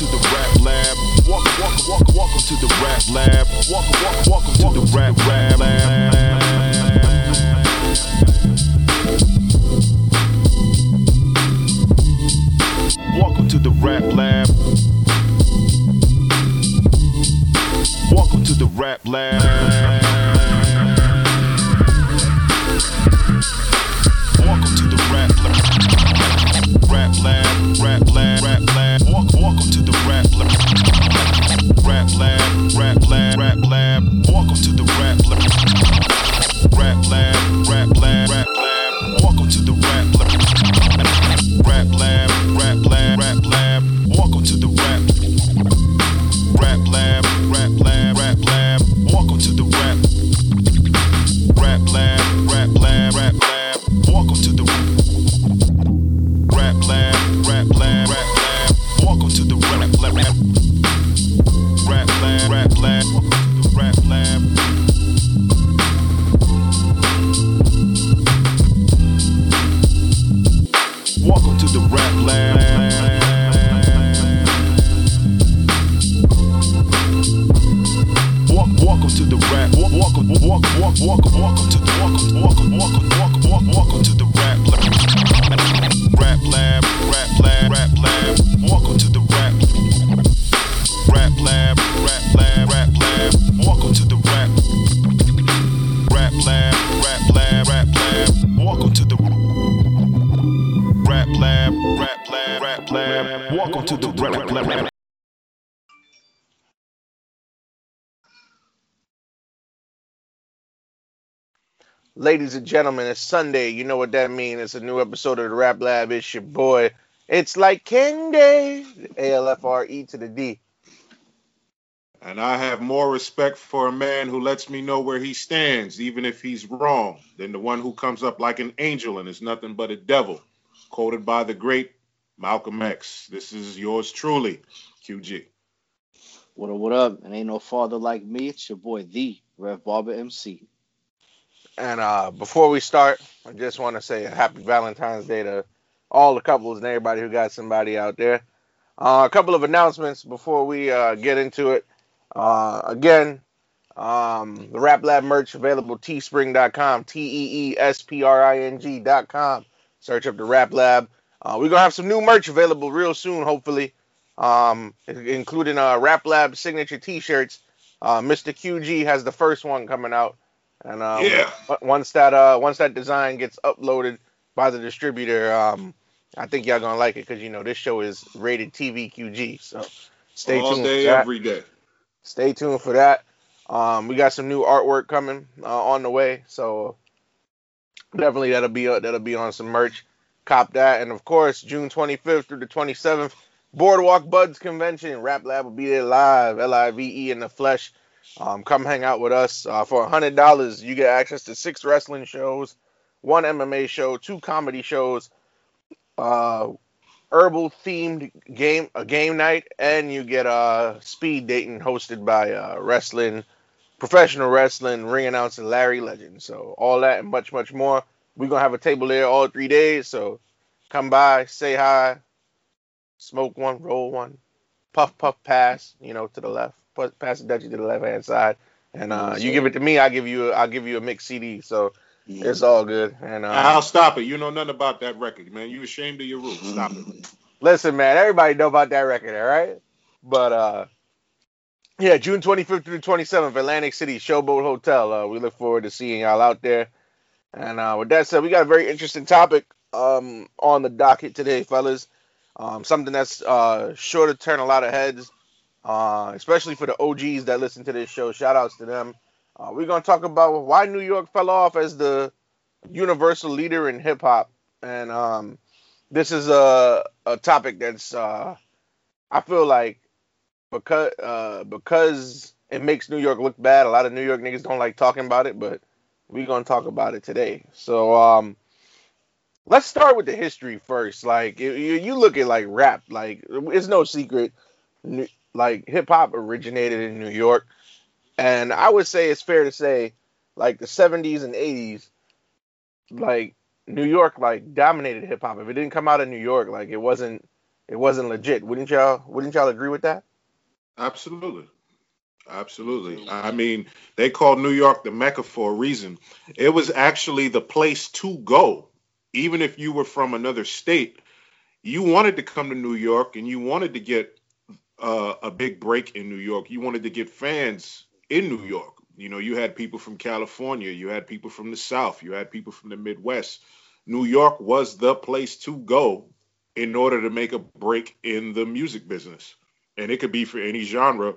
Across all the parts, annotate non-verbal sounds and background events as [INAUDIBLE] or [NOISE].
to the rap lab. Walk, walk, walk, welcome to the rap lab. Walk, walk, welcome to the rap rap lab. Welcome to the rap lab. Welcome to the rap lab. Welcome, to the. Rap lab, rap lab, rap lab. And gentlemen, it's Sunday. You know what that means. It's a new episode of the Rap Lab. It's your boy. It's like candy. A L F R E to the D. And I have more respect for a man who lets me know where he stands, even if he's wrong, than the one who comes up like an angel and is nothing but a devil. Quoted by the great Malcolm X. This is yours truly, QG. What up, what up? And ain't no father like me. It's your boy, the Rev Barber MC. And uh, before we start, I just want to say a happy Valentine's Day to all the couples and everybody who got somebody out there. Uh, a couple of announcements before we uh, get into it. Uh, again, um, the Rap Lab merch available teespring.com, T E E S P R I N G.com. Search up the Rap Lab. Uh, we're gonna have some new merch available real soon, hopefully, um, including uh, Rap Lab signature T-shirts. Uh, Mr. QG has the first one coming out, and um, Yeah. once that uh, once that design gets uploaded by the distributor, um, I think y'all gonna like it because you know this show is rated TVQG. So stay All tuned. day, for that every day. stay tuned for that. Um, we got some new artwork coming uh, on the way, so definitely that'll be uh, that'll be on some merch. Cop that, and of course June 25th through the 27th, Boardwalk Buds Convention. Rap Lab will be there live, L-I-V-E in the flesh. Um, come hang out with us uh, for hundred dollars. You get access to six wrestling shows, one MMA show, two comedy shows, uh, herbal themed game a game night and you get uh speed dating hosted by uh wrestling professional wrestling ring announcer Larry Legend. So all that and much much more. We're gonna have a table there all three days. So come by, say hi, smoke one, roll one, puff puff pass, you know, to the left, Pu- pass the Dutchie to the left hand side. And uh, you give it to me, I give you I'll give you a mixed CD. So it's all good. And uh, I'll stop it. You know nothing about that record, man. You ashamed of your roots. Stop it. Listen, man, everybody know about that record, all right? But uh yeah, June 25th through 27th, Atlantic City Showboat Hotel. Uh, we look forward to seeing y'all out there. And uh, with that said, we got a very interesting topic um, on the docket today, fellas. Um, something that's uh, sure to turn a lot of heads, uh, especially for the OGs that listen to this show. Shout outs to them. Uh, we're going to talk about why New York fell off as the universal leader in hip hop. And um, this is a, a topic that's, uh, I feel like, because uh, because it makes New York look bad. A lot of New York niggas don't like talking about it, but we're gonna talk about it today. So um, let's start with the history first. Like you, you look at like rap, like it's no secret, like hip hop originated in New York, and I would say it's fair to say, like the '70s and '80s, like New York like dominated hip hop. If it didn't come out of New York, like it wasn't it wasn't legit. Wouldn't y'all wouldn't y'all agree with that? Absolutely. Absolutely. I mean, they called New York the Mecca for a reason. It was actually the place to go. Even if you were from another state, you wanted to come to New York and you wanted to get uh, a big break in New York. You wanted to get fans in New York. You know, you had people from California, you had people from the South, you had people from the Midwest. New York was the place to go in order to make a break in the music business. And it could be for any genre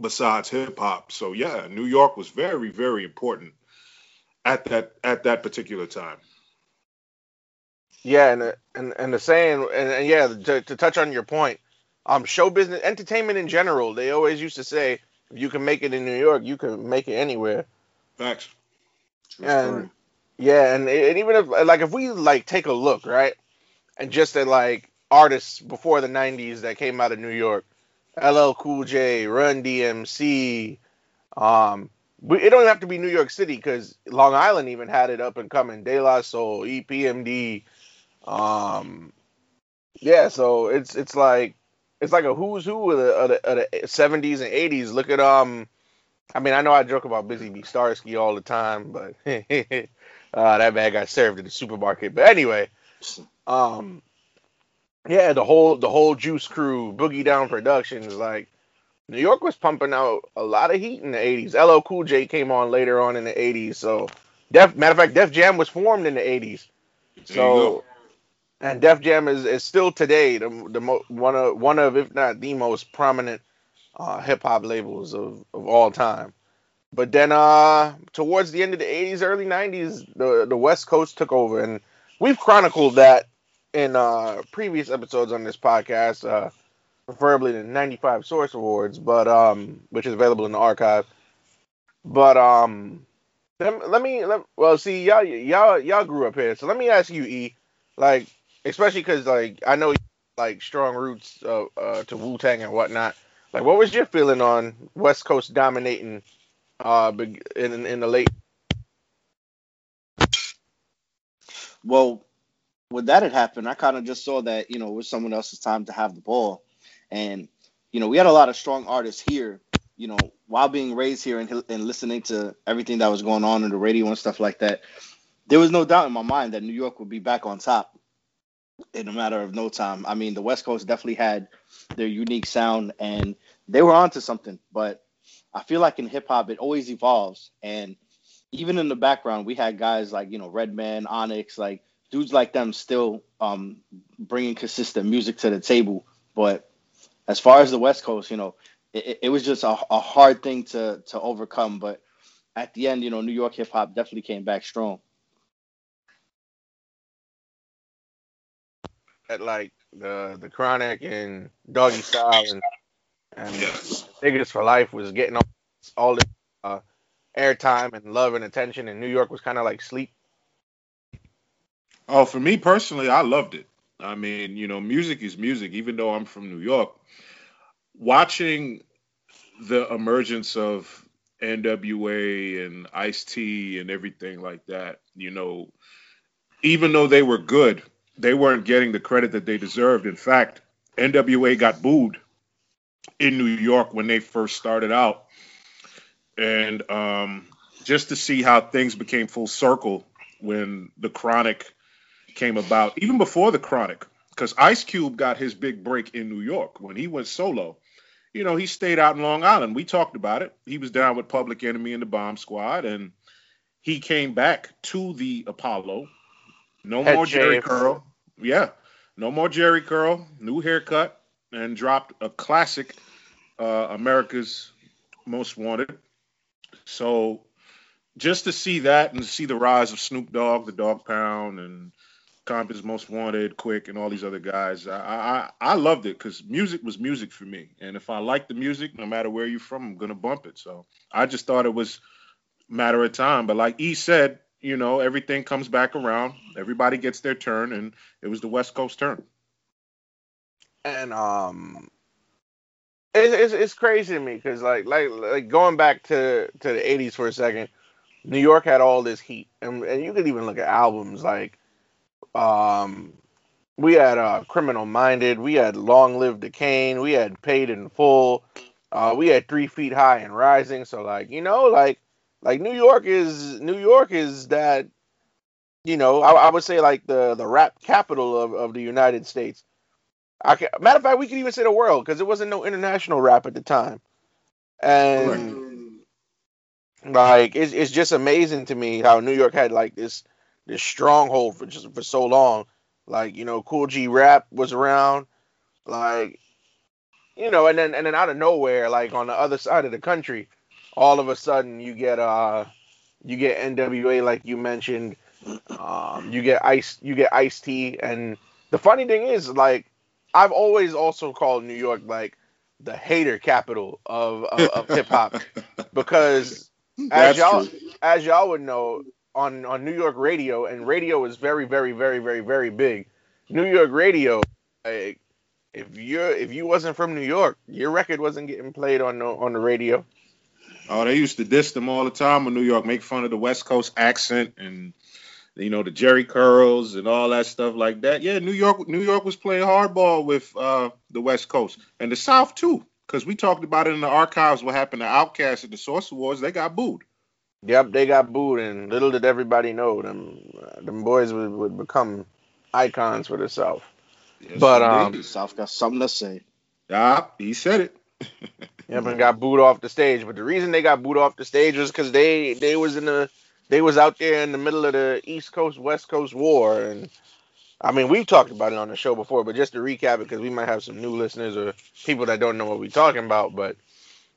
besides hip hop. So yeah, New York was very, very important at that at that particular time. Yeah, and and and the saying, and, and yeah, to, to touch on your point, um, show business, entertainment in general, they always used to say, if you can make it in New York, you can make it anywhere. Facts. True And story. yeah, and, and even if like if we like take a look right, and just at like artists before the '90s that came out of New York, LL Cool J, Run DMC, um, it don't have to be New York City because Long Island even had it up and coming. De La Soul, E EPMD, um, yeah. So it's it's like it's like a who's who of the, of the, of the 70s and 80s. Look at um, I mean I know I joke about Busy Bee Starski all the time, but [LAUGHS] uh, that man got served in the supermarket. But anyway, um, yeah, the whole the whole Juice Crew, Boogie Down Productions, like New York was pumping out a lot of heat in the 80s. LL Cool J came on later on in the 80s, so Def matter of fact, Def Jam was formed in the 80s. There So. And Def Jam is, is still today the the mo- one of one of if not the most prominent uh, hip hop labels of, of all time. But then uh towards the end of the 80s, early 90s, the the West Coast took over and we've chronicled that in uh previous episodes on this podcast, uh preferably the 95 Source Awards, but um which is available in the archive. But um let, let me let, well see y'all y'all y'all grew up here. So let me ask you E like especially because like I know like strong roots uh, uh, to Wu Tang and whatnot. Like, what was your feeling on West Coast dominating uh in in the late? Well, when that had happened, I kind of just saw that you know it was someone else's time to have the ball, and you know we had a lot of strong artists here. You know, while being raised here and and listening to everything that was going on in the radio and stuff like that, there was no doubt in my mind that New York would be back on top in a matter of no time. I mean, the West Coast definitely had their unique sound, and they were onto something. But I feel like in hip hop, it always evolves, and even in the background, we had guys like you know Redman, Onyx, like dudes like them still um, bringing consistent music to the table. But as far as the West Coast, you know, it, it was just a, a hard thing to to overcome. But at the end, you know, New York hip hop definitely came back strong. At like the the Chronic and Doggystyle and and. Niggas for Life was getting all, all the uh, airtime and love and attention, and New York was kind of like sleep. Oh, for me personally, I loved it. I mean, you know, music is music, even though I'm from New York. Watching the emergence of NWA and Ice T and everything like that, you know, even though they were good, they weren't getting the credit that they deserved. In fact, NWA got booed in New York when they first started out. And um, just to see how things became full circle when the Chronic came about, even before the Chronic, because Ice Cube got his big break in New York when he went solo. You know, he stayed out in Long Island. We talked about it. He was down with Public Enemy and the Bomb Squad, and he came back to the Apollo. No more Jerry. Curl. Yeah, no more Jheri Curl. New haircut, and dropped a classic, uh, America's Most Wanted. So just to see that and see the rise of Snoop Dogg, the Dogg Pound, and Compton's Most Wanted, Quik, and all these other guys, I I, I loved it because music was music for me, and if I like the music, no matter where you're from, I'm gonna bump it. So I just thought it was matter of time. But like E said, you know, everything comes back around. Everybody gets their turn, and it was the West Coast turn. and um it's it's, it's crazy to me because like like like going back to to the 80s for a second new york had all this heat and, and you could even look at albums like um we had uh criminal minded we had long live the cane we had paid in full Uh, we had Three Feet High and Rising. So like you know like like New York is New York is that you know I, I would say like the the rap capital of, of the United States. I can, matter of fact, we could even say the world because there wasn't no international rap at the time, and like it's it's just amazing to me how New York had like this this stronghold for just for so long. Like you know, Kool G Rap was around, like you know, and then and then out of nowhere, like on the other side of the country, all of a sudden you get uh you get NWA like you mentioned, um, you get Ice you get Ice T, and the funny thing is like I've always also called New York like the hater capital of of, of [LAUGHS] hip hop because as That's y'all true. as y'all would know on on New York radio and radio is very very very very very big. New York radio, like, if you're if you wasn't from New York, your record wasn't getting played on the on the radio. Oh, they used to diss them all the time in New York, make fun of the West Coast accent and you know the Jheri curls and all that stuff like that. Yeah, New York, New York was playing hardball with uh, the West Coast and the South too, because we talked about it in the archives. What happened to Outkast at the Source Awards? They got booed. Yep, they got booed, and little did everybody know them uh, them boys would, would become icons for the South. Yes, But, indeed. um, South got something to say. yeah, he said it. [LAUGHS] Yep, and got booed off the stage. But the reason they got booed off the stage was because they they was in the they was out there in the middle of the East Coast West Coast war, and I mean we've talked about it on the show before, but just to recap it because we might have some new listeners or people that don't know what we're talking about. But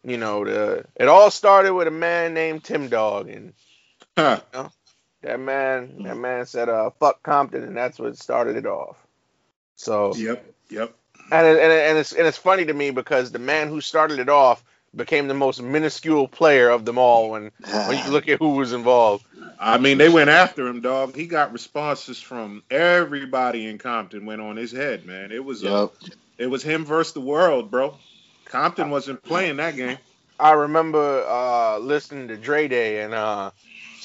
you know, the it all started with a man named Tim Dog, and Huh. that man that man said uh fuck Compton, and that's what started it off. So Yep. Yep. And it, and, it, and it's and it's funny to me because the man who started it off became the most minuscule player of them all when when you look at who was involved. I mean, they went after him, dog. He got responses from everybody in Compton. Went on his head, man. It was uh, it was him versus the world, bro. Compton wasn't playing that game. I remember uh, listening to Dre Day and uh,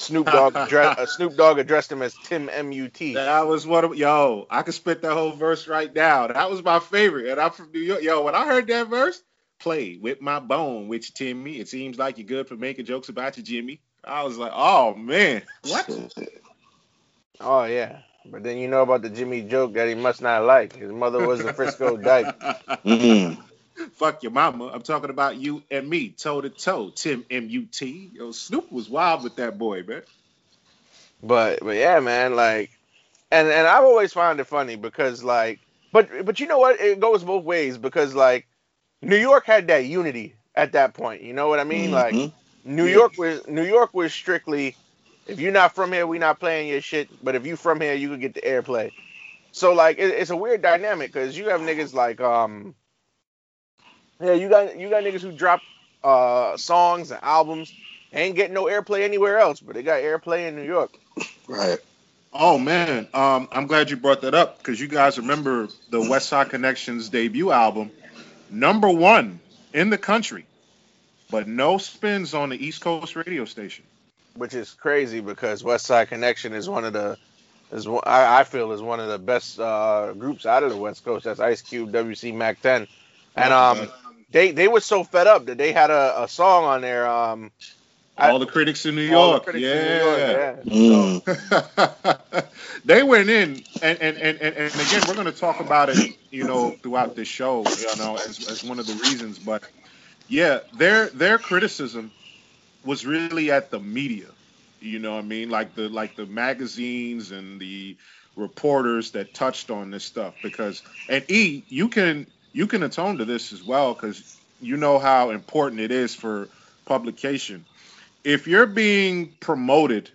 Snoop Dogg address, [LAUGHS] uh, Snoop Dogg addressed him as Tim Mut. That was what. of- Yo, I could spit that whole verse right now. That was my favorite, and I'm from New York. Yo, when I heard that verse, play with my bone, which Timmy. It seems like you're good for making jokes about you, Jimmy. I was like, oh man, what? [LAUGHS] Oh yeah, but then you know about the Jimmy joke that he must not like. His mother was a Frisco dyke. [LAUGHS] Mhm. Fuck your mama. I'm talking about you and me, toe to toe. Tim M U T. Yo, Snoop was wild with that boy, man. But but yeah, man, like, and and I've always found it funny because like, but but you know what? It goes both ways because like, New York had that unity at that point. You know what I mean? Like, Mhm. New Yeah. York was New York was strictly, if you're not from here, we not playing your shit. But if you from here, you could get the airplay. So like, it, it's a weird dynamic because you have niggas like um, yeah, you got you got niggas who drop uh songs and albums ain't getting no airplay anywhere else, but they got airplay in New York. Right. Oh man, um, I'm glad you brought that up because you guys remember the Westside Connection's debut album, number one in the country, but no spins on the East Coast radio station. which is crazy because Westside Connection is one of the is one- I, I feel is one of the best uh, groups out of the West Coast. That's Ice Cube, WC Mack 10, and um they they were so fed up that they had a, a song on there. Um, All the critics in New York, yeah. New York, yeah. Mm. [LAUGHS] they went in, and, and, and, and and again, we're going to talk about it, you know, throughout this show, you know, as, as one of the reasons. But yeah, their their criticism was really at the media. You know what I mean? Like the like the magazines and the reporters that touched on this stuff because and E, you can you can atone to this as well because you know how important it is for publication. If you're being promoted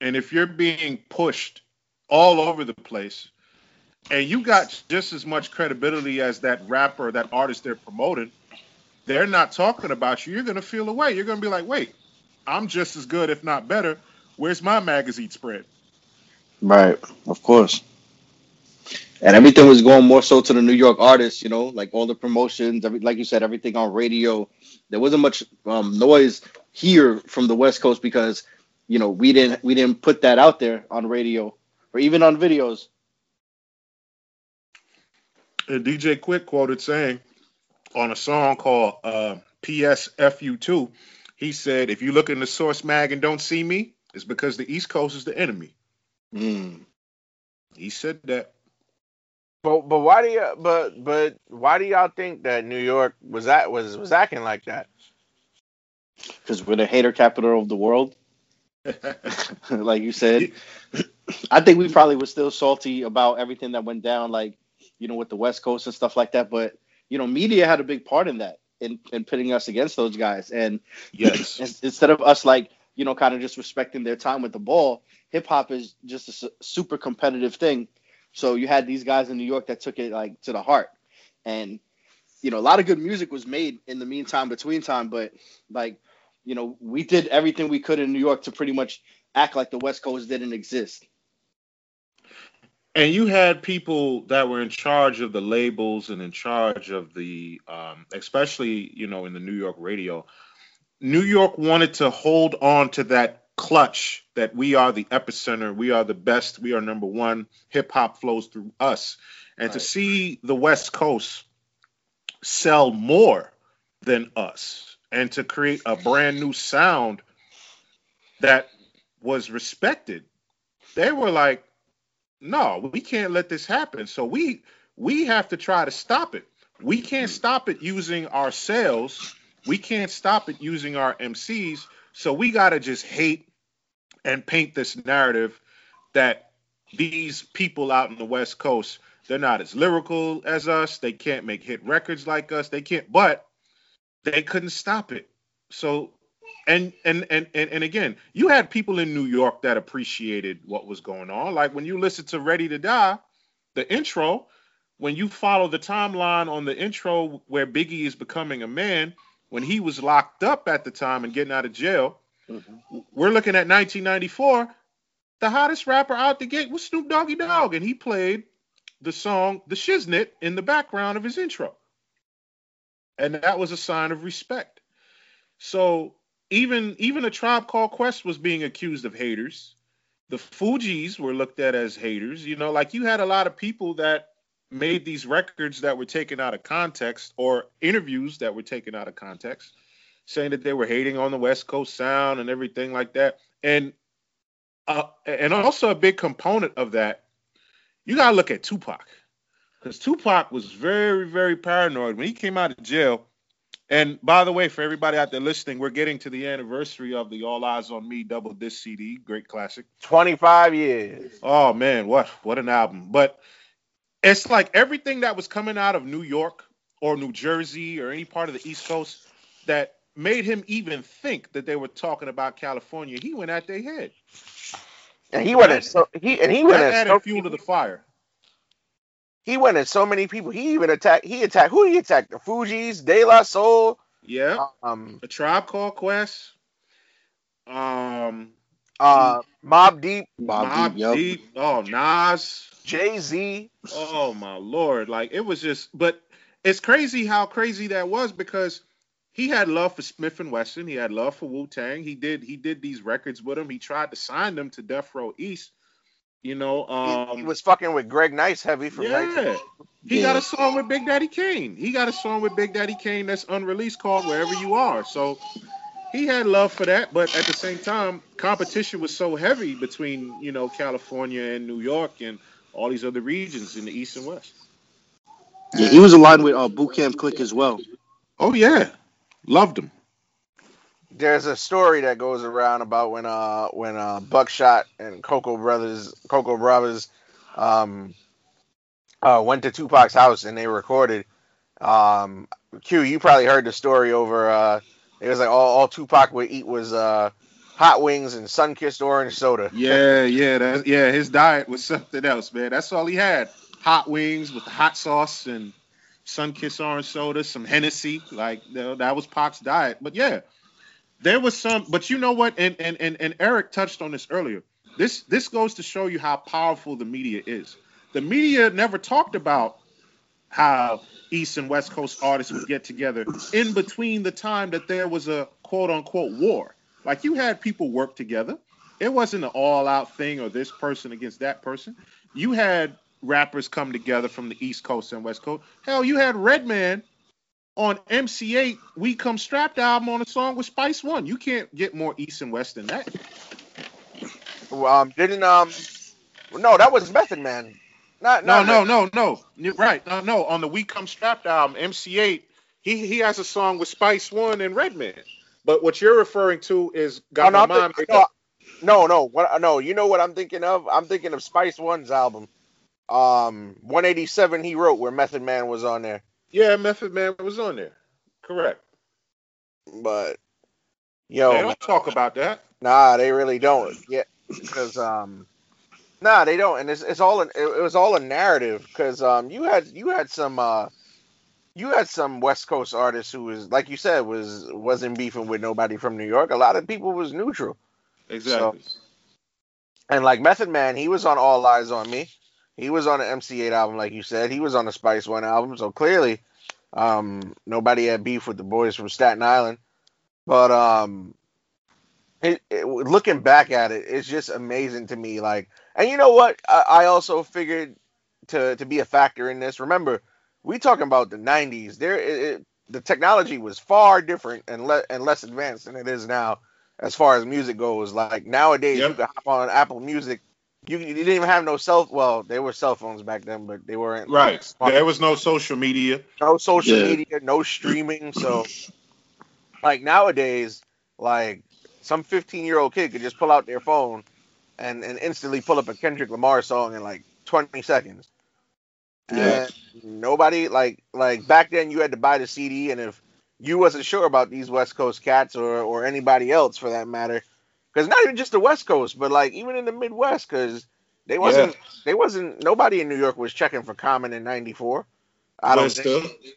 and if you're being pushed all over the place and you got just as much credibility as that rapper that artist they're promoting, they're not talking about you, you're going to feel away. You're going to be like, wait, I'm just as good, if not better. Where's my magazine spread? Right. Of course. And everything was going more so to the New York artists, you know, like all the promotions, every, like you said, everything on radio. There wasn't much um, noise here from the West Coast because, you know, we didn't we didn't put that out there on radio or even on videos. And DJ Quik quoted saying on a song called uh, PSFU2. He said, if you look in the source mag and don't see me, it's because the East Coast is the enemy. Mm. He said that. But but why do you but but why do y'all think that New York was that was was acting like that? Because we're the hater capital of the world, [LAUGHS] like you said. I think we probably were still salty about everything that went down, like you know, with the West Coast and stuff like that. But you know, media had a big part in that, in, in pitting us against those guys. And yes, [CLEARS THROAT] ins- instead of us like you know, kind of just respecting their time with the ball, hip hop is just a su- super competitive thing. So you had these guys in New York that took it like to the heart, and you know, a lot of good music was made in the meantime, between time. But like, you know, we did everything we could in New York to pretty much act like the West Coast didn't exist. and you had people that were in charge of the labels and in charge of the um, especially you know in the new york radio new york wanted to hold on to that clutch that we are the epicenter we are the best we are number one hip-hop flows through us and to see the west coast sell more than us and to create a brand new sound that was respected they were like no, we can't let this happen. So we we have to try to stop it. We can't hmm. stop it using our sales. We can't stop it using our MCs. So we got to just hate and paint this narrative that these people out in the West Coast, they're not as lyrical as us. They can't make hit records like us. They can't, but they couldn't stop it. So and and and and, and again, you had people in New York that appreciated what was going on. Like when you listen to Ready to Die, the intro, when you follow the timeline on the intro where Biggie is becoming a man, when he was locked up at the time and getting out of jail, mm-hmm. we're looking at 1994. The hottest rapper out the gate was Snoop Doggy Dogg, and he played the song "The Shiznit" in the background of his intro, and that was a sign of respect. So even even a tribe called Quest was being accused of haters. The Fugees were looked at as haters. You know, like you had a lot of people that made these records that were taken out of context or interviews that were taken out of context, saying that they were hating on the West Coast sound and everything like that. And uh, and also a big component of that, you gotta look at Tupac, because Tupac was very very paranoid when he came out of jail. And by the way, for everybody out there listening, we're getting to the anniversary of the All Eyes on Me double disc CD, great classic. 25 years. Oh man, what what an album! But it's like everything that was coming out of New York or New Jersey or any part of the East Coast that made him even think that they were talking about California. He went at their head. And he went at so he and he went at added so, fuel to the fire. he went at so many people. He even attacked he attacked who did he attack? The Fugees, De La Soul, Yeah, um a tribe called Quest. Um, uh Mobb Deep, Mobb Mobb Deep, yup. Deep. Oh, Nas. Jay-Z. Oh my lord! Like it was just, but it's crazy how crazy that was because he had love for Smif-N-Wessun. He had love for Wu Tang. He did he did these records with him. He tried to sign them to Death Row East. You know, He, um, he was fucking with Greg Nice heavy from yeah. 19 He Yeah. got a song with Big Daddy Kane. He got a song with Big Daddy Kane that's unreleased called Wherever You Are. So he had love for that, but at the same time, competition was so heavy between you know California and New York and all these other regions in the East and West. Yeah, he was aligned with uh, Boot Camp Clik as well. Oh yeah, loved him. There's a story that goes around about when uh when uh Buckshot and Cocoa Brovaz Cocoa Brovaz um uh went to Tupac's house and they recorded um Q you probably heard the story over uh it was like all, all Tupac would eat was uh hot wings and Sunkist orange soda. Yeah, yeah, that, yeah. His diet was something else, man. That's all he had: hot wings with the hot sauce and Sunkist orange soda, some Hennessy. Like you know, that was Pac's diet. But yeah, there was some. But you know what? And and and and Eric touched on this earlier. This this goes to show you how powerful the media is. The media never talked about how East and West Coast artists would get together in between the time that there was a quote unquote war. Like you had people work together. It wasn't an all out thing or this person against that person. You had rappers come together from the East Coast and West Coast. Hell, you had Redman on MC Eiht We Come Strapped album on a song with Spice One. You can't get more East and West than that. Um, didn't um, no, that was Method Man. Not, No, not no, no, no. You're right. No, no. On the We Come Strapped album, MC Eiht, he he has a song with Spice One and Redman. But what you're referring to is Oh, no, my I'm mind. think- no, no, no. What? No, you know what I'm thinking of? I'm thinking of Spice One's album. Um, 187 he wrote where Method Man was on there, Yeah, Method Man was on there. Correct. but yo, they don't talk about that. nah, they really don't. Yeah, because um, nah, they don't, and it's it's all an, it, was all a narrative because um, you had you had some uh. You had some West Coast artists who was, like you said, was wasn't beefing with nobody from New York. A lot of people was neutral. Exactly. And like Method Man, he was on All Eyes on Me. He was on the MC Eiht album, like you said. He was on the Spice One album. So clearly, um, nobody had beef with the boys from Staten Island. But um, it, it, looking back at it, it's just amazing to me. Like, and you know what? I, I also figured to to be a factor in this. Remember, we talking about the '90s. There, it, it, the technology was far different and le- and less advanced than it is now as far as music goes. Like nowadays, Yep. you can hop on Apple Music. You, you didn't even have no cell. Well, there were cell phones back then, but they weren't Right. smart- There was no social media. no social Yeah. media, no streaming. So, like nowadays, like some 15 year old kid could just pull out their phone and, and instantly pull up a Kendrick Lamar song in like 20 seconds. Yeah. And nobody like like back then you had to buy the CD, and if you wasn't sure about these West Coast cats or or anybody else for that matter, because not even just the West Coast, but like even in the Midwest, because they wasn't they wasn't nobody in New York was checking for Common in '94. I don't Twista. think.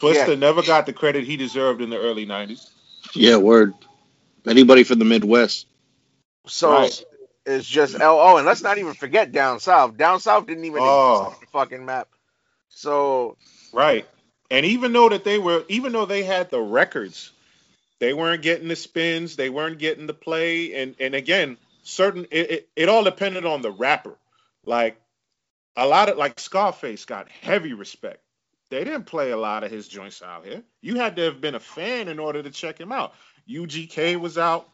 Twista never got the credit he deserved in the early 90s. Yeah, word. Anybody from the Midwest? So Right. It's just oh, oh, and let's not even forget down south. Down south didn't even Oh. exist on the fucking map. So Right. And even though that they were, even though they had the records, they weren't getting the spins, they weren't getting the play, and and again, certain it, it, it all depended on the rapper. Like a lot of like Scarface got heavy respect. They didn't play a lot of his joints out here. You had to have been a fan in order to check him out. UGK was out,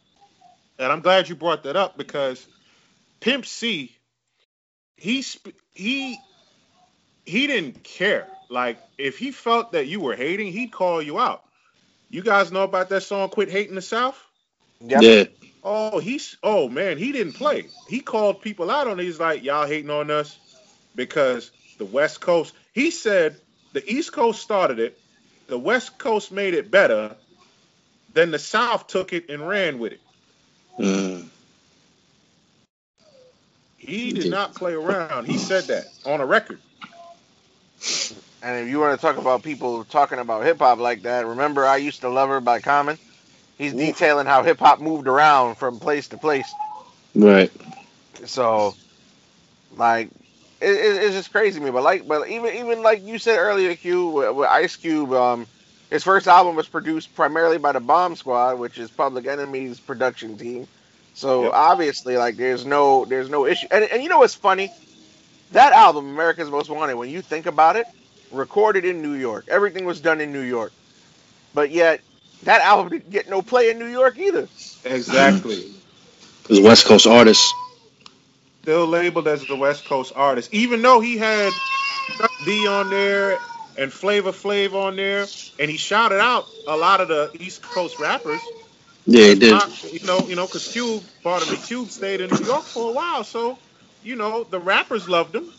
and I'm glad you brought that up because Pimp C, he sp- he he didn't care. Like if he felt that you were hating, he'd call you out. You guys know about that song "Quit Hating the South"? yeah, Yeah. Oh, he's oh man, he didn't play. He called people out on it. He's like, y'all hating on us because the West Coast. He said the East Coast started it, the West Coast made it better, then the South took it and ran with it. Mm. He did not play around. He said that on a record. And if you want to talk about people talking about hip hop like that, remember I used to love her by Common. He's Oof. detailing how hip hop moved around from place to place. Right. So, like, it, it, it's just crazy to me. But like, but even even like you said earlier, Q with, with Ice Cube, um, his first album was produced primarily by the Bomb Squad, which is Public Enemy's production team. So Yep. obviously, like, there's no there's no issue. And and you know what's funny? That album, America's Most Wanted, when you think about it, recorded in New York. Everything was done in New York. But yet, that album didn't get no play in New York either. Exactly. [LAUGHS] As West Coast artists. Still labeled as the West Coast artist, even though he had Chuck D on there and Flavor Flav on there, and he shouted out a lot of the East Coast rappers. Yeah, he did. Not- you know, you know, because Cube, part of me, Cube stayed in New York for a while, so you know the rappers loved him,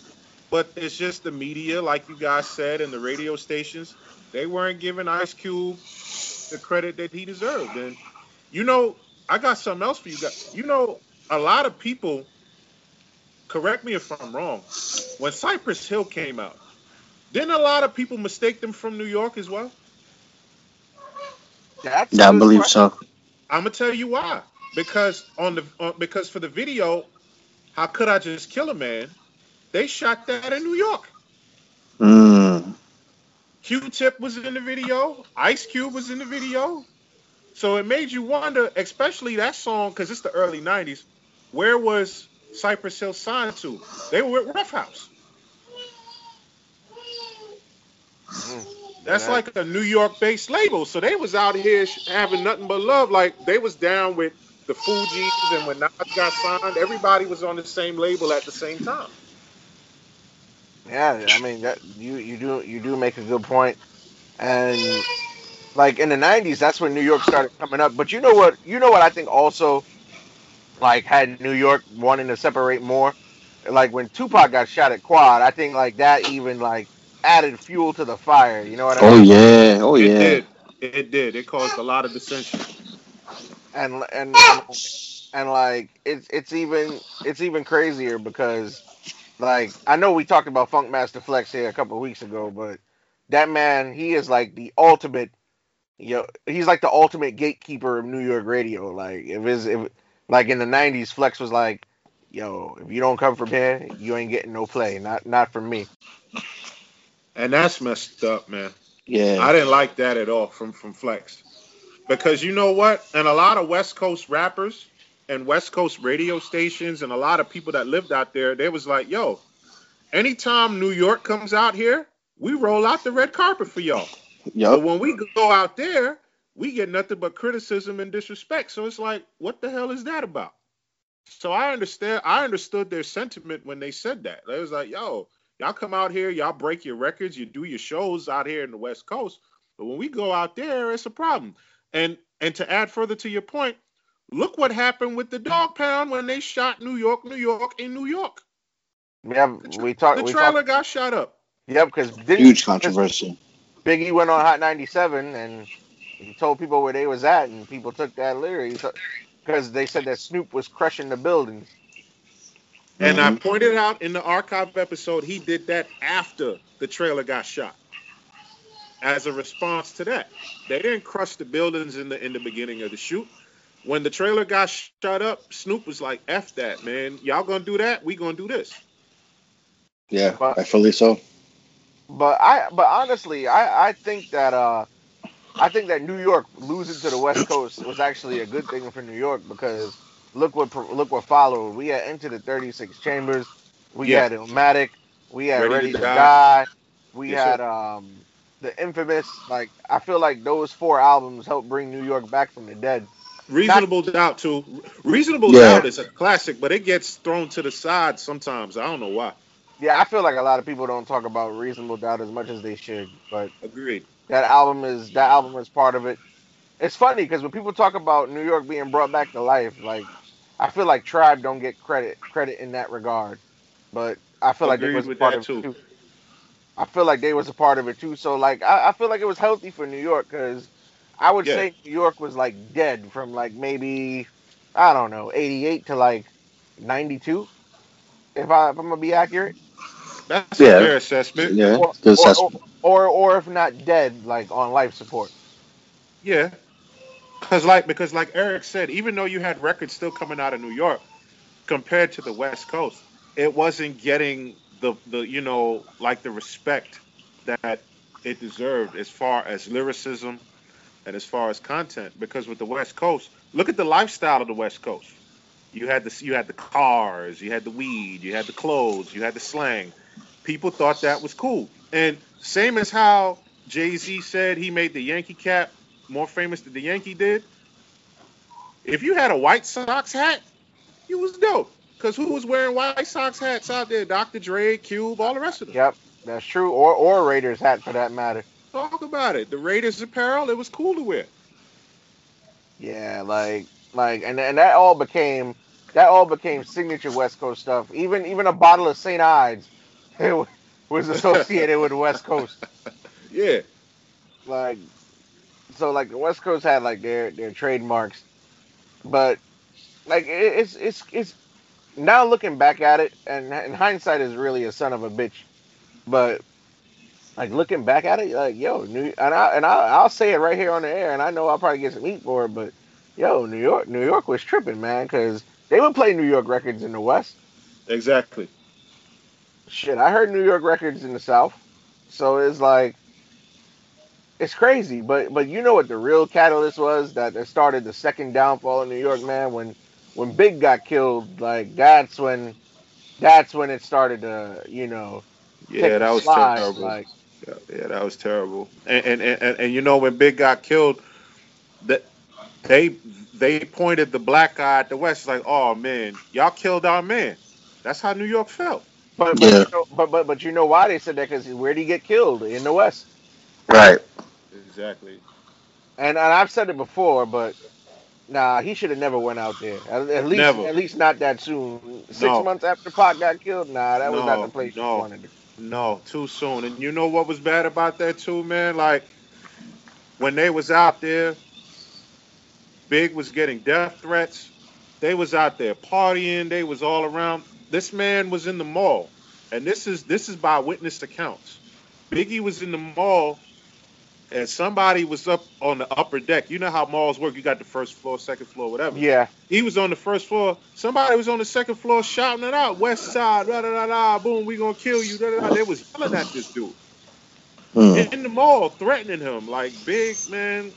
but it's just the media, like you guys said, and the radio stations, they weren't giving Ice Cube the credit that he deserved. And you know, I got something else for you guys. You know, a lot of people. Correct me if I'm wrong. When Cypress Hill came out, didn't a lot of people mistake them from New York as well? That's Yeah, I believe question. so. I'm gonna tell you why. Because on the uh, because for the video, how could I just kill a man? They shot that in New York. Mm. Q-Tip was in the video. Ice Cube was in the video. So it made you wonder, especially that song, because it's the early '90s. Where was Cypress Hill signed to? They were at Ruffhouse. Mm. That's like a New York-based label, so they was out here having nothing but love. Like they was down with the Fugees, and when Nas got signed, everybody was on the same label at the same time. Yeah, I mean that you you do you do make a good point, and like in the '90s, that's when New York started coming up. But you know what? You know what I think also, like had New York wanting to separate more, like when Tupac got shot at Quad, I think like that even like added fuel to the fire. You know what I Oh mean? Oh yeah, oh it yeah. did. It did. It caused a lot of dissension. and and and, and like it's it's even it's even crazier because like I know we talked about Funkmaster Flex here a couple of weeks ago, but that man he is like the ultimate you know he's like the ultimate gatekeeper of New York radio. Like if it's if like in the nineties Flex was like, yo, if you don't come from here, you ain't getting no play. Not not from me. And that's messed up, man. Yeah. I didn't like that at all from from Flex. Because you know what? And a lot of West Coast rappers and West Coast radio stations and a lot of people that lived out there, they was like, yo, anytime New York comes out here, we roll out the red carpet for y'all. But when we go out there, we get nothing but criticism and disrespect. So it's like, what the hell is that about? So I understand. I understood their sentiment when they said that. They was like, yo, y'all come out here, y'all break your records, you do your shows out here in the West Coast. But when we go out there, it's a problem. And and to add further to your point, look what happened with the Dogg Pound when they shot New York, New York in New York. We have The tra- we talked The we trailer talked got shot up. yep because Huge controversy. Biggie went on Hot 97 and he told people where they was at, and people took that literally because they said that Snoop was crushing the buildings. And I Mhm. pointed out in the archive episode, he did that after the trailer got shot. As a response to that, they didn't crush the buildings in the in the beginning of the shoot. When the trailer got shut up, Snoop was like, "F that, man! Y'all gonna do that? We gonna do this." Yeah, But- rightfully so. But I, but honestly, I, I think that uh, I think that New York losing to the West Coast was actually a good thing for New York because look what look what followed. We had Enter the 36 Chambers, we Yeah. had Illmatic, we had Ready Ready, to to, Die. Die. we Yes, had um the infamous like I feel like those four albums helped bring New York back from the dead. Reasonable doubt too. Reasonable Yeah. doubt is a classic, but it gets thrown to the side sometimes. I don't know why. Yeah, I feel like a lot of people don't talk about Reasonable Doubt as much as they should, but Agreed. that album is that album is part of it. It's funny because when people talk about New York being brought back to life, like I feel like Tribe don't get credit credit in that regard, but I feel like they was a with part that of too. it too. I feel like they was a part of it too. So like I, I feel like it was healthy for New York because I would Yeah. say New York was like dead from like maybe I don't know 88 to like 92, if I if I'm gonna be accurate. That's Yeah. a fair assessment. Yeah, Or, good or, assessment. or, or if not dead, like on life support. Yeah. Cause like because like Eric said, even though you had records still coming out of New York, compared to the West Coast, it wasn't getting the the you know like the respect that it deserved as far as lyricism and as far as content. Because with the West Coast, look at the lifestyle of the West Coast. You had the you had the cars, you had the weed, you had the clothes, you had the slang. People thought that was cool. And same as how Jay Z said he made the Yankee cap more famous than the Yankee did. If you had a White Sox hat, you was dope. Cause who was wearing White Sox hats out there? Dr. Dre, Cube, all the rest of them. Yep, that's true. Or or Raiders hat for that matter. Talk about it. The Raiders apparel, it was cool to wear. Yeah, like like and and that all became that all became signature West Coast stuff. Even even a bottle of St. Ides [LAUGHS] it was [LAUGHS] associated with the West Coast. Yeah. Like so like the West Coast had like their their trademarks, but like it's it's it's now looking back at it and, and hindsight is really a son of a bitch, but like looking back at it, like yo, New and I and I, I'll say it right here on the air, and I know I'll probably get some heat for it, but yo, New York, New York was tripping, man, because they would play New York records in the West. Exactly. Shit, I heard New York records in the South, so it's like it's crazy. But but you know what the real catalyst was that, that started the second downfall in New York, man. When when Big got killed, like that's when that's when it started to you know Yeah, take a that was slide, terrible. Like Yeah, that was terrible. And and, and and you know when Big got killed, that they they pointed the black guy at the West like, oh man, y'all killed our man. That's how New York felt. But but, Yeah. you know, but but but you know why they said that? Because where did he get killed in the West? Right. Exactly. And, and I've said it before, but nah, he should have never went out there. At, at least Never. at least not that soon. Six No. months after Pac got killed, nah, that was not the place no. you wanted. to- No, too soon. And you know what was bad about that too, man? Like when they was out there, Big was getting death threats. They was out there partying. They was all around. This man was in the mall, and this is this is by witness accounts. Biggie was in the mall, and somebody was up on the upper deck. You know how malls work. You got the first floor, second floor, whatever. Yeah, He was on the first floor. Somebody was on the second floor shouting it out. West side, da da da da, boom, we gonna kill you. Da, da, da. They was yelling at this dude Hmm. in the mall, threatening him. Like, big man,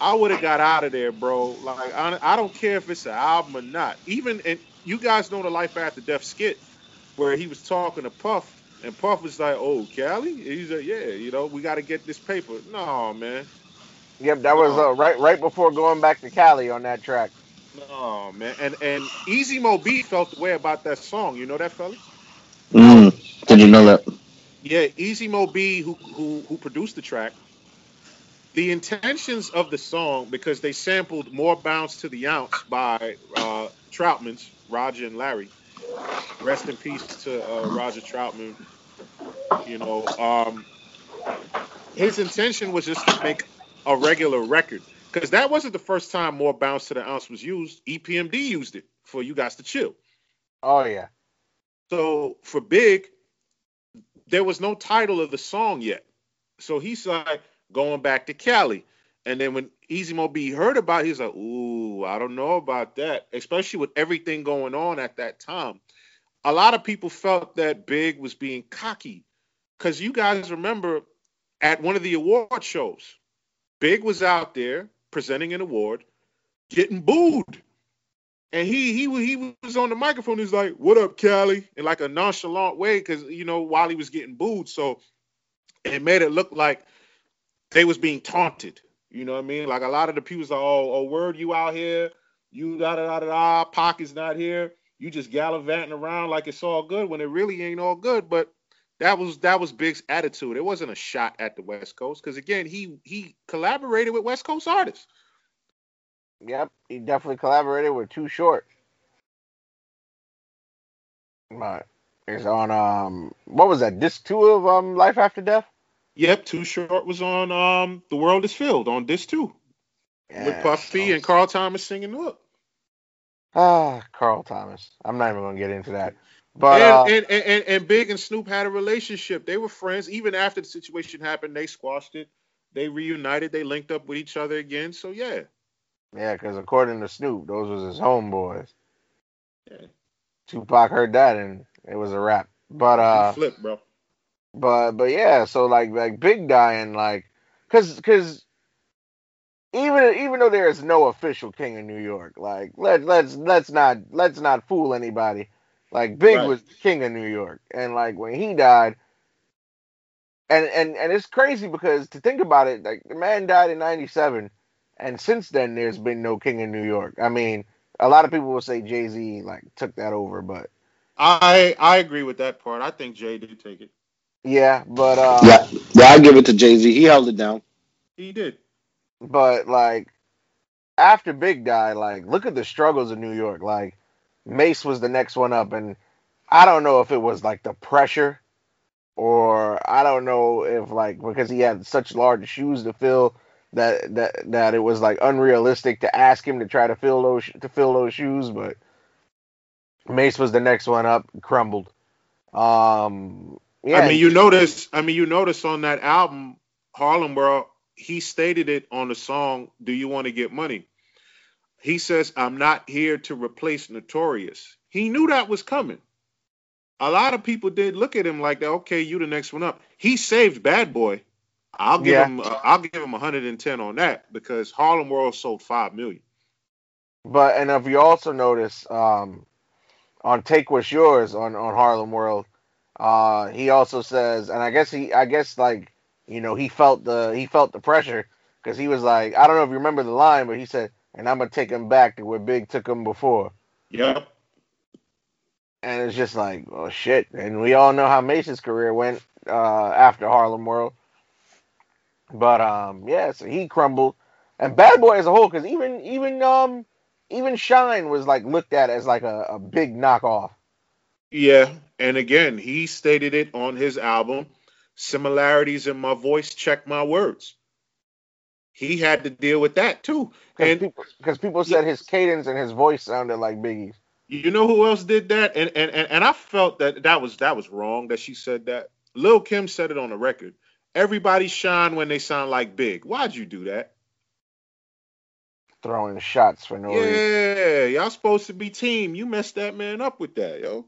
I would have got out of there, bro. Like, I, I don't care if it's an album or not. Even and you guys know the Life After Death skit where he was talking to Puff, and Puff was like, "Oh, Cali," he's like, "Yeah, you know, we got to get this paper." No, man. yep, that was uh, right right before going back to Cali on that track. No, man. And and Easy Mo Bee felt the way about that song. You know that, fella? Mm. Did you know that? Yeah, Easy Mo Bee, who who who produced the track. The intentions of the song, because they sampled "More Bounce to the Ounce" by uh, Troutman's Roger and Larry. Rest in peace to uh, Roger Troutman. You know, um, his intention was just to make a regular record, because that wasn't the first time "More Bounce to the Ounce" was used. EPMD used it for "You Gots to Chill." Oh yeah, So for Big, there was no title of the song yet. So he's like going back to Cali. And then when Easy Mo Bee heard about it, he's like, ooh, I don't know about that. Especially with everything going on at that time. A lot of people felt that Big was being cocky. Because you guys remember at one of the award shows, Big was out there presenting an award, getting booed. And he he he was on the microphone. He's like, "What up, Cali?" In like a nonchalant way, because you know while he was getting booed, so it made it look like they was being taunted. You know what I mean? Like a lot of the people like, "Oh, oh, word, you out here? You da da da da da. Pocket's not here. You just gallivanting around like it's all good when it really ain't all good." But that was that was Big's attitude. It wasn't a shot at the West Coast because again, he he collaborated with West Coast artists. yep, he definitely collaborated with Too Short. Right, it's on um, what was that? Disc two of um, Life After Death. Yep, Too Short was on um The World Is Filled on this too. with Puffy and Carl Thomas singing up. Ah, Carl Thomas. I'm not even gonna get into that. But and, uh, and, and, and, and Big and Snoop had a relationship. They were friends. Even after the situation happened, they squashed it. They reunited. They linked up with each other again. So yeah. yeah, because according to Snoop, those was his homeboys. Yeah. Tupac heard that and it was a wrap. But uh, flip, bro. But but yeah, so like like Big dying like, cause cause even even though there is no official king in New York, like let let's let's not let's not fool anybody. Like Big Right. was king of New York, and like when he died, and and and it's crazy because to think about it, like the man died in '97, and since then there's been no king in New York. I mean, a lot of people will say Jay Z like took that over, but I I agree with that part. I think Jay did take it. Yeah, but uh, Yeah, yeah, I give it to Jay Z. He held it down. He did. but like after Big Guy, like look at the struggles of New York. Like Mase was the next one up, and I don't know if it was like the pressure, or I don't know if like because he had such large shoes to fill that that that it was like unrealistic to ask him to try to fill those to fill those shoes. But Mase was the next one up, crumbled. Um, yeah, I mean, you notice. I mean, you notice on that album, Harlem World. He stated it on the song "Do You Want to Get Money." He says, "I'm not here to replace Notorious." He knew that was coming. A lot of people did look at him like that. Okay, you the next one up. He saved Bad Boy. I'll give Yeah. him. Uh, I'll give him 110 on that because Harlem World sold five million. But and if you also notice, um, on "Take What's Yours" on on Harlem World, uh, he also says, and I guess he, I guess like, you know, he felt the he felt the pressure because he was like, I don't know if you remember the line, but he said, "And I'm gonna take him back to where Big took him before." Yep. And it's just like, oh shit! And we all know how Mase's career went uh, after Harlem World. But um, yeah, so he crumbled, and Bad Boy as a whole, because even even um even Shyne was like looked at as like a, a big knockoff yeah, and again, he stated it on his album, Similarities in My Voice, Check My Words. He had to deal with that too. And people, because people, said his cadence and his voice sounded like Biggie's. You know who else did that? And, and and and I felt that that was that was wrong that she said that. Lil Kim said it on the record. Everybody shine when they sound like Big. Why'd you do that? Throwing shots for no yeah, reason. Yeah, y'all supposed to be team. You messed that man up with that, yo.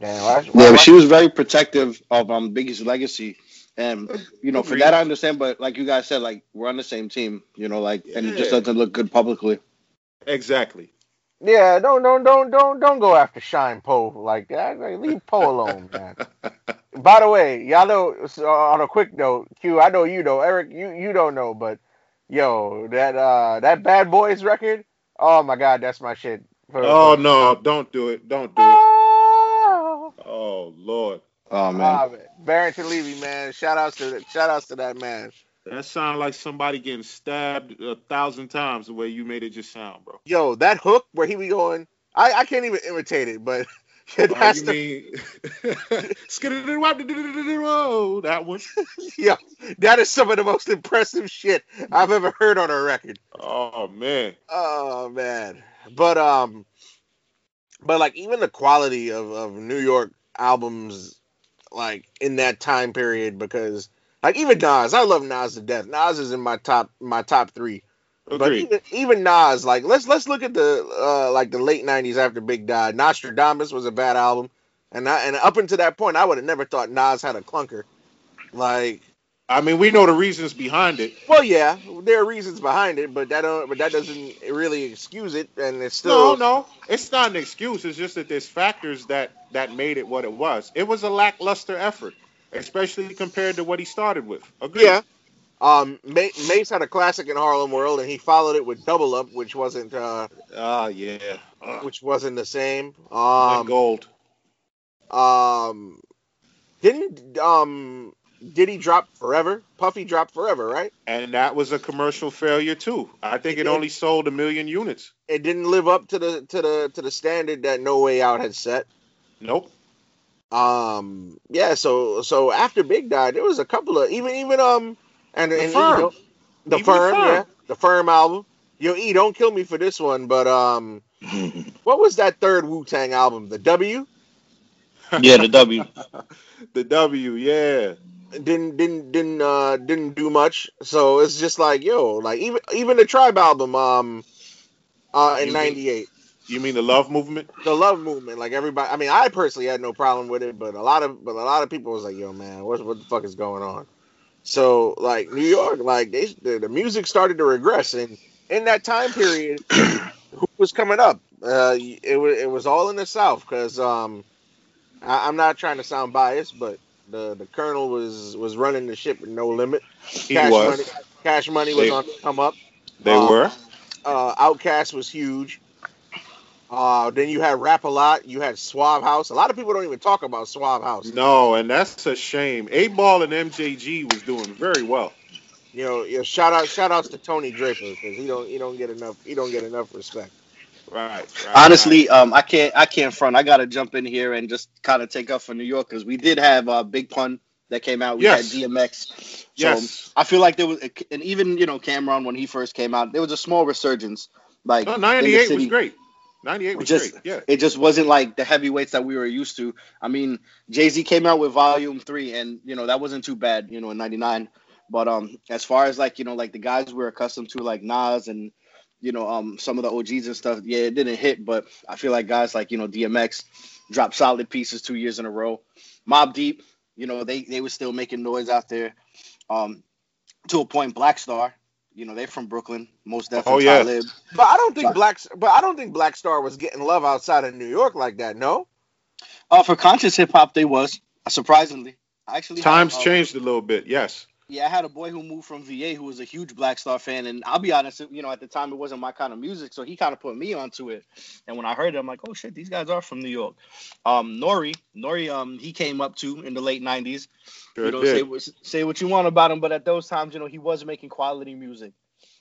Yeah, well, yeah, she was very protective of um Biggie's legacy, and you know for that I understand. But like you guys said, like we're on the same team, you know, like and yeah. it just doesn't look good publicly. Exactly. Yeah, don't don't don't don't don't go after Shyne Po like that. Like, leave Po alone, man. [LAUGHS] By the way, y'all know so on a quick note, Q, I know you know Eric, you you don't know, but yo, that uh that Bad Boys record, oh my God, that's my shit. For, oh for, no, don't do it, don't do it. Oh Lord. Oh ah, man. Barrington Levy, man. Shout outs to shout outs to that man. That sounded like somebody getting stabbed a thousand times the way you made it just sound, bro. Yo, that hook where he be going, I, I can't even imitate it, but [LAUGHS] that's oh, you the... mean that one. yeah, that is some of the most impressive shit I've ever heard on a record. Oh man. Oh man. But um but like even the quality of, of New York albums like in that time period because like even Nas, I love Nas to death. Nas is in my top my top three. But even even Nas, like let's let's look at the uh like the late nineties after Big died. Nostradamus was a bad album. And I and up until that point I would have never thought Nas had a clunker. Like I mean, we know the reasons behind it. well yeah, there are reasons behind it, but that don't but that doesn't really excuse it and it's still no, no. it's not an excuse. It's just that there's factors that that made it what it was. It was a lackluster effort, especially compared to what he started with. Agreed. Yeah. Um, Mase had a classic in Harlem World, and he followed it with Double Up, which wasn't uh, Ah, yeah. Uh, which wasn't the same. and Um, gold. um, didn't um, did he drop Forever? Puffy dropped Forever, right? And that was a commercial failure too. I think It it only sold a million units. It didn't live up to the to the to the standard that No Way Out had set. Nope. Um, yeah. So so after Big died, there was a couple of even even um and, The and Firm. you know, the Even The firm, Firm. yeah, the firm album. Yo, E, don't kill me for this one, but um. [LAUGHS] What was that third Wu Tang album? The W yeah, the W. [LAUGHS] the W, yeah. Didn't didn't didn't uh didn't do much. So it's just like yo, like even even the Tribe album um uh in '98, You mean the love movement? the Love Movement. Like everybody, I mean, I personally had no problem with it, but a lot of but a lot of people was like, yo, man, what what the fuck is going on? So like New York, like they the, the music started to regress, and in that time period, [COUGHS] who was coming up? Uh, it was it was all in the South because um, I, I'm not trying to sound biased, but the the Colonel was was running the ship with no limit. He Cash was. Money, Cash Money was on the come up. They Um, were. Uh, Outkast was huge. Uh, then you had Rap a Lot. You had Suave House. A lot of people don't even talk about Suave House. No, and that's a shame. 8Ball and MJG was doing very well. You know, you know, shout out, shout outs to Tony Draper because he don't, he don't get enough, he don't get enough respect. Right. right Honestly, um, I can't I can't front. I gotta jump in here and just kind of take up for New York because we did have uh, Big Pun that came out. We Yes. had DMX. So Yes. I feel like there was, and even you know Cam'ron when he first came out, there was a small resurgence. Like No, in the 98 was great. 98 was Just- great. Yeah. It just wasn't like the heavyweights that we were used to. I mean, Jay Z came out with Volume Three, and you know that wasn't too bad. You know, in '99. But um, as far as like you know, like the guys we're accustomed to, like Nas and you know um some of the OGs and stuff, yeah, it didn't hit. But I feel like guys like you know DMX dropped solid pieces two years in a row. Mobb Deep, you know they they were still making noise out there. Um, to a point, Black Star, you know they're from Brooklyn, most definitely. Oh, yeah. Talib. But I don't think Sorry. Black, but I don't think Black Star was getting love outside of New York like that. No, Uh, for conscious hip hop, they was surprisingly. I actually have, Times uh, changed a little bit. Yes. Yeah, I had a boy who moved from VA who was a huge Black Star fan, and I'll be honest, you know, at the time it wasn't my kind of music, so he kind of put me onto it. And when I heard it, I'm like, oh shit, these guys are from New York. Um, Nori, Nori, um, he came up to in the late '90s. Sure you know, say, what- say what you want about him, but at those times, you know, he was making quality music.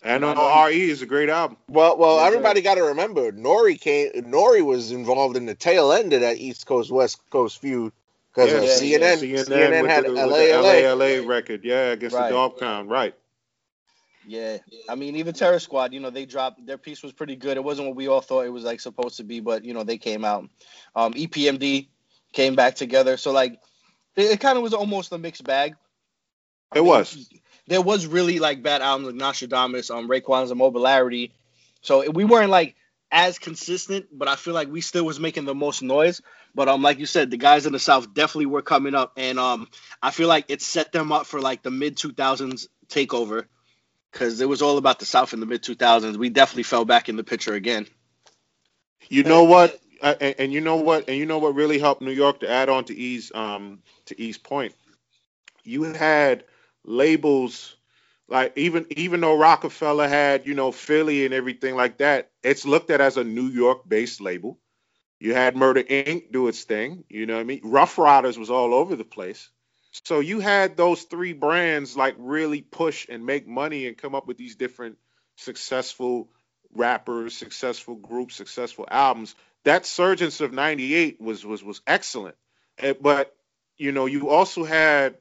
And I uh, know RE is a great album. Well, well, Yes, sir. everybody got to remember, Nori came. Nori was involved in the tail end of that East Coast West Coast feud because Yeah, of yeah, CNN. CNN, CNN, had the, LA, LA. LA, record, yeah, against Right. the Dogg Pound, right? Yeah, I mean, even Terror Squad, you know, they dropped their piece was pretty good. It wasn't what we all thought it was like supposed to be, but you know, they came out. Um, EPMD came back together, so like, it, it kind of was almost a mixed bag. I It mean, was. There was really like bad albums like Nostradamus, um, Raekwon's Immobilarity. So we weren't like as consistent, but I feel like we still was making the most noise. But um, like you said, the guys in the South definitely were coming up, and um, I feel like it set them up for like the mid two thousands takeover, because it was all about the South in the mid two thousands. We definitely fell back in the picture again. You know what? And, you know what? And you know what really helped New York to add on to E's um to E's point. You had labels like even even though Roc-A-Fella had you know Philly and everything like that, it's looked at as a New York based label. You had Murder Inc. do its thing. You know what I mean? Ruff Ryders was all over the place. So you had those three brands like really push and make money and come up with these different successful rappers, successful groups, successful albums. That surgence of '98 was was was excellent, Eh, but you know you also had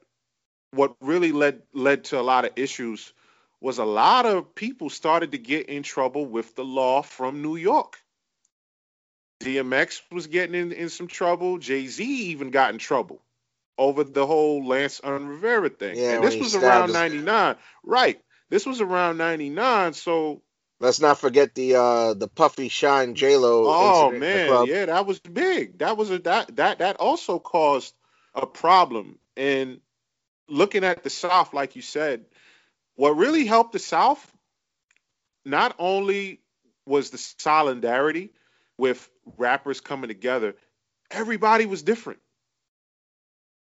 what really led led to a lot of issues was a lot of people started to get in trouble with the law from New York. DMX was getting in, in some trouble. Jay Z even got in trouble over the whole Lance Un Rivera thing. Yeah, and this was around 99. Right. This was around 99. So Let's not forget the uh the Puffy Shyne J Lo. Oh incident in the man, yeah, that was big. That was a that that that also caused a problem. And looking at the South, like you said, what really helped the South not only was the solidarity with rappers coming together, everybody was different.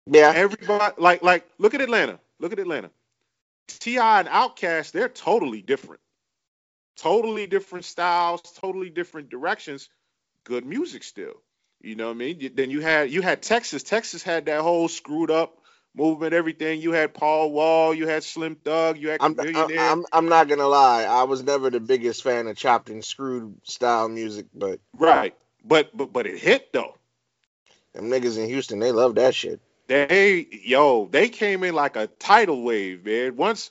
Yeah, Everybody like like look at Atlanta. Look at Atlanta. T.I. and Outkast, they're totally different. Totally different styles, totally different directions. Good music still. You know what I mean? Then you had you had Texas. Texas had that whole screwed up movement, everything. You had Paul Wall, you had Slim Thug, you had I'm, Millionaire. I'm I'm not gonna lie. I was never the biggest fan of chopped and screwed style music, but right. But but but it hit though. them niggas in Houston, they love that shit. They yo, they came in like a tidal wave, man. Once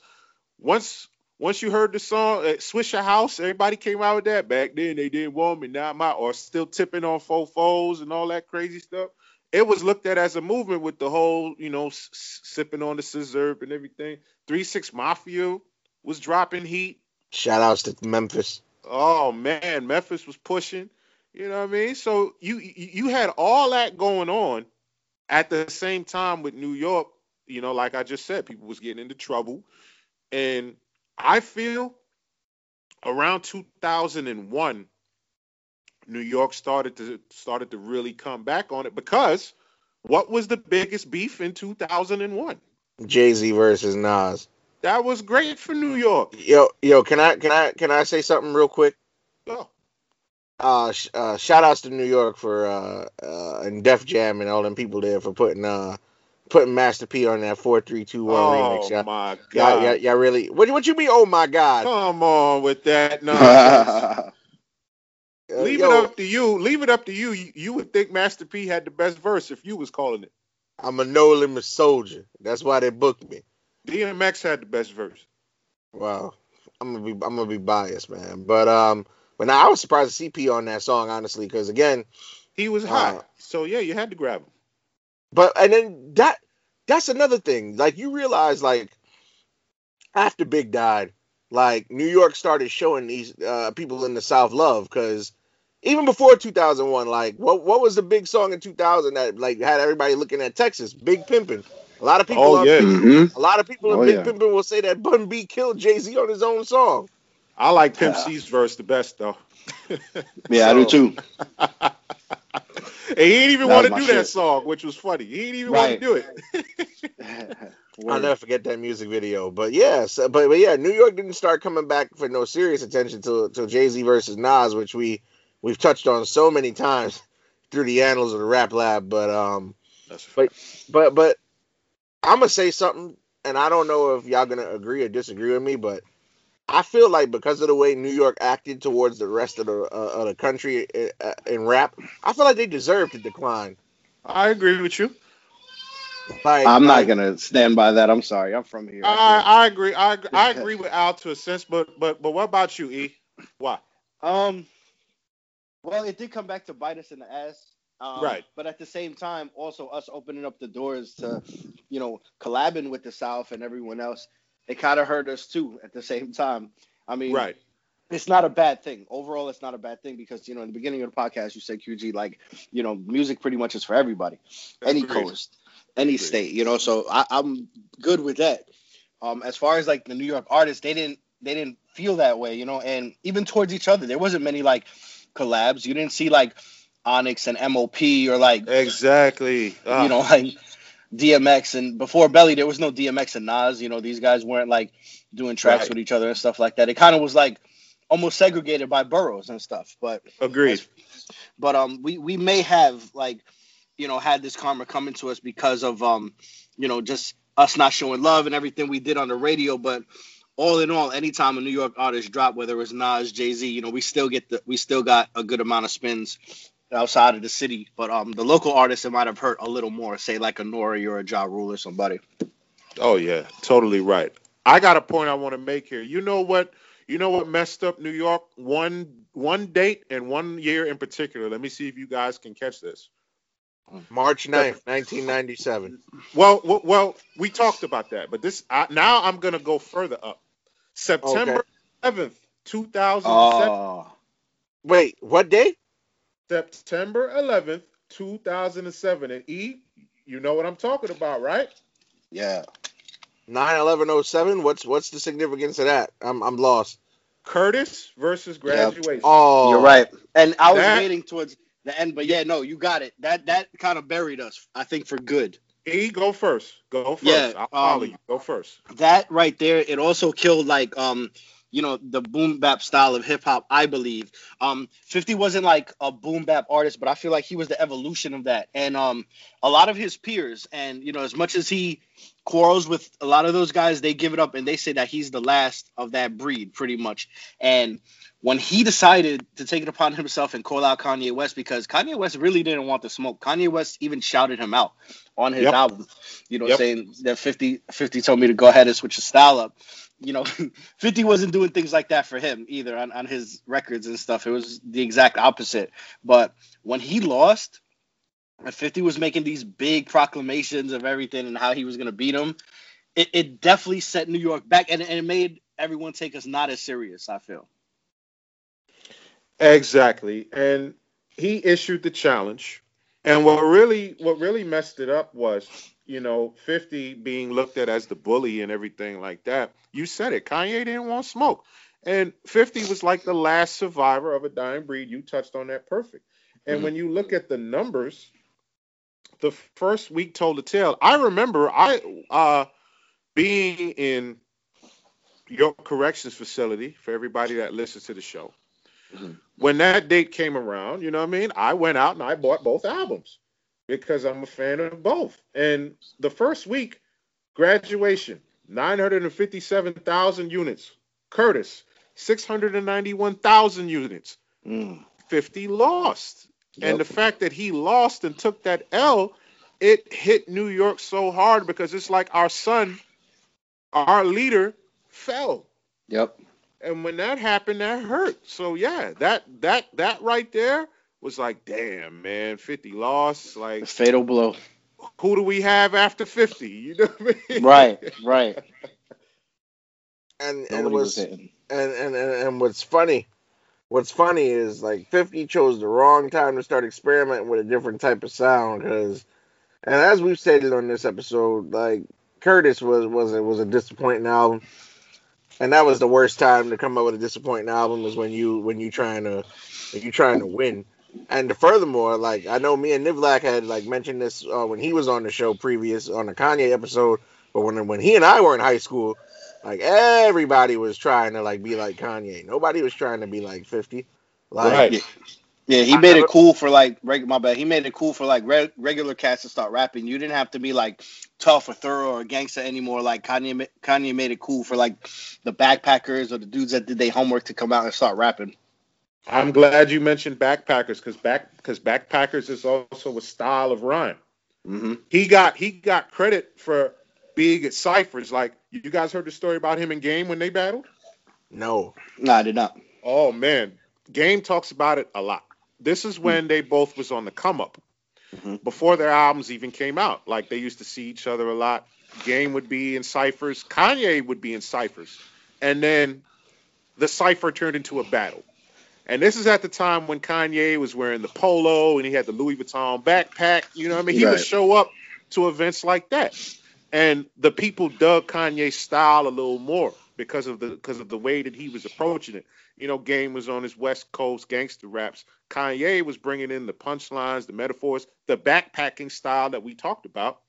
once once you heard the song uh, Swishahouse, everybody came out with that. Back then they didn't want me, now I'm or still tipping on fofos and all that crazy stuff. It was looked at as a movement with the whole, you know, s- sipping on the scissor and everything. Three Six Mafia was dropping heat. Shout outs to Memphis. Oh man, Memphis was pushing. You know what I mean? So you you had all that going on at the same time with New York. You know, like I just said, people was getting into trouble, and I feel around 2001, New York started to started to really come back on it because what was the biggest beef in 2001? Jay Z versus Nas. That was great for New York. Yo, yo, can I can I can I say something real quick? Oh, Uh, sh- uh shout outs to New York for uh, uh and Def Jam and all them people there for putting uh putting Master P on that four three two one remix. oh Y'all, my y'all, God! y'all, y'all really what what you mean? Oh my God! Come on with that [LAUGHS] nonsense. Uh, Leave yo, it up to you. Leave it up to you. you. You would think Master P had the best verse if you was calling it. I'm a no limit soldier. That's why they booked me. DMX had the best verse. Wow, I'm gonna be I'm gonna be biased, man. But um, but now I was surprised to see P on that song, honestly, because again, He was Uh, hot. so yeah, you had to grab him. but and then that that's another thing. Like you realize, like after Big died, like New York started showing these uh, people in the South love because even before 2001, like what what was the big song in 2000 that like had everybody looking at Texas? Big Pimpin'. A lot of people. Oh, on- yeah. Mhm. A lot of people Oh, in Big yeah. Pimpin' will say that Bun B killed Jay Z on his own song. I like Pimp C's verse the best though. Yeah, I do too. [LAUGHS] And he didn't even want to do my that song, which was funny. He didn't even Right. want to do it. [LAUGHS] I'll never forget that music video. But yeah, so, but but yeah, New York didn't start coming back for no serious attention till till Jay Z versus Nas, which we we've touched on so many times [LAUGHS] through the annals of the Rap Lab. But um, That's But- but but I'm gonna say something, and I don't know if y'all gonna agree or disagree with me, but I feel like because of the way New York acted towards the rest of the uh, of the country in, uh, in rap, I feel like they deserve to decline. I agree with you. Like I'm not like, gonna stand by that. I'm sorry. I'm from here. I. I, I agree. I, [LAUGHS] I agree with Al to a sense, but but but what about you, E? Why? Um, well, it did come back to bite us in the ass. Um, Right. But at the same time, also us opening up the doors to, you know, collabing with the South and everyone else, it kind of hurt us too at the same time. I mean, Right. it's not a bad thing. Overall, it's not a bad thing because, you know, in the beginning of the podcast, you said, QG, like, you know, music pretty much is for everybody, any Agreed. coast, any Agreed. state, you know, so I, I'm good with that. Um, as far as like the New York artists, they didn't they didn't feel that way, you know, and even towards each other, there wasn't many like collabs. You didn't see like Onyx and MOP or like Exactly. Ah, you know like DMX and before Belly, there was no DMX and Nas. You know, these guys weren't like doing tracks Right. with each other and stuff like that. It kind of was like almost segregated by boroughs and stuff. But agreed. but um we we may have like you know had this karma coming to us because of um you know just us not showing love and everything we did on the radio but all in all anytime a new york artist drop whether it's nas jay-z you know we still get the we still got a good amount of spins outside of the city but um the local artists it might have hurt a little more say like a nori or a ja rule or somebody Oh yeah, totally right. I got a point I want to make here. You know what? You know what messed up New York? One one date and one year in particular. Let me see if you guys can catch this. March 9th, 1997. Well, well, well we talked about that, but this I, now I'm gonna go further up. September 11th, 2007. oh Wait, what day? September 11th, 2007. And E, you know what I'm talking about, right? yeah 9/11/07. What's what's the significance of that? I'm I'm lost. Curtis versus graduation. Oh, you're right and i was That- waiting towards the end but yeah no you got it that that kind of buried us i think for good E, go first. Go first. Yeah, I'll follow um, you. Go first. that right there it also killed like um you know the boom bap style of hip hop i believe um 50 wasn't like a boom bap artist but i feel like he was the evolution of that and um a lot of his peers and you know as much as he quarrels with a lot of those guys they give it up and they say that he's the last of that breed pretty much and when he decided to take it upon himself and call out Kanye West because Kanye West really didn't want the smoke. Kanye West even shouted him out on his Yep. album, you know, Yep. saying that 50, 50 told me to go ahead and switch his style up. You know, [LAUGHS] 50 wasn't doing things like that for him either on, on his records and stuff. It was the exact opposite. But when he lost, and 50 was making these big proclamations of everything and how he was going to beat him, it, it definitely set New York back and, and it made everyone take us not as serious, I feel. Exactly. And he issued the challenge. And what really what really messed it up was, you know, 50 being looked at as the bully and everything like that. You said it. Kanye didn't want smoke. And 50 was like the last survivor of a dying breed. You touched on that perfect. And Mhm. when you look at the numbers, the first week told the tale. I remember I uh being in your corrections facility for everybody that listens to the show Mhm. when that date came around, you know what I mean? I went out and I bought both albums because I'm a fan of both. And the first week, graduation, 957,000 units. Curtis, 691,000 units. Mm. 50 lost. And the fact that he lost and took that L, it hit New York so hard because it's like our son, our leader, fell. Yep. And when that happened, that hurt. So yeah, that that that right there was like, damn, man, 50 lost. The Like, fatal blow. who do we have after 50? [LAUGHS] You know what I mean? Right, right. [LAUGHS] and and Nobody was was and, and and and what's funny what's funny is like 50 chose the wrong time to start experimenting with a different type of sound because and as we've stated on this episode like curtis was was a, was a disappointing album and that was the worst time to come up with a disappointing album is when you when you trying to you trying to win And furthermore, like I know me and Nivlak had like mentioned this uh, when he was on the show previous on the Kanye episode, but when when he and I were in high school, like everybody was trying to like be like Kanye. Nobody was trying to be like Fifty. Like Right. Yeah, he I made never- it cool for like reg- my bad. He made it cool for like re- regular cats to start rapping. You didn't have to be like tough or thorough or gangster anymore. Like Kanye, Kanye made it cool for like the backpackers or the dudes that did their homework to come out and start rapping. I'm glad you mentioned backpackers because back because backpackers is also a style of rhyme. hmm He got he got credit for being at ciphers. Like you guys heard the story about him and Game when they battled. no, no, I did not. Oh man, Game talks about it a lot. This is when they both was on the come up Mhm. before their albums even came out. Like they used to see each other a lot. Game would be in ciphers. Kanye would be in ciphers, and then the cipher turned into a battle. And this is at the time when Kanye was wearing the polo and he had the Louis Vuitton backpack. You know what I mean? He would show up to events like that. And the people dug Kanye's style a little more because of the because of the way that he was approaching it. You know, Game was on his West Coast gangster raps. Kanye was bringing in the punchlines, the metaphors, the backpacking style that we talked about,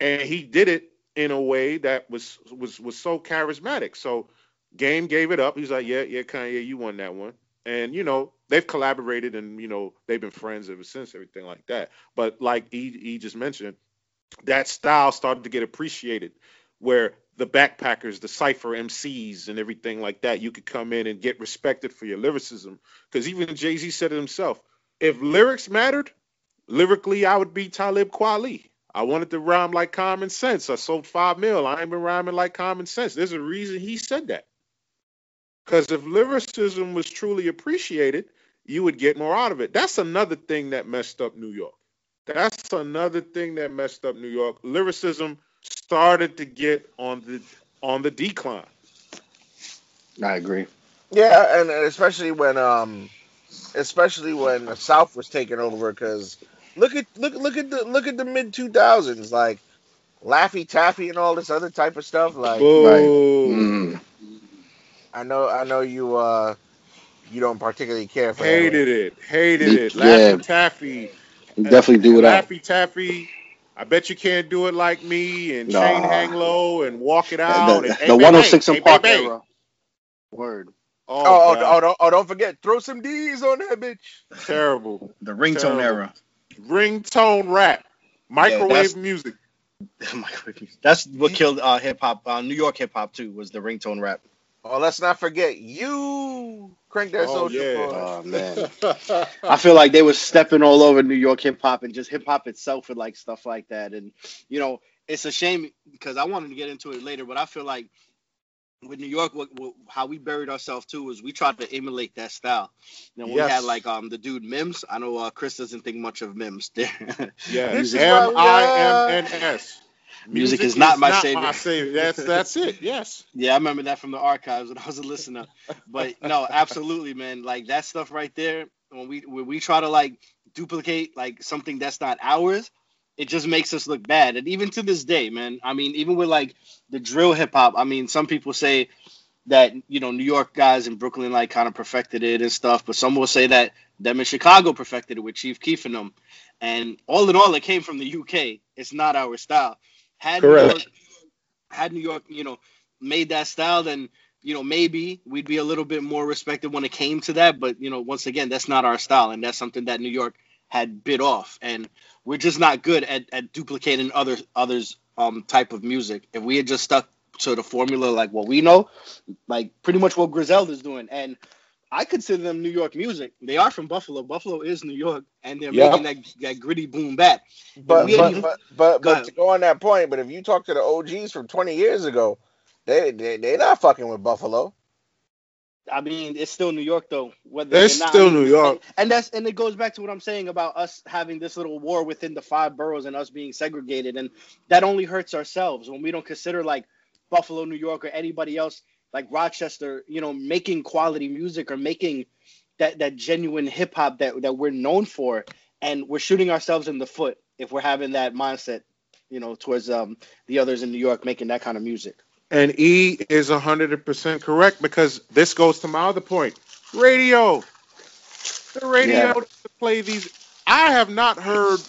and he did it in a way that was was was so charismatic. So Game gave it up. He's like, yeah, yeah, Kanye, you won that one. And you know they've collaborated and you know they've been friends ever since, everything like that. But like he, he just mentioned, that style started to get appreciated, where the backpackers, the cipher MCs, and everything like that, you could come in and get respected for your lyricism. Because even Jay Z said it himself: if lyrics mattered, lyrically, I would be Talib Kweli. I wanted to rhyme like Common Sense. I sold five mil. I ain't been rhyming like Common Sense. There's a reason he said that. Because if lyricism was truly appreciated, you would get more out of it. That's another thing that messed up New York. That's another thing that messed up New York. Lyricism started to get on the on the decline. I agree. yeah, and especially when um, especially when the South was taking over, because look at look look at the look at the mid two thousands, like Laffy Taffy and all this other type of stuff. Like Boo. Mm. I know I know you uh you don't particularly care for that. Hated it. Hated it. Yeah. Laffy Taffy. Definitely do it out. Laffy Taffy. I bet you can't do it like me and Nah. chain hang low and walk it out. The, and, the hey, 106 bang, in Park bang, bang. era. Word. Oh, Oh, oh, oh, don't, oh, don't forget, throw some D's on that bitch. terrible. The ringtone Terrible. era. Ringtone rap. Microwave that's- [LAUGHS] music. That's what killed uh, hip hop. Uh, New York hip hop too was the ringtone rap. Oh, let's not forget you. Crank that Oh, social yeah. Oh man. [LAUGHS] I feel like they were stepping all over New York hip hop and just hip hop itself and like stuff like that. And you know, it's a shame because I wanted to get into it later, but I feel like with New York, what, what, how we buried ourselves too was we tried to emulate that style. You know, we had like um the dude Mims. I know uh, Chris doesn't think much of Mims. [LAUGHS] Yeah, This is M why I M we N S. Music is not my savior. savior. That's that's it. Yes. [LAUGHS] Yeah, I remember that from the archives when I was a listener. But no, absolutely, man. Like that stuff right there. When we when we try to like duplicate like something that's not ours, it just makes us look bad. And even to this day, man. I mean, even with like the drill hip hop. I mean, some people say that you know New York guys in Brooklyn like kind of perfected it and stuff, but some will say that them in Chicago perfected it with Chief Keef and them. And all in all, it came from the UK. It's not our style. Had New York, had New York, you know, made that style, then you know maybe we'd be a little bit more respected when it came to that. But you know, once again, that's not our style, and that's something that New York had bit off, and we're just not good at, at duplicating other others um type of music. If we had just stuck to the formula like what we know, like pretty much what Griselda's doing, and I consider them New York music. They are from Buffalo. Buffalo is New York, and they're Yep. making that, that gritty boom bap. But but, ain't- but but Go but to go on that point, but if you talk to the OGs from 20 years ago, they they they not fucking with Buffalo. I mean, it's still New York though. Whether It's not- still New York. and, and that's and it goes back to what I'm saying about us having this little war within the five boroughs and us being segregated, and that only hurts ourselves when we don't consider like Buffalo, New York, or anybody else like Rochester, you know, making quality music or making that that genuine hip hop that that we're known for, and we're shooting ourselves in the foot if we're having that mindset, you know, towards um the others in New York making that kind of music. And E is hundred percent correct because this goes to my other point. Radio. The radio Yeah. doesn't play these. I have not heard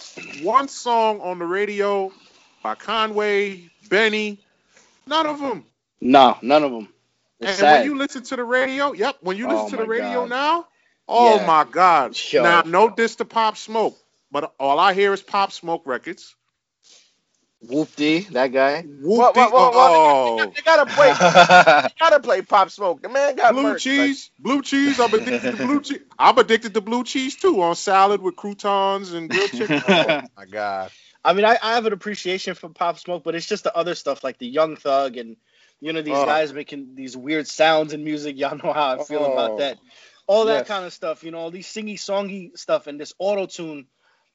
one song on the radio by Conway, Benny, none of them. No, none of them. It's And sad. when you listen to the radio, yep, when you listen Oh to the radio God. now, oh Yeah. my God. Yo. Now, no diss to Pop Smoke, but all I hear is Pop Smoke records. Whoop D, that guy. Well, Whoop well, well, well, oh, They gotta play. [LAUGHS] they gotta play Pop Smoke. The man got blue merch, cheese, blue cheese. I'm addicted to blue cheese. [LAUGHS] I'm addicted to blue cheese too on salad with croutons and grilled chicken. [LAUGHS] Oh my God. I mean, I, I have an appreciation for Pop Smoke, but it's just the other stuff like the Young Thug and you know these Oh. guys making these weird sounds in music. [LAUGHS] Y'all know how I feel Oh. about that. All that Yes. kind of stuff, you know, all these singy songy stuff and this auto tune,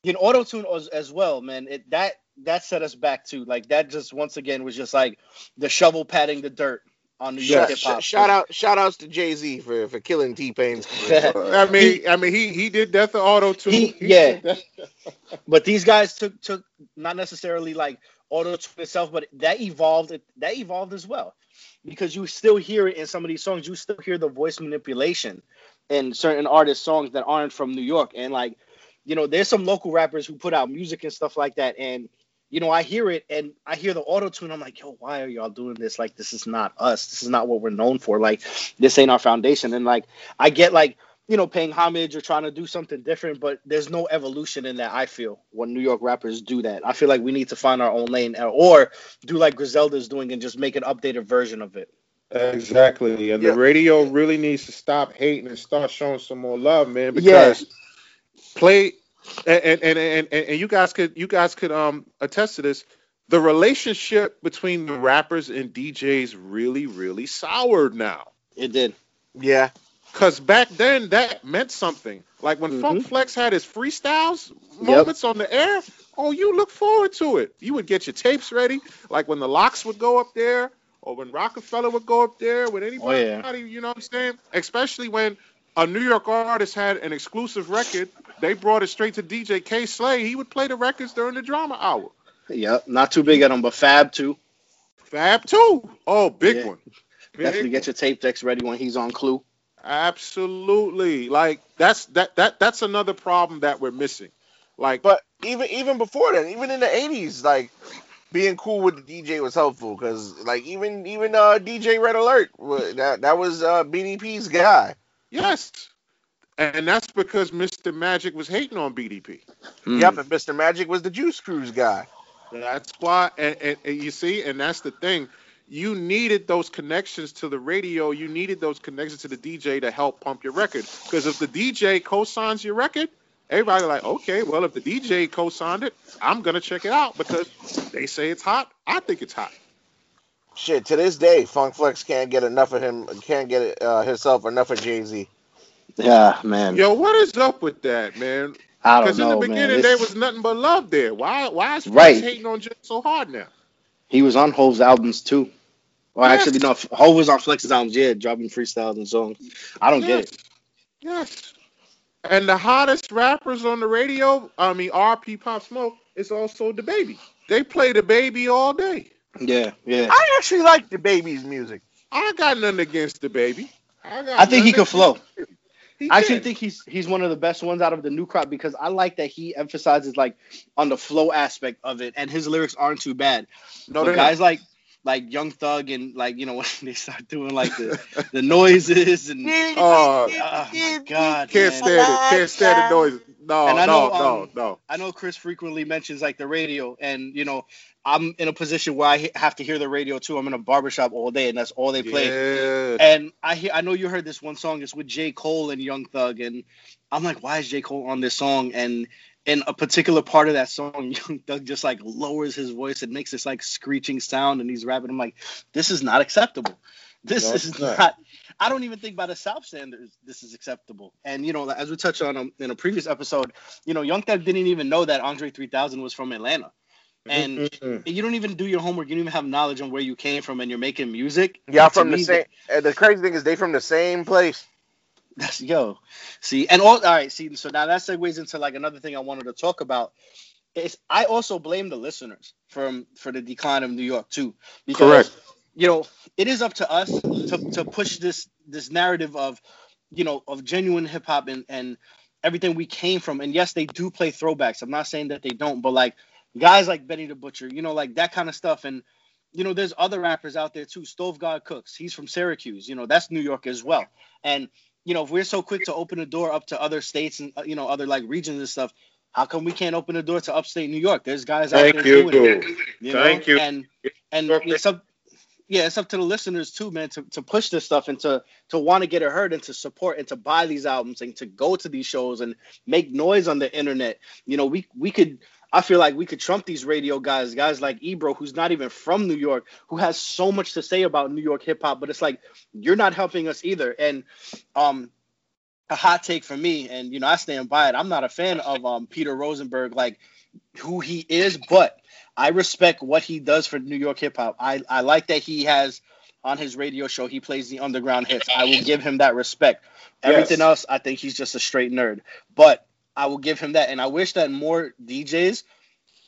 you know, auto tune as, as well, man. It that that set us back too. Like that just once again was just like the shovel patting the dirt on New York Shout, hip hop. shout out, shout outs to Jay Z for for killing T Pain's. [LAUGHS] I mean, I mean, he he did Death of Auto too. He- yeah. [LAUGHS] But these guys took took not necessarily like auto tune itself, but that evolved. That evolved as well, because you still hear it in some of these songs. You still hear the voice manipulation in certain artists' songs that aren't from New York. And like, you know, there's some local rappers who put out music and stuff like that. And you know, I hear it and I hear the auto tune. I'm like, yo, why are y'all doing this? Like, this is not us. This is not what we're known for. Like, this ain't our foundation. And like, I get like you know, paying homage or trying to do something different, but there's no evolution in that. I feel when New York rappers do that, I feel like we need to find our own lane or- or do like Griselda's doing and just make an updated version of it. Exactly, and Yeah. the radio really needs to stop hating and start showing some more love, man. Yeah. Because play, and and, and and and you guys could you guys could um attest to this. The relationship between the rappers and DJs really really soured now. It did. Yeah, Cause back then that meant something. Like when Mhm. Funk Flex had his freestyles moments on the air, oh, you look forward to it. You would get your tapes ready. Like when the LOX would go up there, or when Roc-A-Fella would go up there, with anybody, yeah. you know what I'm saying? Especially when a New York artist had an exclusive record, they brought it straight to DJ Kay Slay. He would play the records during the drama hour. Yep. Not too big at them, but Fab too. Fab too. Oh, big Yeah. one. Big Definitely get your tape decks ready when he's on Clue. Absolutely. Like that's that that that's another problem that we're missing. Like but even even before then, even in the '80s, like being cool with the DJ was helpful because like even even uh DJ Red Alert that that was uh BDP's guy. yes. And that's because Mr. Magic was hating on BDP. Hmm. Yep, and Mr. Magic was the Juice Crew guy. That's why and, and, and you see, and that's the thing. You needed those connections to the radio, you needed those connections to the DJ to help pump your record. Because if the DJ co-signs your record, everybody like, okay, well if the DJ co-signed it, I'm gonna check it out because they say it's hot. I think it's hot. Shit, to this day, Funk Flex can't get enough of him. Can't get uh, himself enough of Jay Z. Yeah, man. Yo, what is up with that, man? I don't Because in the beginning It's- there was nothing but love there. Why why is Flex Right. hating on Jay so hard now? He was on Hove's albums too. Well, Yes. actually, no, Hove was on Flex's albums. Yeah, dropping freestyles and songs. I don't get it. Yes. And the hottest rappers on the radio, I mean RP Pop Smoke, is also DaBaby. They play DaBaby all day. Yeah, yeah. I actually like DaBaby's music. I got nothing against DaBaby. I, got I think he nothing could flow. against- He I actually think he's he's one of the best ones out of the new crop because I like that he emphasizes like on the flow aspect of it, and his lyrics aren't too bad. no, but guys not. like like Young Thug and like you know [LAUGHS] when they start doing like the the [LAUGHS] noises and [LAUGHS] Oh, oh my god, can't man. stand it. Can't stand the noise. No, And I no, know, no, um, no. I know Chris frequently mentions like the radio, and you know I'm in a position where I have to hear the radio too. I'm in a barbershop all day, and that's all they play. Yeah. And I hear, I know you heard this one song. It's with J. Cole and Young Thug, and I'm like, why is J. Cole on this song? And in a particular part of that song, [LAUGHS] Young Thug just like lowers his voice and makes this like screeching sound, and he's rapping. I'm like, this is not acceptable. This No, is not. not. I don't even think by the South standards this is acceptable. And you know, as we touched on um, in a previous episode, you know, Young Thug didn't even know that Andre 3000 was from Atlanta. And Mm-mm. you don't even do your homework. You don't even have knowledge on where you came from, and you're making music. Y'all from the me, same. And the crazy thing is, they from the same place. That's yo. See, and all all right, see, so now that's that segues into like another thing I wanted to talk about. Is I also blame the listeners from for the decline of New York too. Because Correct. You know, it is up to us to, to push this this narrative of, you know, of genuine hip hop and and everything we came from. And yes, they do play throwbacks. I'm not saying that they don't, but like guys like Benny the Butcher, you know, like that kind of stuff. And you know, there's other rappers out there too. Stove God Cooks, he's from Syracuse. You know, that's New York as well. And you know, if we're so quick to open the door up to other states and uh, you know other like regions and stuff, how come we can't open the door to upstate New York? There's guys out Thank there you. doing it. You Thank know? you. And and up, yeah, it's up to the listeners too, man, to, to push this stuff and to to want to get it heard and to support and to buy these albums and to go to these shows and make noise on the internet. You know, we we could I feel like we could trump these radio guys, guys like Ebro, who's not even from New York, who has so much to say about New York hip hop, but it's like you're not helping us either. And um a hot take for me, and you know, I stand by it. I'm not a fan of um Peter Rosenberg, like who he is, but I respect what he does for New York hip hop. I, I like that he has on his radio show he plays the underground hits. I will give him that respect. Everything Yes. else, I think he's just a straight nerd. But I will give him that, and I wish that more DJs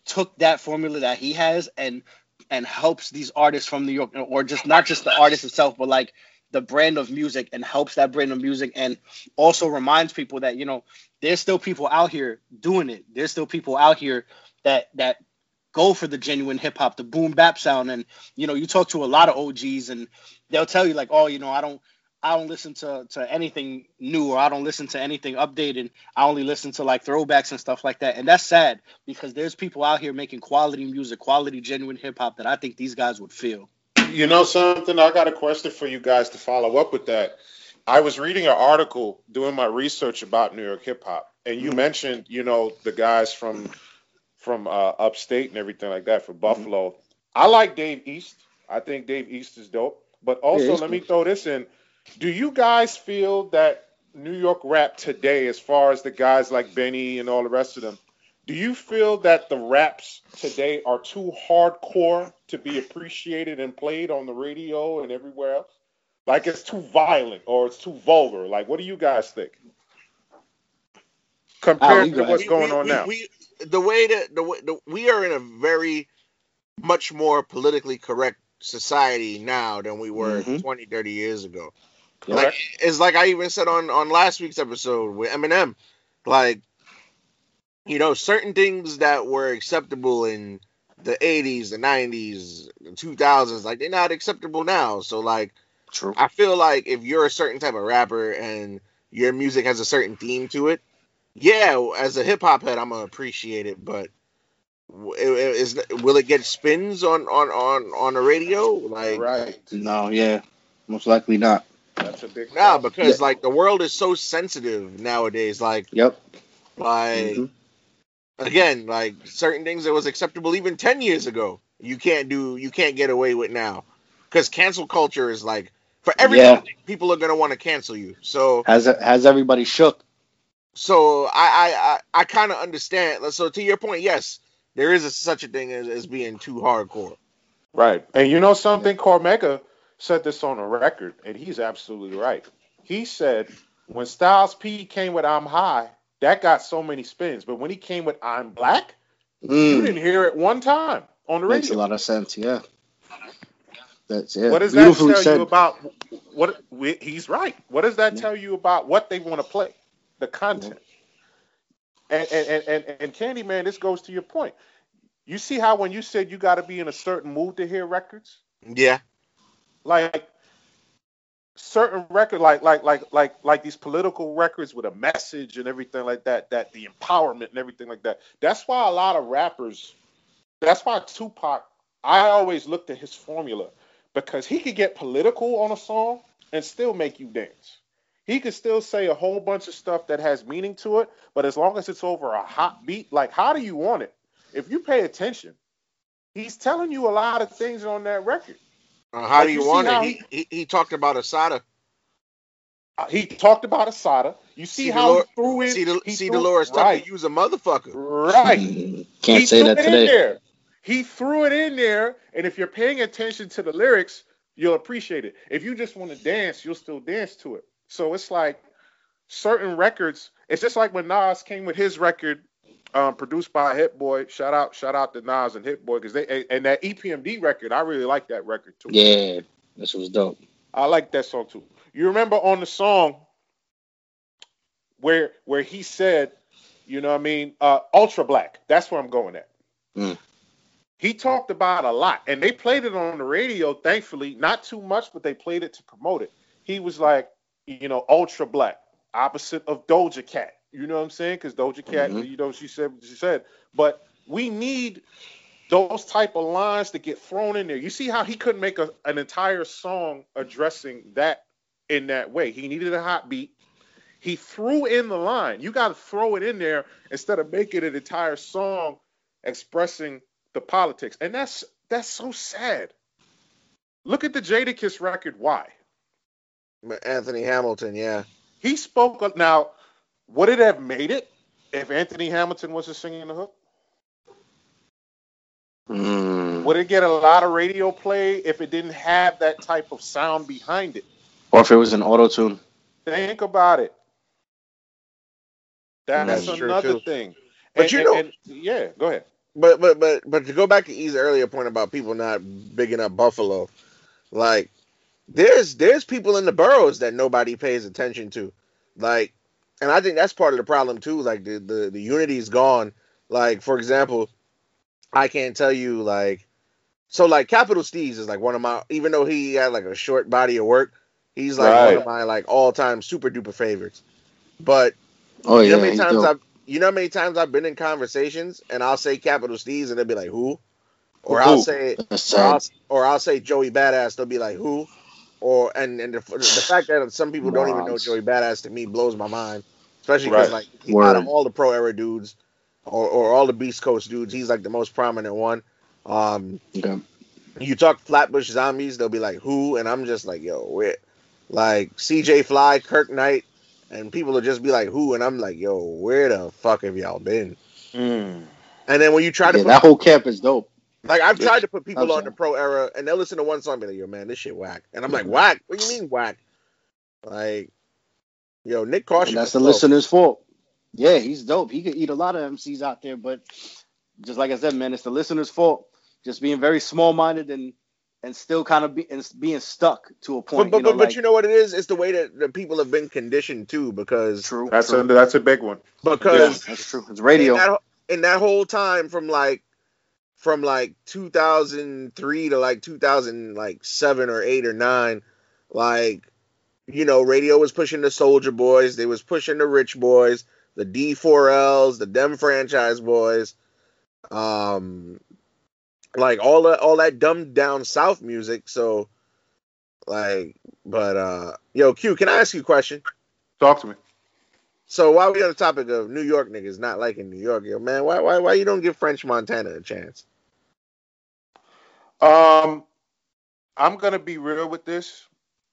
took that formula that he has and and helps these artists from New York, or just not just the artist itself, but like the brand of music and helps that brand of music and also reminds people that you know there's still people out here doing it. There's still people out here that that go for the genuine hip hop, the boom bap sound. And you know, you talk to a lot of OGs and they'll tell you like, oh, you know, I don't I don't listen to, to anything new or I don't listen to anything updated. I only listen to like throwbacks and stuff like that. And that's sad because there's people out here making quality music, quality genuine hip hop that I think these guys would feel. You know something? I got a question for you guys to follow up with that. I was reading an article doing my research about New York hip hop, and you mm-hmm. mentioned, you know, the guys from from uh, upstate and everything like that for Buffalo. I like Dave East. I think Dave East is dope. But also, he's let me throw this in. Do you guys feel that New York rap today, as far as the guys like Benny and all the rest of them, do you feel that the raps today are too hardcore to be appreciated and played on the radio and everywhere else? Like it's too violent or it's too vulgar. Like, what do you guys think? Compared you to what's going we- on we- now. We, the way that the, way- the we are in a very much more politically correct society now than we were Mhm. 20, 30 years ago. Correct? Like it's like I even said on on last week's episode with Eminem, like you know certain things that were acceptable in the 80s, the 90s, the 2000s, like they're not acceptable now. So like True. I feel like if you're a certain type of rapper and your music has a certain theme to it, yeah, as a hip hop head, I'm gonna appreciate it. But w- it- it- is will it get spins on on on on the radio? Like right. No, yeah. Most likely not. That's a big nah, question. because Yeah. like the world is so sensitive nowadays. Like Yep. like Mhm. again, like certain things that was acceptable even ten years ago, you can't do, you can't get away with now, because cancel culture is like for everything. Yeah. People are gonna want to cancel you. So Has has everybody shook? So I I I, I kind of understand. So to your point, yes, there is a, such a thing as, as being too hardcore. Right. And you know something? Cormega said this on a record, and he's absolutely right. He said when Styles P came with I'm High, that got so many spins. But when he came with I'm Black, you Mm, didn't hear it one time on the radio. makes a lot of sense. Yeah. That's yeah. What does that tell said. you about what we, he's right? What does that tell you about what they want to play, the content? And and, and and and Candyman, this goes to your point. You see how when you said you got to be in a certain mood to hear records, Yeah, like certain record, like like like like like these political records with a message and everything like that, that the empowerment and everything like that. That's why a lot of rappers. That's why Tupac. I always looked at his formula because he could get political on a song and still make you dance. He could still say a whole bunch of stuff that has meaning to it, but as long as it's over a hot beat, like how do you want it? If you pay attention, he's telling you a lot of things on that record. uh, how Like, do you, you see want how it? He, he he talked about Assata. Uh, he talked about Assata. You see, See, how Delor- he threw in. See the he see threw- Dolores Tucker right, use a motherfucker. right. [LAUGHS] Can't he say that today. there. He threw it in there, and if you're paying attention to the lyrics, you'll appreciate it. If you just want to dance, you'll still dance to it. So it's like certain records. It's just like when Nas came with his record, um, produced by Hit Boy. Shout out, shout out to Nas and Hit Boy because they and that EPMD record. I really like that record too. Yeah, this was dope. I like that song too. You remember on the song where where he said, you know what I mean, uh, ultra black. That's where I'm going at. Mm. He talked about a lot, and they played it on the radio. Thankfully, not too much, but they played it to promote it. He was like, you know, ultra black, opposite of Doja Cat. You know what I'm saying? Because Doja Cat, Mhm. you know, she said what she said. But we need those type of lines to get thrown in there. You see how he couldn't make a, an entire song addressing that in that way. He needed a hot beat. He threw in the line. You got to throw it in there instead of making an entire song expressing the politics. And that's that's so sad. Look at the Jadakiss record. Why? Anthony Hamilton, yeah. He spoke up. Now, would it have made it if Anthony Hamilton was singing the hook? Mm. Would it get a lot of radio play if it didn't have that type of sound behind it? Or if it was an auto tune. Think about it. That's That's another thing. But And- you and- know- and- yeah, go ahead. But but but but to go back to E's earlier point about people not bigging up Buffalo, like there's there's people in the boroughs that nobody pays attention to, like, and I think that's part of the problem too. Like the the the unity is gone. Like for example, I can't tell you like, so like Capital Steez is like one of my even though he had like a short body of work, he's like one of my like all time super duper favorites. But Oh you yeah, know how many times. I've you know how many times I've been in conversations and I'll say Capital Steez and they'll be like who, or I'll say or I'll, or I'll say Joey Badass they'll be like who, or and and the, the fact that some people don't even know. Joey Badass to me blows my mind, especially because Right. like out of all the pro era dudes or or all the Beast Coast dudes he's like the most prominent one. Um, Okay. you talk Flatbush Zombies they'll be like who, and I'm just like yo where, like CJ Fly, Kirk Knight. And people will just be like, "Who?" And I'm like, "Yo, where the fuck have y'all been?" And then when you try to put, that whole camp is dope. Like, I've tried to put people I'm on the pro era, and they'll listen to one song, and be like, "Yo, man, this shit whack," and I'm like, "Whack? What do you mean whack?" Like, yo, Nyck Caution." That's the dope. listener's fault. Yeah, he's dope. He could eat a lot of MCs out there, but just like I said, man, it's the listener's fault. Just being very small minded and and still kind of be, and being stuck to a point. But but, you know, but, but like- you know what it is? It's the way that the people have been conditioned too, because true. That's true. a that's a big one. because that's true. It's radio. in that, in that whole time from like from like 2003 to like 2000 like 7 or 8 or 9 like you know radio was pushing the Soulja Boys they was pushing the rich boys the d4ls the Dem Franchize Boyz um like all that all that dumbed down south music so like but uh yo q can i ask you a question Talk to me. So while we on the topic of New York niggas not liking New York, yo man, why why why you don't give French Montana a chance? Um, I'm gonna be real with this,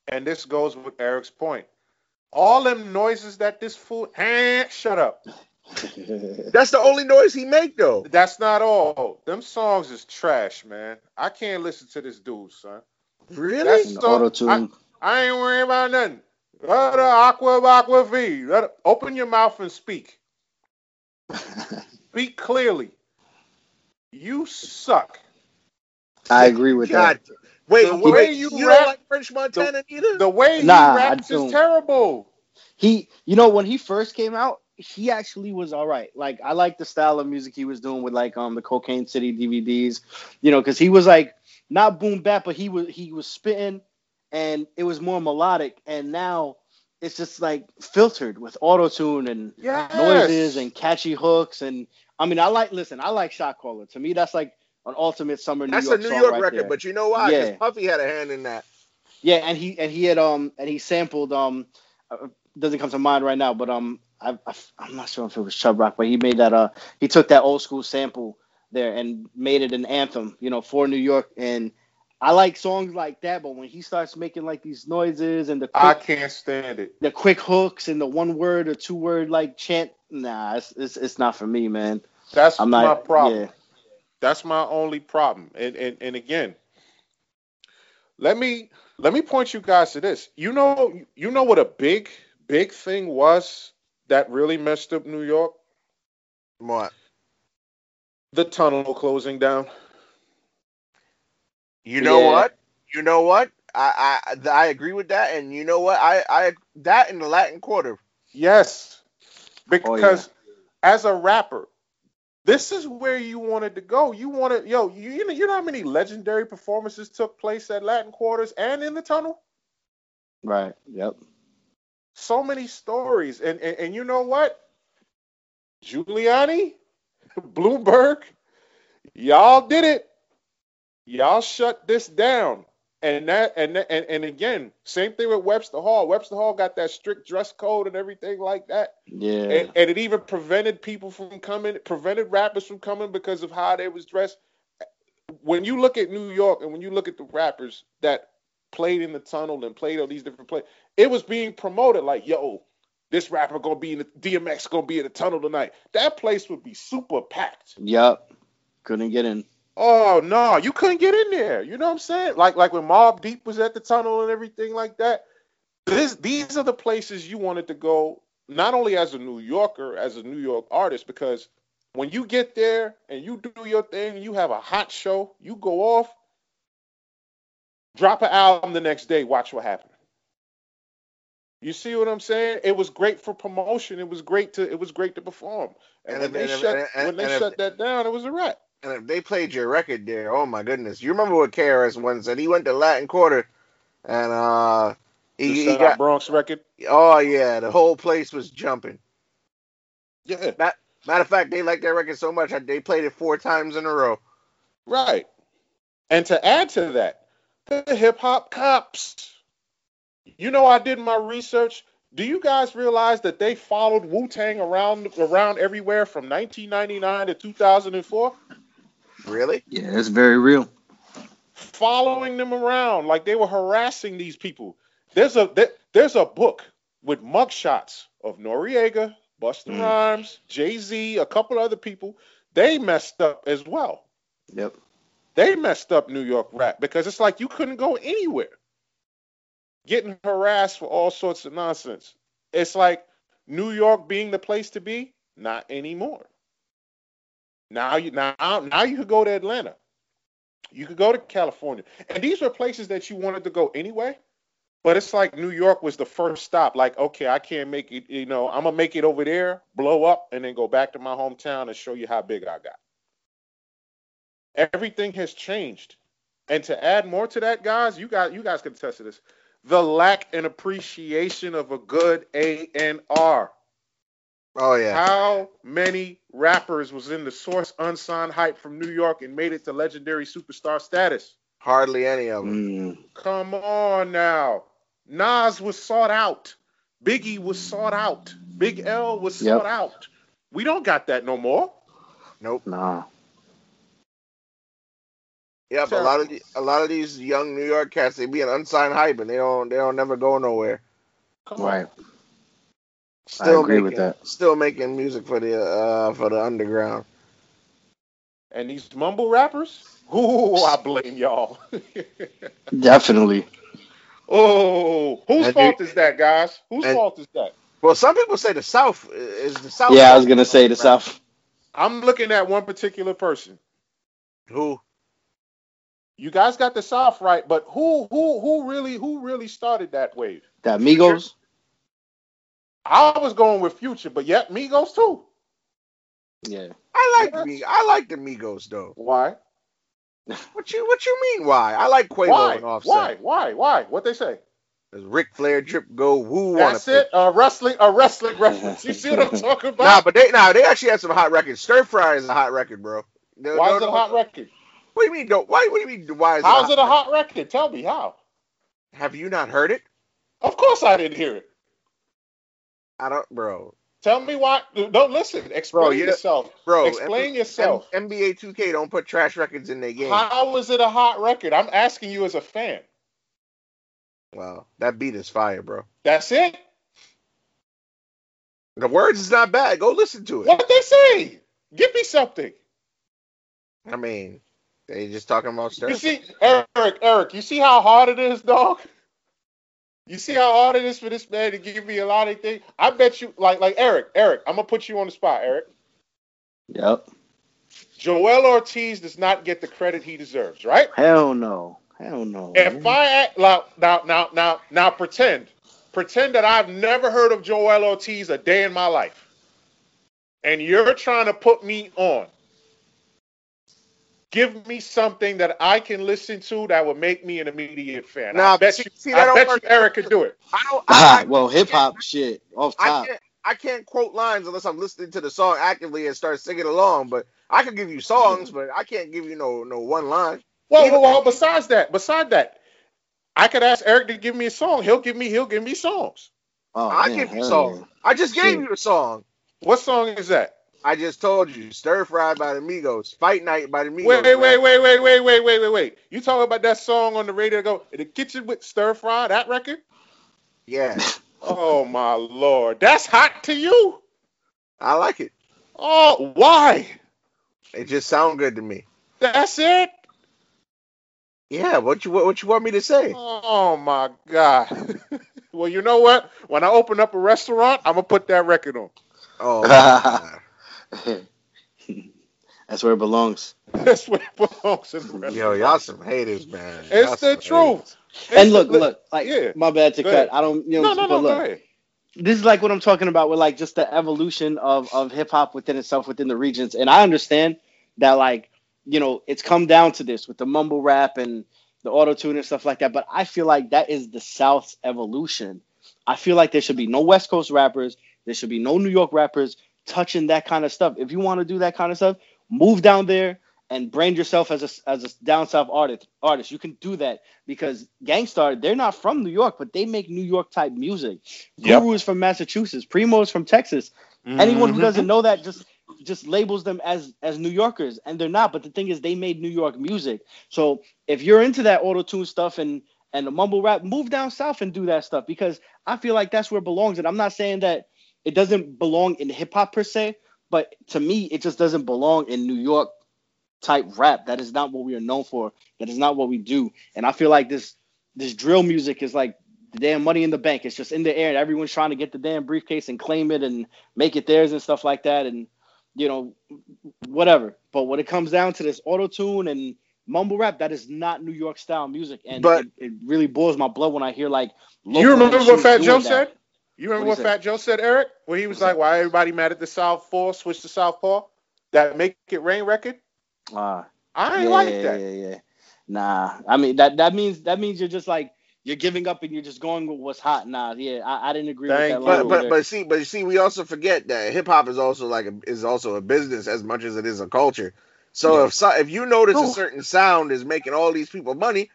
and this goes with Eric's point. All them noises that this fool, eh, shut up. [LAUGHS] That's the only noise he make though. That's not all. Them songs is trash, man. I can't listen to this dude, son. Really? That's And so- auto tune. I ain't worrying about nothing. Let aqua aqua v. Let open your mouth and speak. [LAUGHS] Speak clearly. You suck. I agree with God. that. Wait, The wait, way you, you don't rap- like French Montana either? The way he Nah, raps is terrible. He, you know, when he first came out, he actually was all right. Like I like the style of music he was doing with like um the Cocaine City DVDs, you know, because he was like not boom bap, but he was he was spitting, and it was more melodic. And now it's just like filtered with auto tune and Yes. noises and catchy hooks. And I mean, I like listen, I like Shot Caller. To me, that's like an ultimate summer New That's York That's a New York right record, there. but you know why? Because Yeah. Puffy had a hand in that. Yeah, and he and he had um and he sampled um uh, doesn't come to mind right now, but um I, I I'm not sure if it was Chubb Rock, but he made that uh he took that old school sample there and made it an anthem, you know, for New York. And I like songs like that, but when he starts making like these noises and the quick, I can't stand it. the quick hooks and the one word or two word like chant, nah, it's it's, it's not for me, man. That's I'm my not problem. Yeah, That's my only problem. And, and and again, let me let me point you guys to this. You know you know what a big big thing was that really messed up New York? What? The tunnel closing down. You know Yeah. what? You know what? I, I I agree with that, and you know what? I I that in the Latin Quarter. Yes. Oh, because as a rapper, this is where you wanted to go. You wanted, yo, you, you know, you know how many legendary performances took place at Latin Quarters and in the tunnel? Right. Yep. So many stories. And and, and you know what? Giuliani, [LAUGHS] Bloomberg, y'all did it. Y'all shut this down. And that and and, and again, same thing with Webster Hall. Webster Hall got that strict dress code and everything like that. Yeah. And, and it even prevented people from coming, prevented rappers from coming because of how they was dressed. When you look at New York and when you look at the rappers that played in the tunnel and played on these different places, it was being promoted like, yo, this rapper gonna be in the DMX gonna be in the tunnel tonight. That place would be super packed. Yep. Couldn't get in. Oh no, you couldn't get in there. You know what I'm saying? Like like when Mobb Deep was at the tunnel and everything like that. This these are the places you wanted to go, not only as a New Yorker, as a New York artist, because when you get there and you do your thing, you have a hot show, you go off, drop an album the next day, watch what happens. You see what I'm saying? It was great for promotion. It was great to it was great to perform. And, And when if- they and shut and- and- when they and if- shut that down, it was a wrap. And if they played your record there, oh my goodness. You remember what KRS One said? He went to Latin Quarter and uh he, he got Bronx record. oh yeah, the whole place was jumping. Yeah. Matter of fact, they liked that record so much that they played it four times in a row. Right. And to add to that, the hip hop cops. You know, I did my research. Do you guys realize that they followed Wu Tang around around everywhere from 1999 to 2004, Really? Yeah, it's very real. following them around like they were harassing these people? There's a there- there's a book with mugshots of Noreaga, Busta Mm. Rhymes, Jay Z, a couple other people. They messed up as well. Yep. they messed up New York rap because it's like you couldn't go anywhere. Getting harassed for all sorts of nonsense. It's like New York being the place to be, not anymore. Now you now now you could go to Atlanta. You could go to California. And these were places that you wanted to go anyway. But it's like New York was the first stop. Like, okay, I can't make it, you know, I'm gonna make it over there, blow up, and then go back to my hometown and show you how big I got everything has changed. And to add more to that, guys, you got you guys can attest to this. The lack and appreciation of a good A and R. Oh yeah. How many rappers was in the source unsigned hype from New York and made it to legendary superstar status? Hardly any of them. Mm. Come on now. Nas was sought out. Biggie was sought out. Big L was Yep. sought out. We don't got that no more. Nope. Nah. Yep. A lot of the, a lot of these young New York cats, they be an unsigned hype and they don't they don't never go nowhere. Come on. Right. Still agree making, with that. Still making music for the uh for the underground. And these mumble rappers, [LAUGHS] ooh, I blame y'all. [LAUGHS] Definitely. oh, whose And fault is that, guys? Whose and- fault is that? Well, some people say the South is the South. Yeah, I was gonna say the South. I'm looking at one particular person. Who? You guys got the South right, but who who who really who really started that wave? That Migos. I was going with Future, but yet Migos too. Yeah. I like Yes. me. I like the Migos though. Why? What you What you mean? Why? I like Quavo Why? and Offset. Why? Why? Why? What they say? Does Ric Flair drip go? Who wanna That's it. A wrestling, a wrestling reference. You see what I'm [LAUGHS] talking about? Nah, but they nah they actually had some hot records. Stir Fry is a hot record, bro. No- Why no- is it a no- hot record? What do you mean? Don't, why? What do you mean? Why is How's it? it a hot record? Tell me how. Have you not heard it? Of course I didn't hear it. I don't, bro. Tell me why. Don't listen. Explain Bro, yourself. Bro, Explain M- yourself. M- NBA 2K don't put trash records in their game. How is it a hot record? I'm asking you as a fan. Well, that beat is fire, bro. That's it. The words is not bad. Go listen to it. What they say? Give me something. I mean, they just talking about stir. You see, Eric, Eric, you see how hard it is, dog? You see how hard it is for this man to give me a lot of things? I bet you, like, like Eric, Eric, I'm gonna put you on the spot, Eric. Yep. Joel Ortiz does not get the credit he deserves, right? Hell no. Hell no. If man. I act now, now, now, now, now, pretend, pretend that I've never heard of Joel Ortiz a day in my life. and you're trying to put me on, give me something that I can listen to that would make me an immediate fan. Nah, I bet see- you, see, that I bet you Eric could do it. I don't. I, I, well, hip hop shit off I can't. I can't quote lines unless I'm listening to the song actively and start singing along. But I can give you songs, but I can't give you no no one line. Well, well, well, besides that, beside that, I could ask Eric to give me a song. He'll give me he'll give me songs. Oh, I man, give you hell songs. yeah. I just gave Shit. you a song. What song is that? I just told you, Stir Fry by the Migos, Fight Night by the Migos. Wait, wait, wait, wait, wait, wait, wait, wait, wait, wait. You talking about that song on the radio? Go in the kitchen with stir fry. That record? Yeah, [LAUGHS] Oh my lord, that's hot to you? I like it. Oh, why? It just sound good to me. That's it? Yeah, what you what, what you want me to say? Oh my god. [LAUGHS] well, you know what? When I open up a restaurant, I'm gonna put that record on. Oh, [LAUGHS] my God. [LAUGHS] That's where it belongs. That's where it belongs in the yo, y'all some haters, man. Y'all It's the some truth. And look, the- look, like yeah. my bad to Go cut. ahead. I don't, you No, know, no, but no, look, go ahead. this is like what I'm talking about with like just the evolution of of hip hop within itself within the regions. And I understand that like, you know, it's come down to this with the mumble rap and the auto tune and stuff like that. But I feel like that is the South's evolution. I feel like there should be no West Coast rappers. There should be no New York rappers touching that kind of stuff. If you want to do that kind of stuff, move down there and brand yourself as a as a down south artist. Artist, you can do that because Gang Starr, they're not from New York, but they make New York type music. Yep. Guru is from Massachusetts. Primo is from Texas. Anyone who Mhm. doesn't know that just just labels them as as New Yorkers, and they're not. But the thing is, they made New York music. So if you're into that auto tune stuff and and the mumble rap, move down south and do that stuff because I feel like that's where it belongs. And I'm not saying that it doesn't belong in hip hop per se, but to me, it just doesn't belong in New York type rap. That is not what we are known for. That is not what we do. And I feel like this this drill music is like the damn money in the bank. It's just in the air, and everyone's trying to get the damn briefcase and claim it and make it theirs and stuff like that. And you know, whatever. But when it comes down to this auto tune and mumble rap, that is not New York style music, and But- it, it really boils my blood when I hear like. You remember what Fat Joe said? You remember What'd what, Fat Joe said, Eric? Where he was like, "Why everybody mad at the Southpaw? Switch to Southpaw." That make it rain record. Ah, I ain't yeah, like that. Yeah, yeah. Nah, I mean that that means that means you're just like you're giving up and you're just going with what's hot. Nah, yeah, I, I didn't agree Thank with that. you. But but there. but see but see we also forget that hip hop is also like a, is also a business as much as it is a culture. So Yeah. if so, if you notice a certain sound is making all these people money,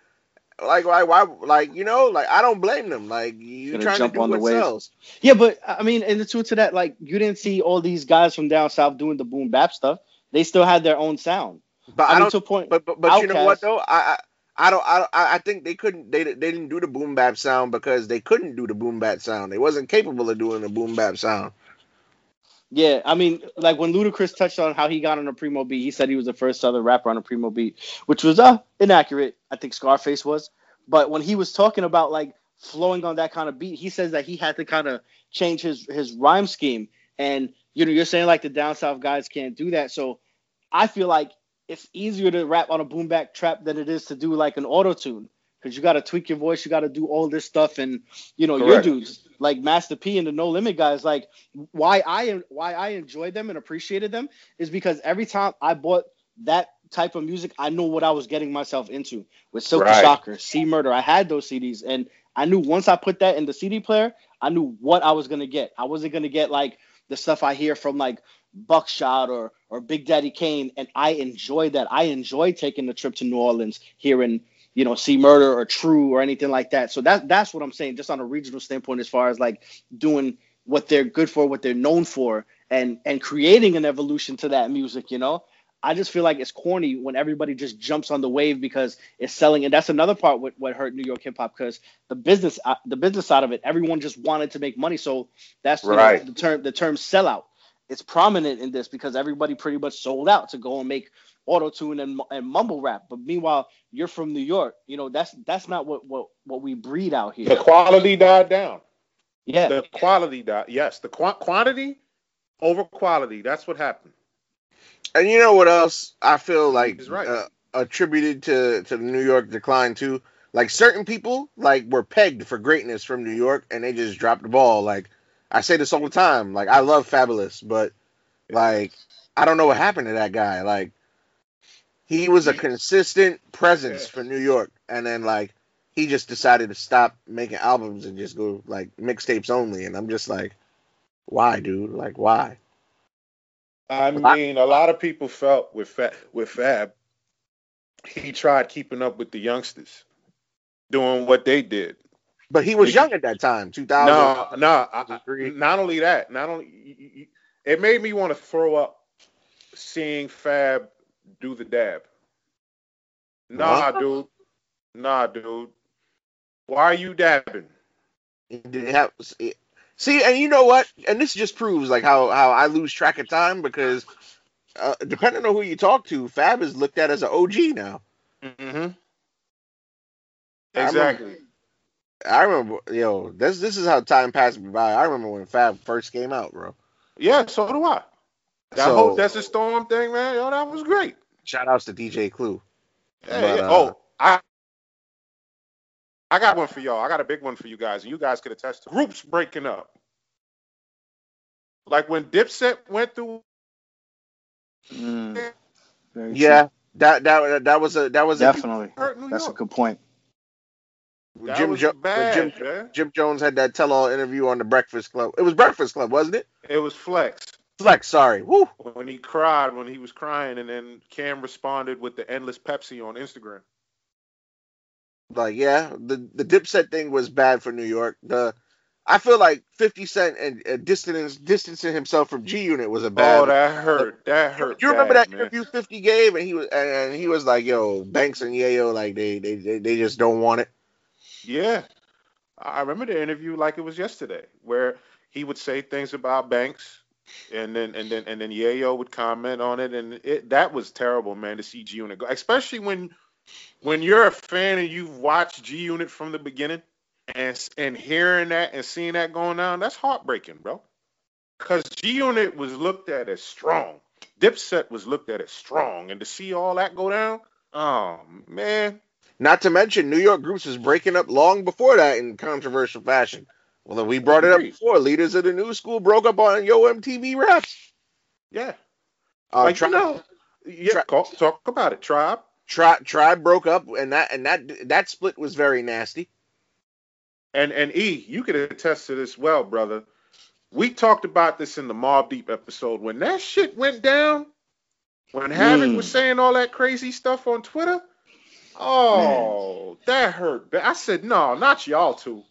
like why why like you know like I don't blame them. Like you Gonna trying to jump do on the what wave. sells. Yeah, but I mean, in the truth to that, like you didn't see all these guys from down south doing the boom bap stuff. They still had their own sound. But I, I, mean, don't. to a point. But but, but you know what though I. I I don't. I, I I think they couldn't. They, they didn't do the boom bap sound because they couldn't do the boom bap sound. They wasn't capable of doing the boom bap sound. Yeah, I mean, like when Ludacris touched on how he got on a primo beat, he said he was the first other rapper on a primo beat, which was uh inaccurate. I think Scarface was, but when he was talking about like flowing on that kind of beat, he says that he had to kind of change his his rhyme scheme. And you know, you're saying like the down south guys can't do that, so I feel like it's easier to rap on a boom bap trap than it is to do like an auto tune because you got to tweak your voice, you got to do all this stuff, and you know your dudes like Master P and the No Limit guys, like why I why I enjoyed them and appreciated them is because every time I bought that type of music, I knew what I was getting myself into with Silky Right. Shocker, C Murder. I had those CDs, and I knew once I put that in the CD player, I knew what I was gonna get. I wasn't gonna get like the stuff I hear from like Buckshot or or Big Daddy Kane, and I enjoy that. I enjoy taking the trip to New Orleans, hearing you know C Murder or True or anything like that. So that that's what I'm saying, just on a regional standpoint, as far as like doing what they're good for, what they're known for, and and creating an evolution to that music. You know, I just feel like it's corny when everybody just jumps on the wave because it's selling, and that's another part what what hurt New York hip hop because the business uh, the business side of it, everyone just wanted to make money, so that's you know, Right. the term the term sellout. It's prominent in this because everybody pretty much sold out to go and make auto tune and, and mumble rap. But meanwhile, you're from New York. You know that's that's not what what what we breed out here. The quality died down. Yeah, The quality died. Yes, the qua- quantity over quality. That's what happened. And you know what else I feel like He's right. uh, attributed to to the New York decline too? Like certain people like were pegged for greatness from New York and they just dropped the ball. Like I say this all the time. Like I love Fabolous, but Like, I don't know what happened to that guy. Like, he was a consistent presence for New York, and then like he just decided to stop making albums and just go like mixtapes only. And I'm just like, why, dude? Like, why? I mean, a lot of people felt with Fab, with Fab, he tried keeping up with the youngsters, doing what they did. But he was young at that time, 2000. No, no. I- not only that, not only it made me want to throw up seeing Fab do the dab. Nah, What? dude. Nah, dude. Why are you dabbing? He didn't have see, and you know what? And this just proves like how how I lose track of time because uh, depending on who you talk to, Fab is looked at as an OG now. Mm-hmm. I Exactly. I remember, yo, this this is how time passed me by. I remember when Fab first came out, bro. Yeah, so do I. That So- whole Desert Storm thing, man, yo, that was great. Shout outs to DJ Clue. Yeah, But, yeah. uh, oh, I I got one for y'all. I got a big one for you guys, and you guys could attest to groups breaking up. Like when Dipset went through Mm, very true. Yeah, that that that was a that was a definitely. hurt New That's a good point. That Jim was jo- bad, Jim man. Jim Jones had that tell all interview on the Breakfast Club. It was Breakfast Club, wasn't it? It was Flex Flex, sorry. Woo. when he cried when he was crying, and then Cam responded with the endless Pepsi on Instagram. Like, yeah, the the Dipset thing was bad for New York. The I feel like 50 Cent and uh, distance, distancing himself from G Unit was a bad. Oh, that hurt. That hurt. you remember bad, that man. interview 50 gave, and he was and he was like, "Yo, Banks and Yayo, like they they they, they just don't want it." Yeah. I remember the interview like it was yesterday, where he would say things about Banks, and then and then and then Yayo would comment on it, and it that was terrible, man, to see G Unit go, especially when when you're a fan and you've watched G Unit from the beginning, and and hearing that and seeing that going down, that's heartbreaking, bro. Because G Unit was looked at as strong, Dipset was looked at as strong, and to see all that go down, oh man. Not to mention, New York groups was breaking up long before that in controversial fashion. Well, we brought it up before. Leaders of the new school broke up on Yo MTV Raps. Yeah. Uh, like Tri- you know, yeah, Tri- talk, talk about it, tribe. Tri- Tribe broke up, and that and that that split was very nasty. And and E, you could attest to this well, brother. We talked about this in the Mobb Deep episode when that shit went down. When Havoc Mm. was saying all that crazy stuff on Twitter. Oh, that hurt. I said, no, not y'all two.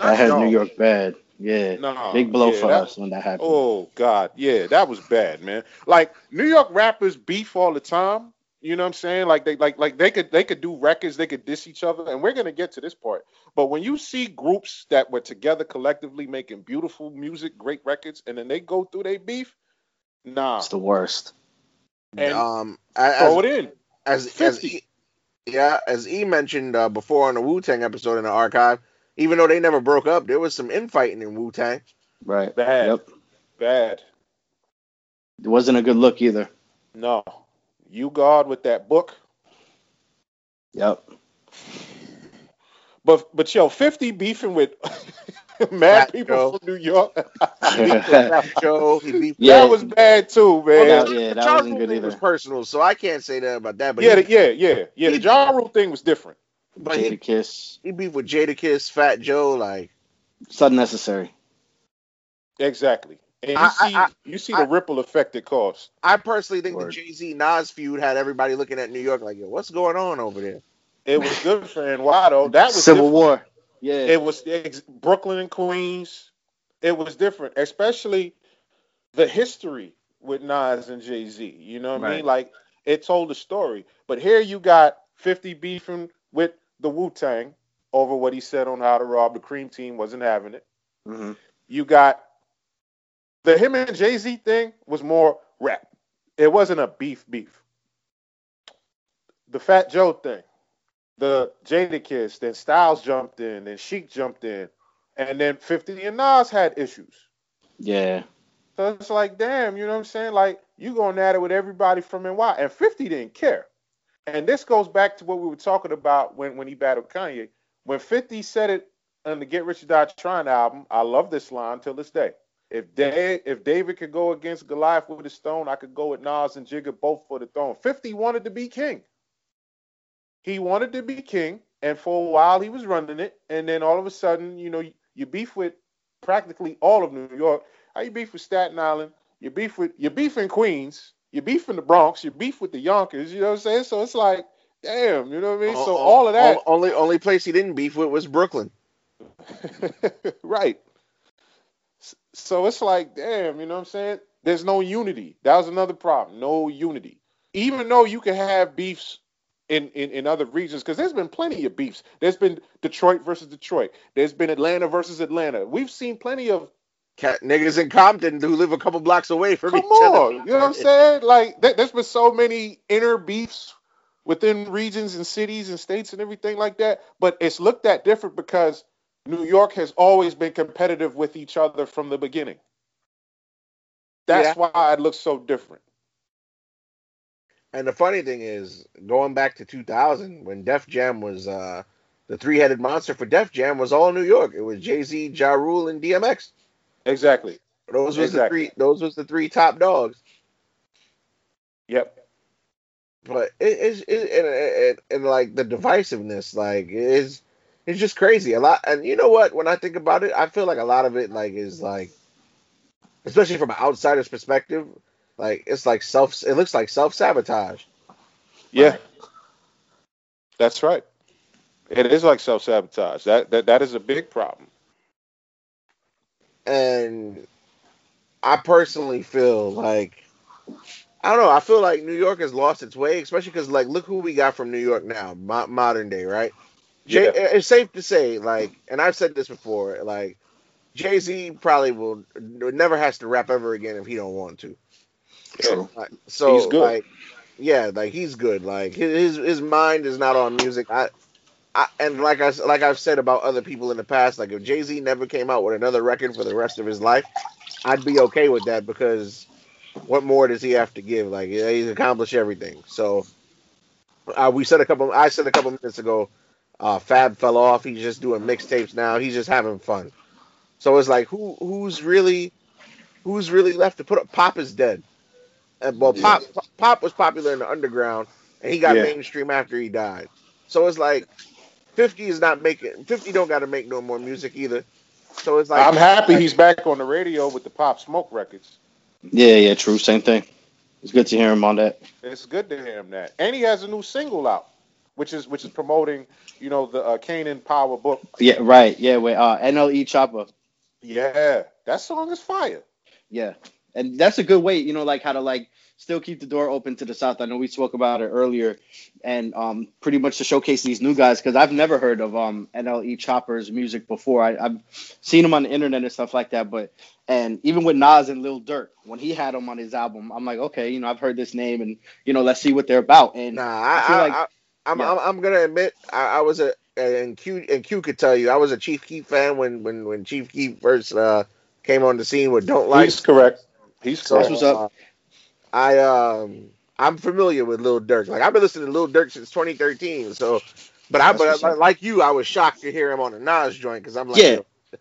I Not had. New York bad. Yeah. No, Big blow yeah, for that- us when that happened. Oh God, yeah, that was bad, man. Like New York rappers beef all the time. You know what I'm saying? Like they like like they could they could do records, they could diss each other, and we're gonna get to this part. But when you see groups that were together collectively making beautiful music, great records, and then they go through their beef, nah, It's the worst. And um, as, throw it in. as, as 50. e, yeah, as E mentioned uh, before on the Wu Tang episode in the archive, even though they never broke up, there was some infighting in Wu Tang. Right. Bad, Yep. bad. It wasn't a good look either. No, you God with that book. Yep. But but yo, 50 beefing with [LAUGHS] mad Fat people Joe. from New York. [LAUGHS] Joe, Yeah. That was bad too, man. That- yeah, that Ja wasn't Rule good either. was personal, so I can't say that about that. But yeah, he, the, yeah, yeah, yeah. The he- Ja Rule thing was different. But he, Jadakiss. he beat with Jadakiss, Fat Joe, like It's unnecessary. Exactly. And you I- see, I- you see I- the ripple effect it caused. I personally think Word. the Jay Z Nas feud had everybody looking at New York like, yo, what's going on over there? It was good for NY though. That was Civil different. War. Yeah. It was ex- Brooklyn and Queens. It was different, especially the history with Nas and Jay Z. You know what I mean? Like it told a story. But here you got 50 beefing with the Wu Tang over what he said on How to Rob. The Cream Team wasn't having it. hmm You got the him and Jay Z thing was more rap. It wasn't a beef beef. The Fat Joe thing, the Jadakiss, then Styles jumped in, then Sheek jumped in, and then 50 and Nas had issues. Yeah. So it's like, damn, you know what I'm saying? Like, you going at it with everybody from NY, and 50 didn't care. And this goes back to what we were talking about when, when he battled Kanye. When 50 said it on the Get Rich or Die Trying album, I love this line till this day. If if David could go against Goliath with a stone, I could go with Nas and Jigga both for the throne. 50 wanted to be king. He wanted to be king, and for a while he was running it, and then all of a sudden, you know, you beef with practically all of New York. How you beef with Staten Island? You beef with you beef in Queens. You beef in the Bronx. You beef with the Yonkers. You know what I'm saying? So it's like, damn, you know what I mean? So all of that, Only only place he didn't beef with was Brooklyn. [LAUGHS] right. So it's like, damn, you know what I'm saying? There's no unity. That was another problem. No unity. Even though you can have beefs in, in, in other regions, because there's been plenty of beefs. There's been Detroit versus Detroit. There's been Atlanta versus Atlanta. We've seen plenty of Cat niggas in Compton who live a couple blocks away from Come each other. on, you know what I'm saying? Like there, there's been so many inner beefs within regions and cities and states and everything like that, but it's looked at different because New York has always been competitive with each other from the beginning. That's Yeah. why it looks so different. And the funny thing is, going back to 2000, when Def Jam was uh, the three-headed monster for Def Jam was all New York. It was Jay Z, Ja Rule, and DMX. Exactly. Those was the three. Those was the three top dogs. Yep. But it is it, and, and, and like the divisiveness, like is it's just crazy. A lot, and you know what? When I think about it, I feel like a lot of it, like, is like, especially from an outsider's perspective, like it's like self. It looks like self sabotage. Yeah. That's right. It is like self sabotage. That, that that is a big problem. And I personally feel like I don't know. I feel like New York has lost its way, especially because like look who we got from New York now, mo- modern day, right? Jay, Yeah. Eh, it's safe to say, like, and I've said this before, like Jay Z probably will never has to rap ever again if he don't want to. True. [LAUGHS] Like, so He's good. like, yeah, like he's good. Like his his his mind is not on music. I. I, and like I like I've said about other people in the past, like if Jay Z never came out with another record for the rest of his life, I'd be okay with that because what more does he have to give? Like yeah, he's accomplished everything. So uh, we said a couple. I said a couple minutes ago, uh, Fab fell off. He's just doing mixtapes now. He's just having fun. So it's like who who's really who's really left to put up? Pop is dead. And well, Pop Pop was popular in the underground, and he got Yeah. mainstream after he died. So it's like fifty is not making fifty don't got to make no more music either. So it's like I'm happy he's back on the radio with the Pop Smoke records. Yeah, yeah, true. Same thing. It's good to hear him on that. It's good to hear him that, and he has a new single out, which is which is promoting, you know, the uh, Kanan Power book. Yeah, right. Yeah, with uh, NLE Choppa. Yeah, that song is fire. Yeah, and that's a good way, you know, like how to like still keep the door open to the South. I know we spoke about it earlier, and um, pretty much to showcase these new guys because I've never heard of um NLE Choppa's music before. I, I've seen him on the internet and stuff like that, but and even with Nas and Lil Durk when he had him on his album, I'm like, okay, you know, I've heard this name, and you know, let's see what they're about. And Nah, I, I feel I, like- I, I'm, yeah. I'm, I'm gonna admit, I, I was a, and Q, and Q could tell you, I was a Chief Keef fan when, when, when Chief Keef first uh, came on the scene with "Don't Like." He's correct. He's So, correct. what's up. I um, I'm familiar with Lil Durk. Like I've been listening to Lil Durk since 2013. So, but I, but like you, I was shocked to hear him on a Nas joint because I'm like, Yeah.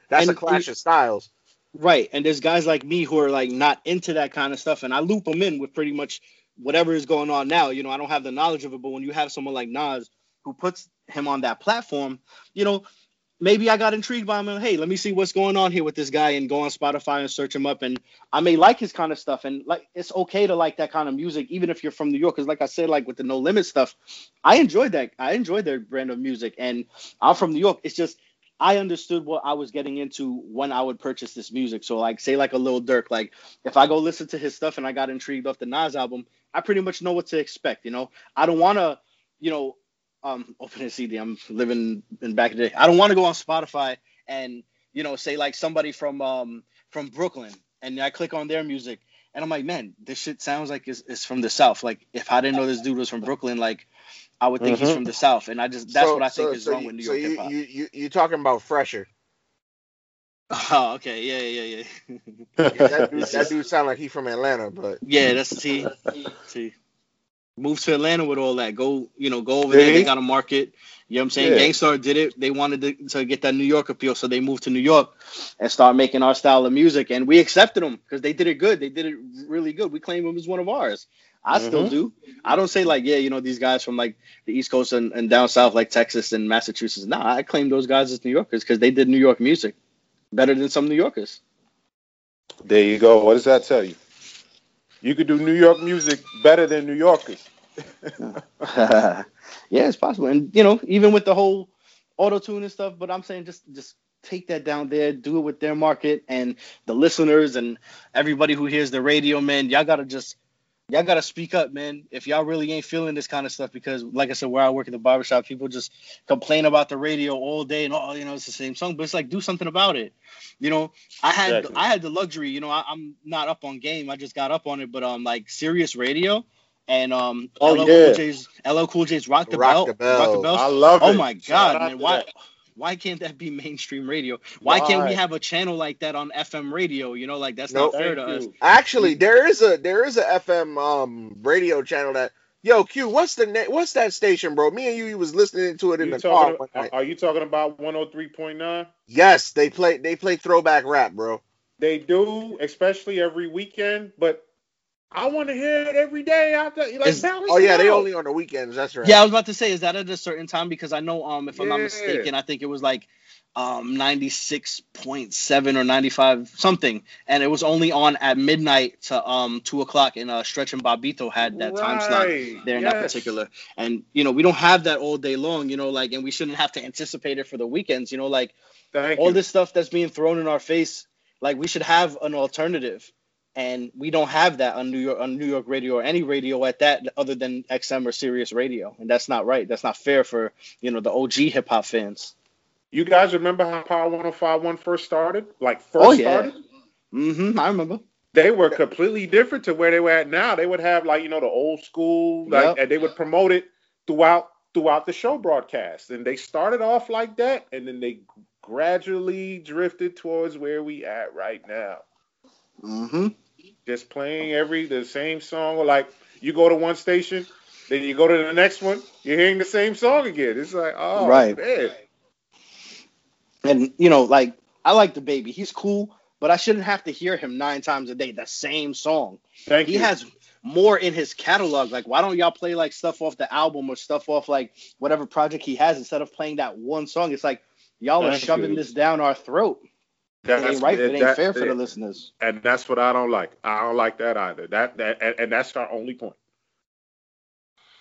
that's a And- clash of styles. Right, and there's guys like me who are like not into that kind of stuff, and I loop them in with pretty much whatever is going on now. You know, I don't have the knowledge of it, but when you have someone like Nas who puts him on that platform, you know, maybe I got intrigued by him. And, hey, let me see what's going on here with this guy, and go on Spotify and search him up, and I may like his kind of stuff, and like it's okay to like that kind of music, even if you're from New York, because like I said, like with the No Limit stuff, I enjoyed that. I enjoyed their brand of music, and I'm from New York. It's just I understood what I was getting into when I would purchase this music. So like say like a Lil Durk, like if I go listen to his stuff and I got intrigued off the Nas album, I pretty much know what to expect. You know, I don't want to, you know, um, open a CD. I'm living in back in the day. I don't want to go on Spotify and you know say like somebody from um from Brooklyn and I click on their music and I'm like, man, this shit sounds like it's, it's from the South. Like if I didn't know this dude was from Brooklyn, like I would think he's Mhm. from the South. And I just that's So- what I think so- is so wrong you- with New so York you, hip hop. you, you, you talking about Fresher? [LAUGHS] Oh, okay. Yeah, yeah, yeah. Yeah, that dude, [LAUGHS] that dude sound like he from Atlanta, but yeah, that's T. See. Move to Atlanta with all that. Go, you know, go over there. They got a market. You know what I'm saying? Yeah. Gang Starr did it. They wanted to, to get that New York appeal, so they moved to New York and start making our style of music. And we accepted them because they did it good. They did it really good. We claim them as one of ours. I still Mhm. do. I don't say like, yeah, you know, these guys from like the East Coast and, and down south, like Texas and Massachusetts. Nah, I claim those guys as New Yorkers because they did New York music better than some New Yorkers. There you go. What does that tell you? You could do New York music better than New Yorkers. [LAUGHS] yeah, it's possible. And you know, even with the whole auto tune and stuff, but I'm saying just just take that down there, do it with their market and the listeners and everybody who hears the radio, man. Y'all gotta just y'all gotta speak up, man. If y'all really ain't feeling this kind of stuff, because like I said, where I work in the barbershop, people just complain about the radio all day and all you know, it's the same song. But it's like do something about it. You know, I had Exactly. I had the luxury, you know, I, I'm not up on game. I just got up on it, but um like Sirius Radio and um Oh, LL yeah. Cool J's LL Cool J's Rock the Rock Bell. the Bell. Rock the Bell. I love it. Oh my god, out man. Why that. why can't that be mainstream radio? Why, can't we have a channel like that on FM radio? You know, like that's Nope. not fair Thank to us. Actually, there is a there is a FM um radio channel that yo Q. What's the name? What's that station, bro? Me and you, you was listening to it in You the car talking, one night. are you talking about 103.9? Yes, they play they play throwback rap, bro. They do, especially every weekend, but I want to hear it every day. Out there. Like, Is- Oh yeah, it they only on the weekends. That's right. Yeah, I was about to say, is that at a certain time? Because I know, um, if I'm not mistaken, I think it was like um 96.7 or 95 something, and it was only on at midnight to um two o'clock. And uh, Stretch and Bobbito had that time slot Right, there in that particular. And you know, we don't have that all day long. You know, like, and we shouldn't have to anticipate it for the weekends. You know, like Thank all you. this stuff that's being thrown in our face, like we should have an alternative. And we don't have that on New York on New York radio or any radio at that other than XM or Sirius Radio. And that's not right. That's not fair for, you know, the OG hip hop fans. You guys remember how Power 1051 first started? Like first Oh, yeah. started? Mm-hmm. I remember. They were completely different to where they were at now. They would have like, you know, the old school, like Yep. and they would promote it throughout throughout the show broadcast. And they started off like that and then they gradually drifted towards where we at right now. Mm-hmm. Just playing every the same song or like you go to one station, then you go to the next one, you're hearing the same song again. It's like, oh Right. man. And you know, like I like DaBaby. He's cool, but I shouldn't have to hear him nine times a day, the same song. Thank he you. has more in his catalog. Like, why don't y'all play like stuff off the album or stuff off like whatever project he has instead of playing that one song? It's like y'all are shoving you. this down our throat. It ain't right. It ain't that- fair for the listeners. and that's what I don't like. I don't like that either. That that and, and that's our only point.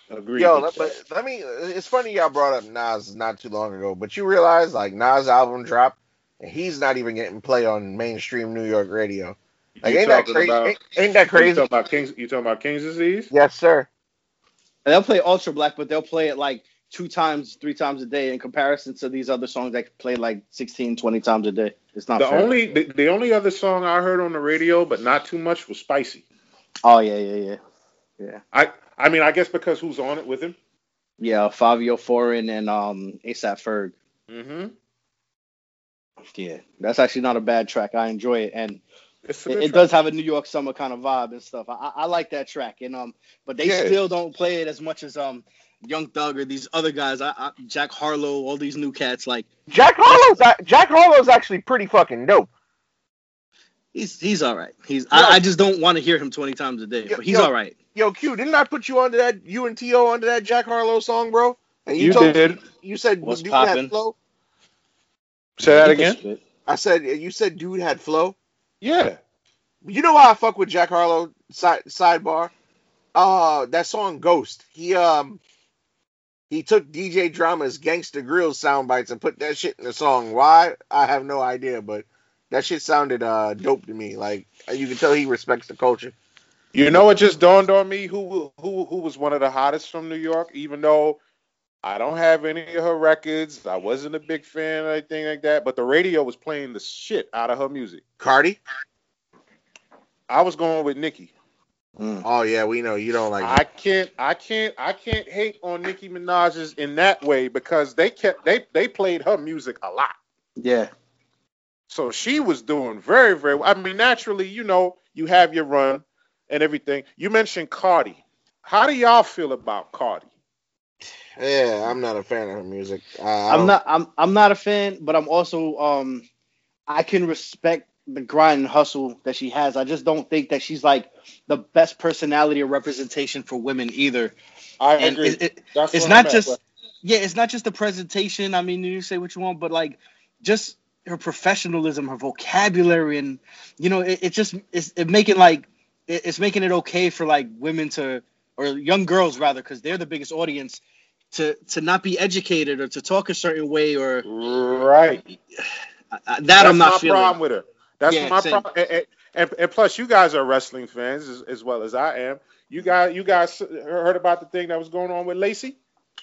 Agreed. Yo, let, but let me. It's funny y'all brought up Nas not too long ago, but you realize like Nas album dropped, and he's not even getting play on mainstream New York radio. Like, You ain't that talking crazy? about- ain't, ain't that You crazy? talking about Kings? You talking about King's disease? Yes, sir. And they'll play Ultra Black, but they'll play it like two times, three times a day in comparison to these other songs that play like 16, 20 times a day. It's not The fair. only the, the only other song I heard on the radio, but not too much, was Spicy. Oh yeah, yeah, yeah, yeah, I I mean, I guess because who's on it with him? yeah. Fivio Foreign and um ASAP Ferg. Mm-hmm. Yeah, that's actually not a bad track. I enjoy it, and it, it does have a New York summer kind of vibe and stuff. I, I like that track, and um, but they Yeah. still don't play it as much as um Young Thug or these other guys. I, I Jack Harlow, all these new cats. Like Jack Harlow's a- Jack Harlow's actually pretty fucking dope. he's he's all right. He's Yo. I, I just don't want to hear him twenty times a day, Yo- but he's yo. all right. Yo, Q, didn't I put you onto that you and T.O. onto that Jack Harlow song, bro? And You told did. you said What's dude poppin'? had flow. Say that again. I said you said dude had flow. Yeah. You know why I fuck with Jack Harlow? Side sidebar. Uh that song Ghost. He um he took DJ Drama's Gangsta Grillz sound bites and put that shit in the song. Why? I have no idea, but that shit sounded uh dope to me. Like you can tell he respects the culture. You know, it just dawned on me who who who was one of the hottest from New York. Even though I don't have any of her records, I wasn't a big fan or anything like that. But the radio was playing the shit out of her music. Cardi? I was going with Nicki. Mm. Oh yeah, we know you don't like I can't, I can't, I can't hate on Nicki Minaj's in that way because they kept they they played her music a lot. Yeah, So she was doing very, very well. I mean, naturally, you know, you have your run and everything. You mentioned Cardi. How do y'all feel about Cardi? Yeah, I'm not a fan of her music. Uh, I I'm don't- not I'm I'm not a fan, but I'm also um I can respect the grind and hustle that she has. I just don't think that she's like the best personality or representation for women either. I And agree. it- it- it's not I'm just yeah, it's not just the presentation. I mean, you say what you want, but like just her professionalism, her vocabulary, and you know, it, it just it's it making like it, it's making it okay for like women to or young girls rather, because they're the biggest audience to to not be educated or to talk a certain way or right. [SIGHS] that That's I'm not my feeling. problem with her. That's Yeah, my problem. And, and, and, and plus, you guys are wrestling fans as, as well as I am. You guys, you guys heard about the thing that was going on with Lacey?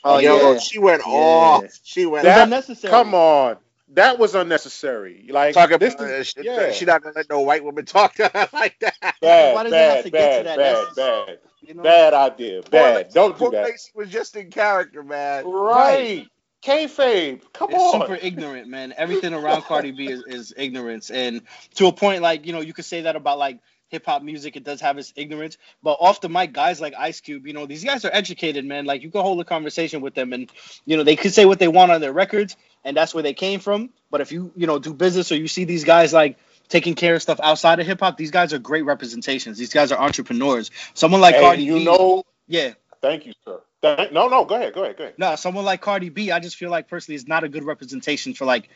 Oh Yo, yeah, she went Yeah. off. She went it That- unnecessary. Come on, that was unnecessary. Like talking this about is she, yeah. she not gonna let no white woman talk to her [LAUGHS] like that. bad, Why does it have bad, to get to bad, that? bad, That's- bad, You know? bad idea. Poor Bad. Lacey- Don't do poor that. Lacey was just in character, man. Right. Kayfabe. Come It's on. super ignorant, man. Everything around Cardi B is, is ignorance, and to a point, like you know, you could say that about like hip hop music. It does have its ignorance, but off the mic, guys like Ice Cube, you know, these guys are educated, man. Like you can hold a conversation with them, and you know, they could say what they want on their records, and that's where they came from. But if you you know do business or you see these guys like taking care of stuff outside of hip hop, these guys are great representations. These guys are entrepreneurs. Someone like Cardi you B, know, yeah, thank you, sir. Thank, no, no, go ahead, go ahead, go ahead. no, someone like Cardi B, I just feel like personally is not a good representation for like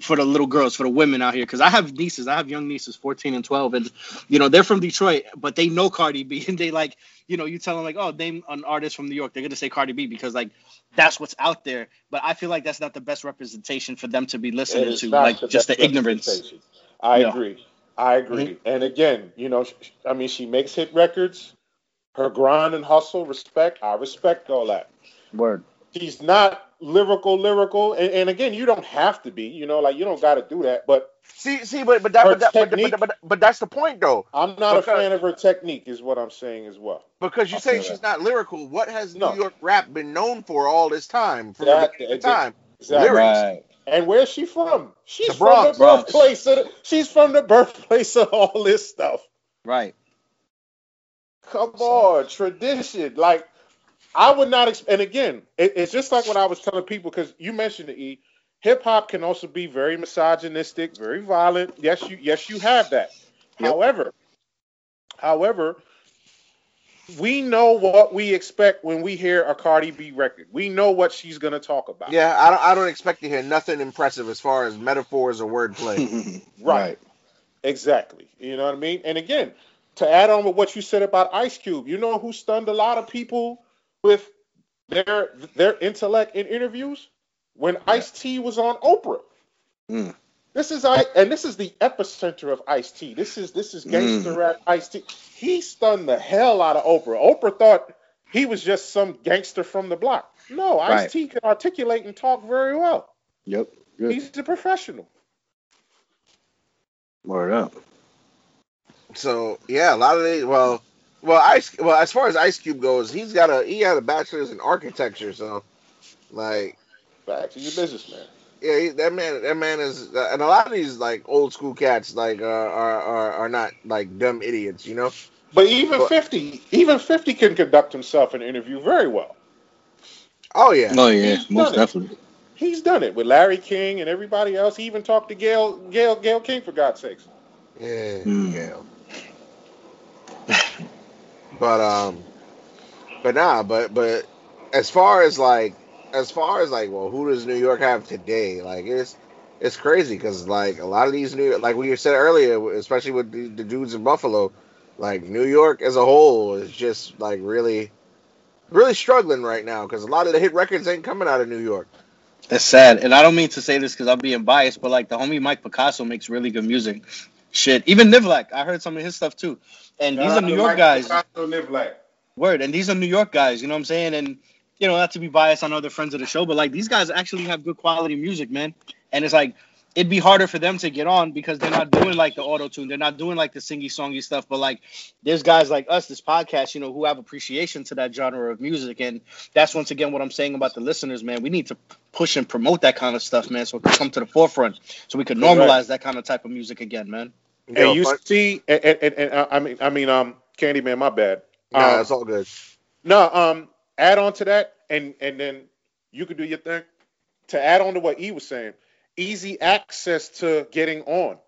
for the little girls, for the women out here. Because I have nieces, I have young nieces, 14 and 12, and you know they're from Detroit, but they know Cardi B, [LAUGHS] and they like, you know, you tell them like, oh, name an artist from New York, they're gonna say Cardi B because like that's what's out there. But I feel like that's not the best representation for them to be listening to, like the just the ignorance. I Yeah. agree. I agree. Mm-hmm. And again, you know, I mean, she makes hit records. Her grind and hustle, respect. I respect all that. Word. She's not lyrical, lyrical. And, and again, you don't have to be. You know, like you don't got to do that. But See, see, but but that, but, that but, technique- but, but, but that's the point though, I'm not Because- a fan of her technique, is what I'm saying as well. because you I'll say say she's that. not lyrical. What has No. New York rap been known for all this time? From That- the it- time, Exactly. Lyrics. Right. And where's she from? She's The from Bronx. the birthplace of. She's from the birthplace of all this stuff. Right. Come on, tradition. Like I would not. Ex- and again, it, it's just like what I was telling people because you mentioned it. E. Hip hop can also be very misogynistic, very violent. Yes, you yes you have that. Yep. However, however, we know what we expect when we hear a Cardi B record. We know what she's gonna talk about. Yeah, I don't I don't expect to hear nothing impressive as far as metaphors or wordplay. [LAUGHS] Right. Exactly. You know what I mean? And again, to add on with what you said about Ice Cube, you know who stunned a lot of people with their their intellect in interviews? When Ice T was on Oprah. Mm. This is I and this is the epicenter of Ice T. This is this is gangster rap Ice T. He stunned the hell out of Oprah. Oprah thought he was just some gangster from the block. No, Ice. T can articulate and talk very well. Yep. Good. He's a professional. Word up. So yeah, a lot of these. Well, well, Ice. Well, as far as Ice Cube goes, he's got a he got a bachelor's in architecture. So, like, Back to your business, man. yeah, he, that man, that man is, and a lot of these like old school cats like uh, are are are not like dumb idiots, you know. But even But- 50, even 50 can conduct himself in an interview very well. Oh yeah, Oh yeah, He's most done it. definitely. He's done it with Larry King and everybody else. He even talked to Gayle, Gayle, Gayle King for God's sakes. yeah, Hmm. yeah. But um, but nah, but but as far as like as far as like, well, who does New York have today? Like it's it's crazy because like a lot of these new like we said earlier, especially with the, the dudes in Buffalo, like New York as a whole is just like really really struggling right now because a lot of the hit records ain't coming out of New York. It's sad, and I don't mean to say this because I'm being biased, but like the homie Mike Picasso makes really good music. Shit, even Nivlak, I heard some of his stuff too. And these are New York guys. Word, and these are New York guys. You know what I'm saying? And you know, not to be biased on other friends of the show, but like these guys actually have good quality music, man. And it's like it'd be harder for them to get on because they're not doing like the auto tune, they're not doing like the singy songy stuff. But like, there's guys like us, this podcast, you know, who have appreciation to that genre of music, and that's once again what I'm saying about the listeners, man. We need to push and promote that kind of stuff, man, so it can come to the forefront, so we can normalize that kind of type of music again, man. Yo, And you fun- see, and, and, and, and, I mean, I mean, um, Candyman, my bad. nah, Um, it's all good. No, um, add on to that. and and then you can do your thing. To add on to what E was saying, easy access to getting on.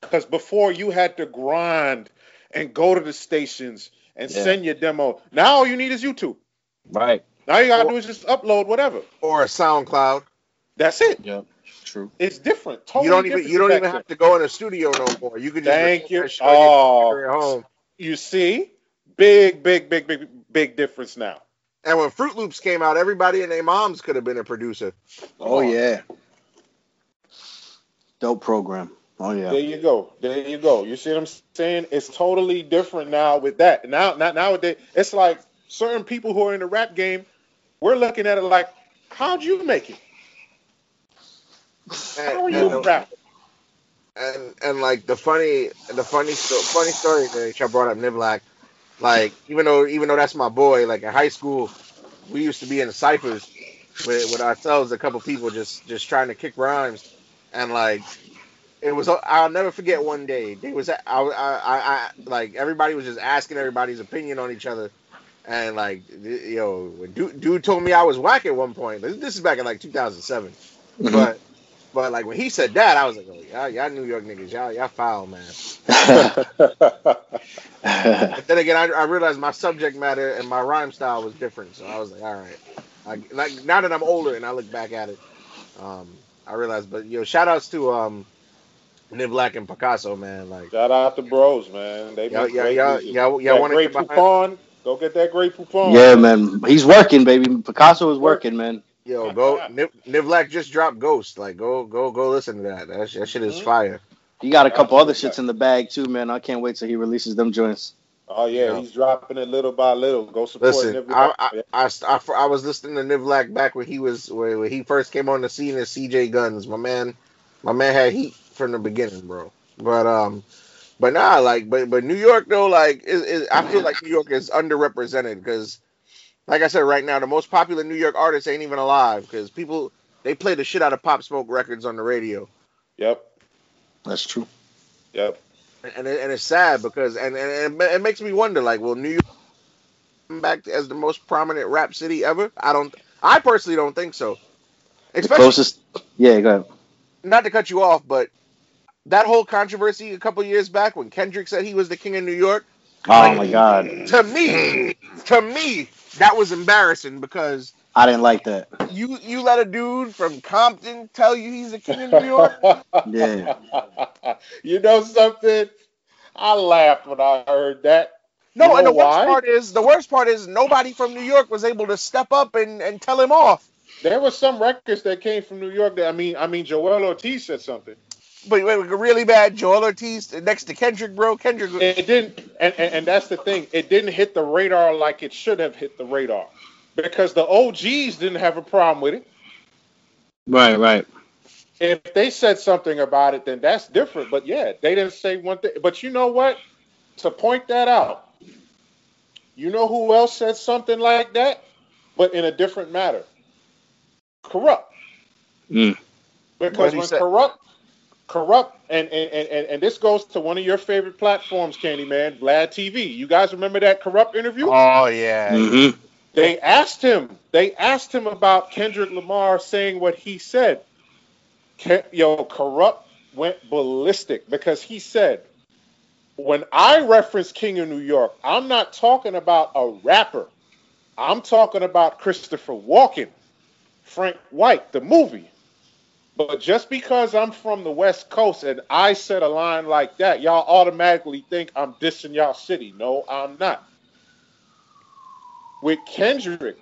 Because before you had to grind and go to the stations and Yeah. send your demo. Now all you need is YouTube. Right. Now you gotta do is just upload whatever. Or a SoundCloud. That's it. Yeah. True. It's different. Totally you don't even you don't even then. have to go in a studio no more. You can just Thank you. that shit on your Oh, home. you see, big, big, big, big, big difference now. And when Fruit Loops came out, everybody and their moms could have been a producer. Oh on. yeah. Dope program. Oh yeah. There you go. There you go. You see what I'm saying? It's totally different now with that. Now, not nowadays, it's like certain people who are in the rap game, we're looking at it like, how'd you make it? [LAUGHS] How are oh, And, you and, rap? and and like the funny the funny sto- funny story that y'all brought up Niblack, like even though even though that's my boy, like in high school, we used to be in the ciphers with with ourselves, a couple people just just trying to kick rhymes, and like it was I'll never forget one day they was I I I, I like everybody was just asking everybody's opinion on each other. And like, yo, dude, dude told me I was whack at one point. This this is back in like 2007. Mhm. But but like when he said that, I was like, oh, y'all, y'all New York niggas, y'all, y'all foul, man. [LAUGHS] But then again, I, I realized my subject matter and my rhyme style was different, so I was like, all right. I, like now that I'm older and I look back at it, um, I realized. But yo, shout outs to um, Nib Black and Picasso, man. Like Shout out to bros, man. They y'all, y'all, great y'all, music. y'all, y'all want to great get behind? poupon. Go get that great poupon. yeah, man. He's working, baby. Picasso is working, man. Yo, go Nib, Nib Black just dropped Ghost. Like go, go, go listen to that. That, that shit is Mhm. fire. He got a couple other shits in the bag too, man. I can't wait till he releases them joints. Oh yeah, Yeah. he's dropping it little by little. Go support Listen, Nib I, I, I, I, I was listening to Niv Black back when he was when, when he first came on the scene as CJ Guns. My man, my man had heat from the beginning, bro. But um, but nah, like, but but New York though, like, is, is I feel like New York is underrepresented because, like I said, right now the most popular New York artists ain't even alive because people they play the shit out of Pop Smoke records on the radio. Yep. That's true. Yep. And it, and it's sad because and, and it, it makes me wonder like will New York come back as the most prominent rap city ever? I don't. I personally don't think so. Especially closest. Yeah, go ahead. not to cut you off, but that whole controversy a couple years back when Kendrick said he was the king of New York. Oh Like- my god, To me, to me, that was embarrassing because I didn't like that. you you let a dude from Compton tell you he's the king of New York. [LAUGHS] Yeah. [LAUGHS] you know something? I laughed when I heard that. No, You and the know worst part is the worst part is nobody from New York was able to step up and, and tell him off. There were some records that came from New York that I mean I mean Joel Ortiz said something. But wait, really bad. Joel Ortiz next to Kendrick, bro. Kendrick. It didn't and, and, and that's the thing. It didn't hit the radar like it should have hit the radar. Because the OGs didn't have a problem with it. Right, right. If they said something about it, then that's different. But yeah, they didn't say one thing. But you know what? To point that out, you know who else said something like that, but in a different matter? Kurupt. Mm. What Because when say? Kurupt, Kurupt, and, and, and, and, and this goes to one of your favorite platforms, Candyman, Vlad TV. You guys remember that Kurupt interview? Oh yeah. Mm-hmm. They asked him. They asked him about Kendrick Lamar saying what he said. Ke- Yo, Kurupt went ballistic because he said, "When I reference King of New York, I'm not talking about a rapper. I'm talking about Christopher Walken, Frank White, the movie. But just because I'm from the West Coast and I said a line like that, y'all automatically think I'm dissing y'all city. No, I'm not." With Kendrick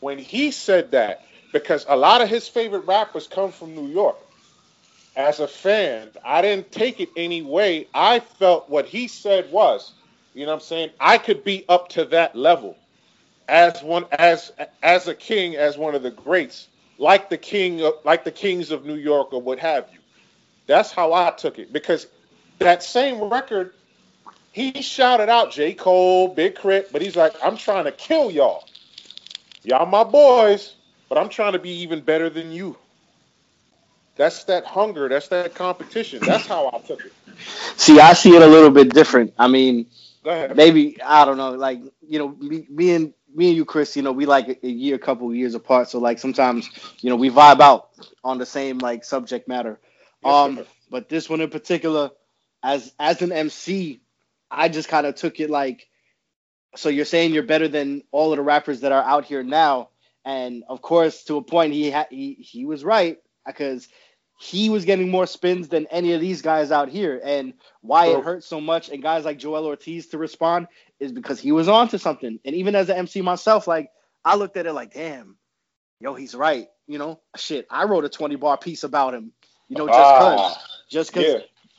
when he said that because a lot of his favorite rappers come from New York. As a fan, I didn't take it any way. I felt what he said was, you know what I'm saying? I could be up to that level as one as as a king, as one of the greats, like the king of, like the kings of New York or what have you. That's how I took it because that same record he shouted out J. Cole, Big K.R.I.T., but he's like, I'm trying to kill y'all. Y'all my boys, but I'm trying to be even better than you. That's that hunger. That's that competition. That's how I took it. See, I see it a little bit different. I mean, Go ahead. maybe I don't know, like you know, me, and me and you, Chris, you know, we like a, a year, a couple years apart. So like sometimes, you know, we vibe out on the same like subject matter. Yes, um, sir. but this one in particular, as as an MC, I just kind of took it like, so you're saying you're better than all of the rappers that are out here now, and of course, to a point, he ha- he he was right because he was getting more spins than any of these guys out here, and why So- it hurt so much, and guys like Joel Ortiz to respond is because he was on to something, and even as an MC myself, like I looked at it like, damn, yo, he's right, you know, shit, I wrote a 20 bar piece about him, you know, just cause, Ah, just cause yeah.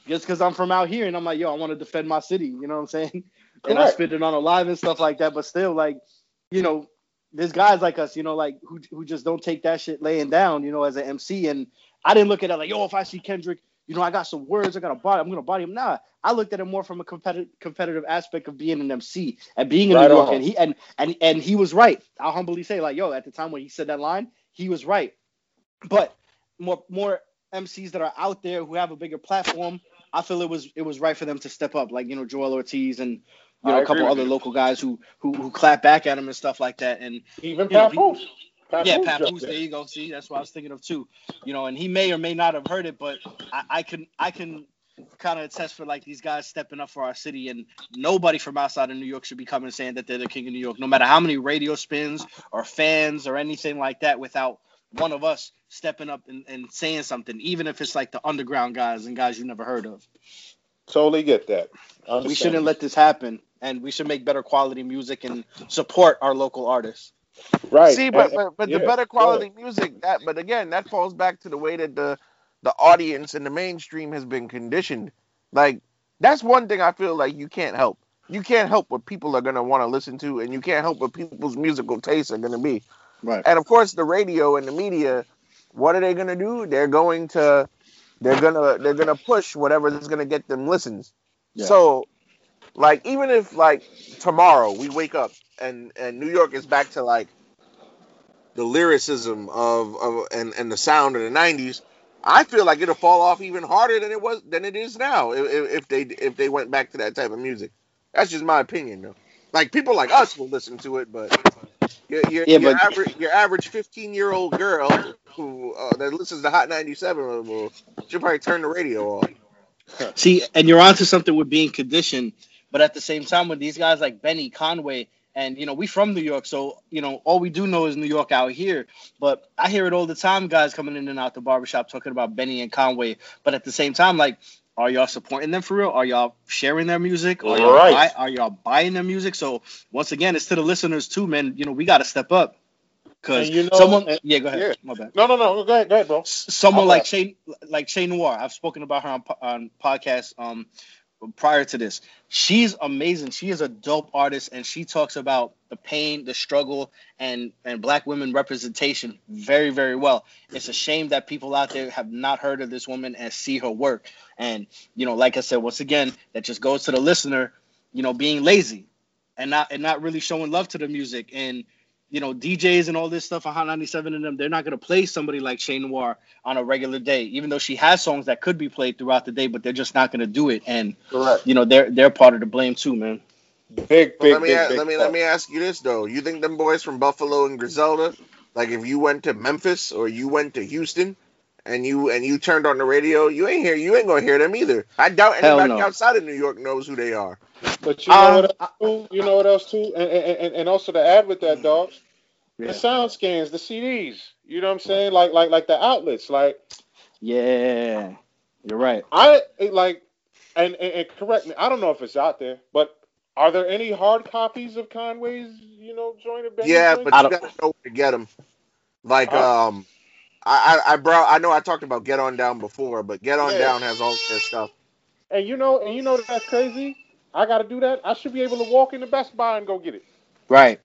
Just because I'm from out here and I'm like, yo, I want to defend my city. You know what I'm saying? [LAUGHS] And I spit it on a live and stuff like that. But still, like, you know, there's guys like us, you know, like who who just don't take that shit laying down, you know, as an MC. And I didn't look at it like, yo, if I see Kendrick, you know, I got some words, I got a body, I'm gonna body him. Nah, I looked at it more from a competitive competitive aspect of being an MC and being in Right New York. on. And he and and and he was right. I'll humbly say, like, yo, at the time when he said that line, he was right. But more more MCs that are out there who have a bigger platform, I feel it was it was right for them to step up, like you know Joel Ortiz and you know I a couple other you. local guys who who who clap back at him and stuff like that. And Even know, Papoose. Yeah, Papoose, there you go. See, that's what I was thinking of too. You know, and he may or may not have heard it, but I, I can I can kind of attest for like these guys stepping up for our city, and nobody from outside of New York should be coming saying that they're the king of New York, no matter how many radio spins or fans or anything like that, without one of us stepping up and, and saying something, even if it's like the underground guys and guys you never heard of. Totally get that. We shouldn't let this happen, and we should make better quality music and support our local artists. right. See, but but, but yeah, the better go quality music that but again that falls back to the way that the the audience and the mainstream has been conditioned. Like that's one thing I feel like you can't help. You can't help what people are gonna want to listen to, and you can't help what people's musical tastes are gonna be. Right. And of course, the radio and the media, what are they gonna do? They're going to, they're gonna they're gonna push whatever is gonna get them listens. Yeah. So, like even if like tomorrow we wake up and and New York is back to like the lyricism of of and and the sound of the '90s, I feel like it'll fall off even harder than it was than it is now if if they if they went back to that type of music. That's just my opinion, though. Like people like us will listen to it, but your your, Yeah, your but- average your average 15 year old girl who uh, that listens to Hot 97 will she'll probably turn the radio off. [LAUGHS] See, and you're onto something with being conditioned, but at the same time, with these guys like Benny Conway, and you know, we from New York, so you know, all we do know is New York out here. But I hear it all the time, guys coming in and out the barbershop talking about Benny and Conway. But at the same time, like, are y'all supporting them for real? Are y'all sharing their music? Are y'all, Right. buy, are y'all buying their music? So once again, it's to the listeners too, man. You know, we got to step up. Cause you know- someone, and- yeah, go ahead. yeah. My bad No, no, no. Go ahead, go ahead, bro. someone I'm like back. Shane, like Shane Noir. I've spoken about her on, po- on podcast um prior to this. She's amazing. She is a dope artist, and she talks about the pain, the struggle, and and black women representation very, very well. It's a shame that people out there have not heard of this woman and see her work. And you know, like I said, once again, that just goes to the listener, you know, being lazy and not and not really showing love to the music and you know, DJs and all this stuff on Hot 97 and them, they're not going to play somebody like Shane Noir on a regular day, even though she has songs that could be played throughout the day, but they're just not going to do it. And, Correct. you know, they're they're part of the blame too, man. Big, big, Well, let me big, a- big let me part. let me ask you this though. You think them boys from Buffalo and Griselda, like if you went to Memphis or you went to Houston, and you and you turned on the radio, you ain't hear you ain't gonna hear them either. I doubt anybody no. outside of New York knows who they are. But you know Um, what else too? You know what else too? And, and, and- and also to add with that, dogs, Yeah. the sound scans, the CDs. You know what I'm saying? Like like like the outlets. Like Yeah, you're right. I like, and, and and correct me. I don't know if it's out there, but are there any hard copies of Conway's? You know, joint of Benny Yeah, but you gotta know where to get them. Like Huh? um, I I I, brought, I know I talked about Get On Down before, but Get On Yeah. Down has all this stuff. and you know, and you know that's crazy. I got to do that. I should be able to walk into Best Buy and go get it. Right.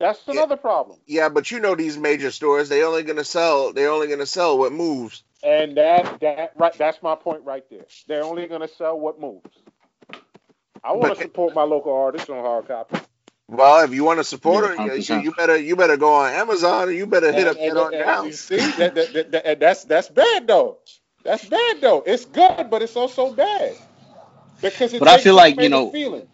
That's Yeah. another problem. Yeah, but you know these major stores, they only gonna sell They're only gonna sell what moves. And that that right that's my point right there. They're only gonna sell what moves. I want But- to support my local artists on hard copy. Well, if you want to support Yeah, her, you, you better you better go on Amazon or you better hit up And- Get On and Down. You see, that, that, that, that- that's that's bad though. That's bad though. It's good, but it's also bad because it But I feel like, you the know, feeling.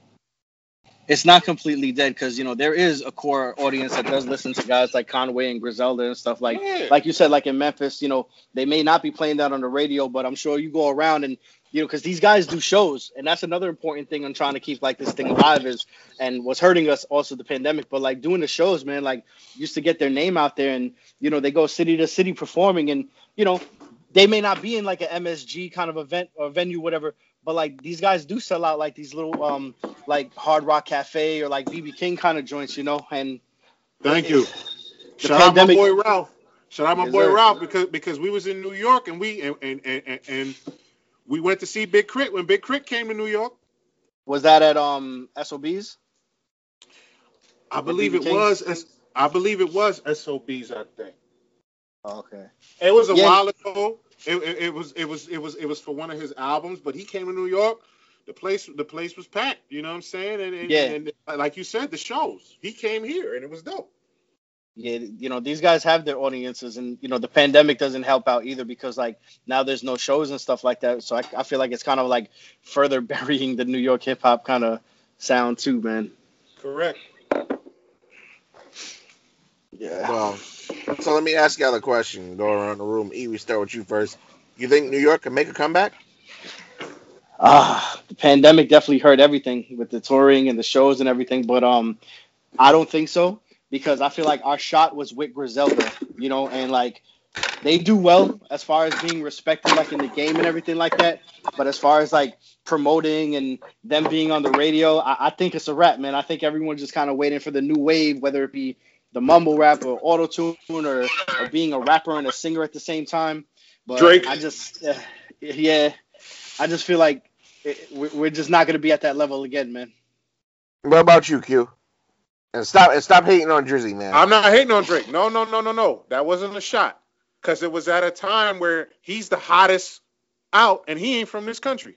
it's not completely dead because you know there is a core audience that does listen to guys like Conway and Griselda and stuff like Yeah. like you said like in Memphis you know they may not be playing that on the radio but I'm sure you go around and you know because these guys do shows and that's another important thing I'm trying to keep like this thing alive is and what's hurting us also the pandemic but like doing the shows man like used to get their name out there and you know they go city to city performing and you know they may not be in like an MSG kind of event or venue whatever but like these guys do sell out like these little um like Hard Rock Cafe or like BB King kind of joints, you know. And Thank you. Shout pandemic- out my boy Ralph. Shout out my Yes, boy sir. Ralph because because we was in New York and we and and, and, and- and we went to see Big K.R.I.T. when Big K.R.I.T. came to New York. was that at um SOBs? I believe it was I believe it was SOBs. I think Oh, okay. it was a Yeah. while ago. It, it, it was it was it was it was for one of his albums, but he came to New York. The place the place was packed. You know what I'm saying? And, and, Yeah. and like you said, the shows. He came here and it was dope. Yeah, you know these guys have their audiences, and you know the pandemic doesn't help out either because like now there's no shows and stuff like that. So I, I feel like it's kind of like further [LAUGHS] burying the New York hip hop kind of sound too, man. Correct. Yeah. Well, so let me ask y'all a question. Go around the room. E, we start with you first. You think New York can make a comeback? Ah, the pandemic definitely hurt everything with the touring and the shows and everything, but um, I don't think so because I feel like our shot was with Griselda, you know, and like they do well as far as being respected like in the game and everything like that. But as far as like promoting and them being on the radio, I, I think it's a wrap, man. I think everyone's just kind of waiting for the new wave, whether it be the mumble rap or auto tune or, or being a rapper and a singer at the same time. But Drake. I just, uh, yeah, I just feel like it, we- we're just not going to be at that level again, man. What about you, Q? And stop and stop hating on Drizzy, man. I'm not hating on Drake. No, no, no, no, no. That wasn't a shot. Because it was at a time where he's the hottest out and he ain't from this country.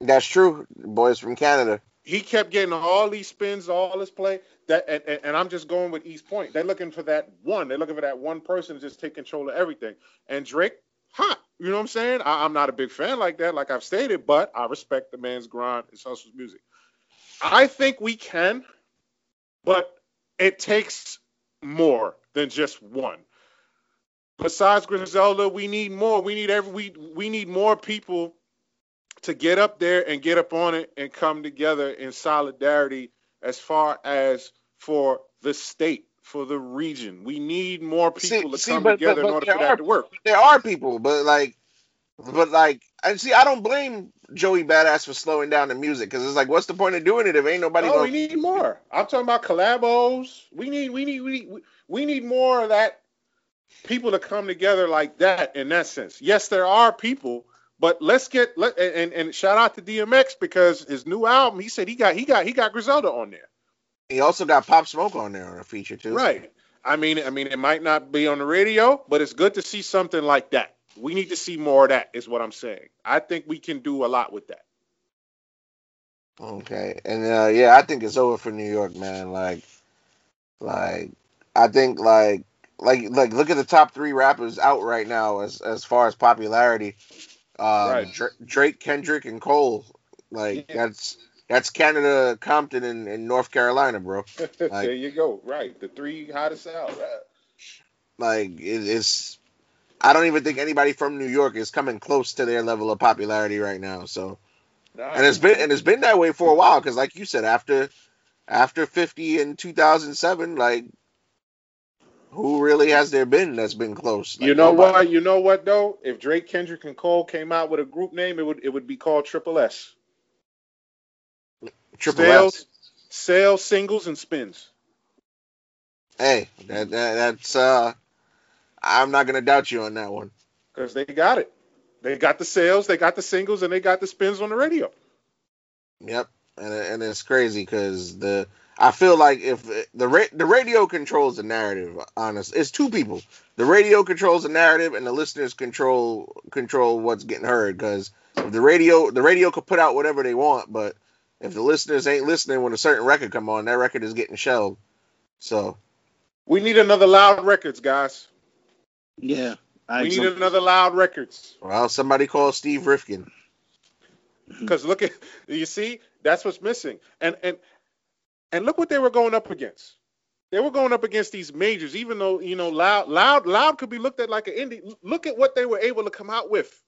That's true. Boys from Canada. He kept getting all these spins, all this play. That and, and, and I'm just going with East Point. They're looking for that one. They're looking for that one person to just take control of everything. And Drake, hot. You know what I'm saying? I, I'm not a big fan like that, like I've stated, but I respect the man's grind. It's hustle's music. I think we can, but it takes more than just one. Besides Griselda, we need more. We need every we we need more people to get up there and get up on it and come together in solidarity as far as for the state, for the region. We need more See- people to see, come but- together but- in order for that are- to work. There are people, but like, but like, and see, I don't blame Joey Badass for slowing down the music because it's like, what's the point of doing it if ain't nobody oh, No, gonna? we need more. I'm talking about collabos. We need, we need, we need, we need more of that. People to come together like that in that sense. Yes, there are people, but let's get let and and shout out to DMX because his new album. He said he got he got he got Griselda on there. He also got Pop Smoke on there on a feature too. Right. I mean, I mean, it might not be on the radio, but it's good to see something like that. We need to see more of that. Is what I'm saying. I think we can do a lot with that. Okay, and uh, yeah, I think it's over for New York, man. Like, like I think like like like look at the top three rappers out right now as as far as popularity. Um, Right. Dra- Drake, Kendrick, and Cole. Like Yeah. that's that's Canada, Compton, and, and North Carolina, bro. [LAUGHS] there you go. Right. The three hottest out. Right. Like it, it's. I don't even think anybody from New York is coming close to their level of popularity right now. So. and it's been and it's been that way for a while because like you said after after 50 in 2007 like who really has there been that's been close Like, you know nobody. what? You know what though? If Drake, Kendrick, and Cole came out with a group name, it would it would be called Triple S. triple sales, S. sales, singles, and spins. hey that, that that's uh i'm not gonna doubt you on that one Because they got it. They got the sales, they got the singles, and they got the spins on the radio. yep and, and it's crazy because the i feel like if the ra- the radio controls the narrative honest it's two people the radio controls the narrative and the listeners control control what's getting heard because the radio the radio could put out whatever they want but if the listeners ain't listening when a certain record come on that record is getting shelled so We need another loud records, guys. Yeah. I We need so- another loud records. well somebody call steve rifkin mm-hmm. Because look at you see, that's what's missing. And and And look what they were going up against. They were going up against these majors, even though you know loud, loud, loud could be looked at like an indie. Look at what they were able to come out with.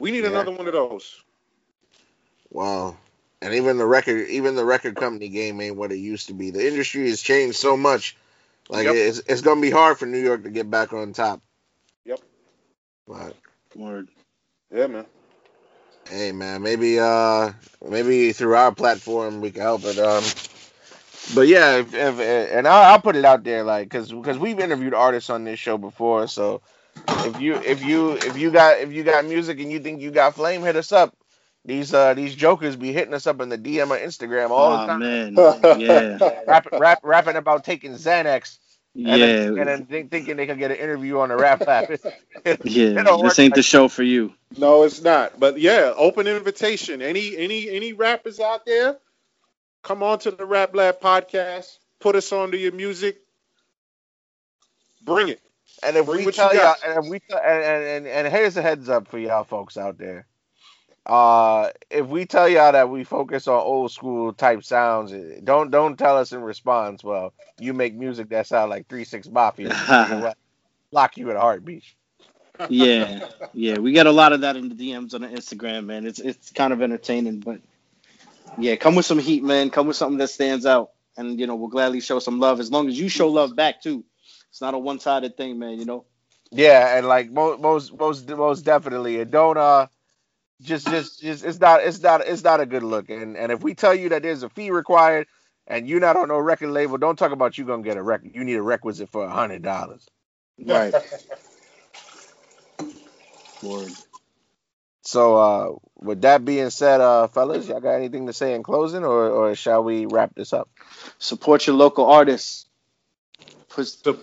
We need Yeah. another one of those. Wow. And even the record, even the record company game ain't what it used to be. The industry has changed so much. Like Yep. it's it's gonna be hard for New York to get back on top. Yep. But Word. Yeah, man. hey, man, maybe uh maybe through our platform we can help it. Um, but yeah, if, if, and I'll, I'll put it out there, like, cause because we've interviewed artists on this show before. So if you if you if you got if you got music and you think you got flame, hit us up. These uh these jokers be hitting us up in the DM on Instagram all the Oh time. man. [LAUGHS] Yeah. rapping, rap, rapping about taking Xanax and Yeah. then, and then think, thinking they could get an interview on the Rap Lab. [LAUGHS] Yeah. [LAUGHS] This ain't the like- show for you. No, it's not. But yeah, open invitation. Any any any rappers out there, come on to the Rap Lab podcast. Put us onto your music. Bring it. And if Bring we what you tell y'all, and if we t- and, and and and here's a heads up for y'all folks out there. Uh, if we tell y'all that we focus on old school type sounds, eh, don't don't tell us in response. Well, you make music that sound like Three Six Mafia. You know [LAUGHS] what? Lock you in a heartbeat. Yeah. [LAUGHS] Yeah. We get a lot of that in the DMs on the Instagram, man. It's it's kind of entertaining, but yeah, come with some heat, man. Come with something that stands out. And you know, we'll gladly show some love as long as you show love back too. It's not a one sided thing, man, you know? Yeah, and like most most most most definitely, it don't uh just just just it's not it's not it's not a good look. And and if we tell you that there's a fee required and you're not on no record label, don't talk about you gonna get a record. You need a requisite for a hundred dollars. Right. Word. So uh with that being said, uh fellas, y'all got anything to say in closing or or shall we wrap this up? Support your local artists.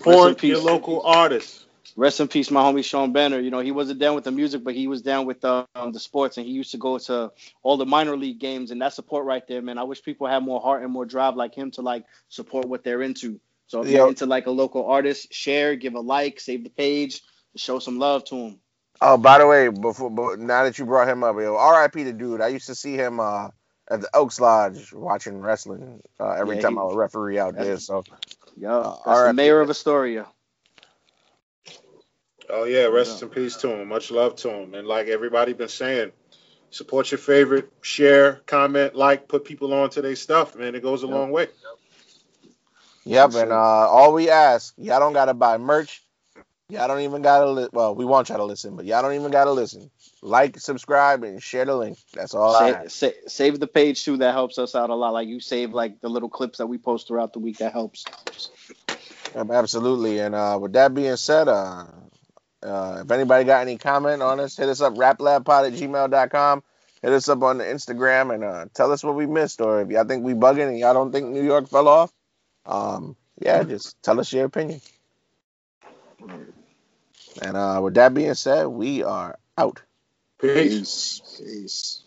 Put, Support peace. your local artists. Rest in peace, my homie Sean Banner. You know, he wasn't down with the music, but he was down with um, the sports, and he used to go to all the minor league games, and that support right there, man. I wish people had more heart and more drive like him to like support what they're into. So if Yo. you're into like a local artist, share, give a like, save the page, show some love to him. Oh, by the way, before but now that you brought him up, yo, R.I.P. the dude. I used to see him uh at the Oaks Lodge watching wrestling uh, every Yeah, time he- I was referee out there. So yeah, Uh, that's the mayor of Astoria. Oh yeah, rest in peace to him. Much love to him. And like everybody been saying, support your favorite, share, comment, like, put people on to their stuff, man. It goes a Yep. long way. Yep, Yes, and uh, all we ask, y'all don't gotta buy merch. Y'all don't even gotta li- well, we want y'all to listen, but y'all don't even gotta listen. Like, subscribe, and share the link. That's all I ask. sa- save the page too. That helps us out a lot. Like you save like the little clips that we post throughout the week. That helps. Yep, absolutely. And uh, with that being said, uh, uh, if anybody got any comment on us, hit us up raplabpod at gmail.com. Hit us up on the Instagram and uh, tell us what we missed, or if y'all think we bugging and y'all don't think New York fell off, um, yeah, just tell us your opinion. And uh, with that being said, we are out. Peace. Peace.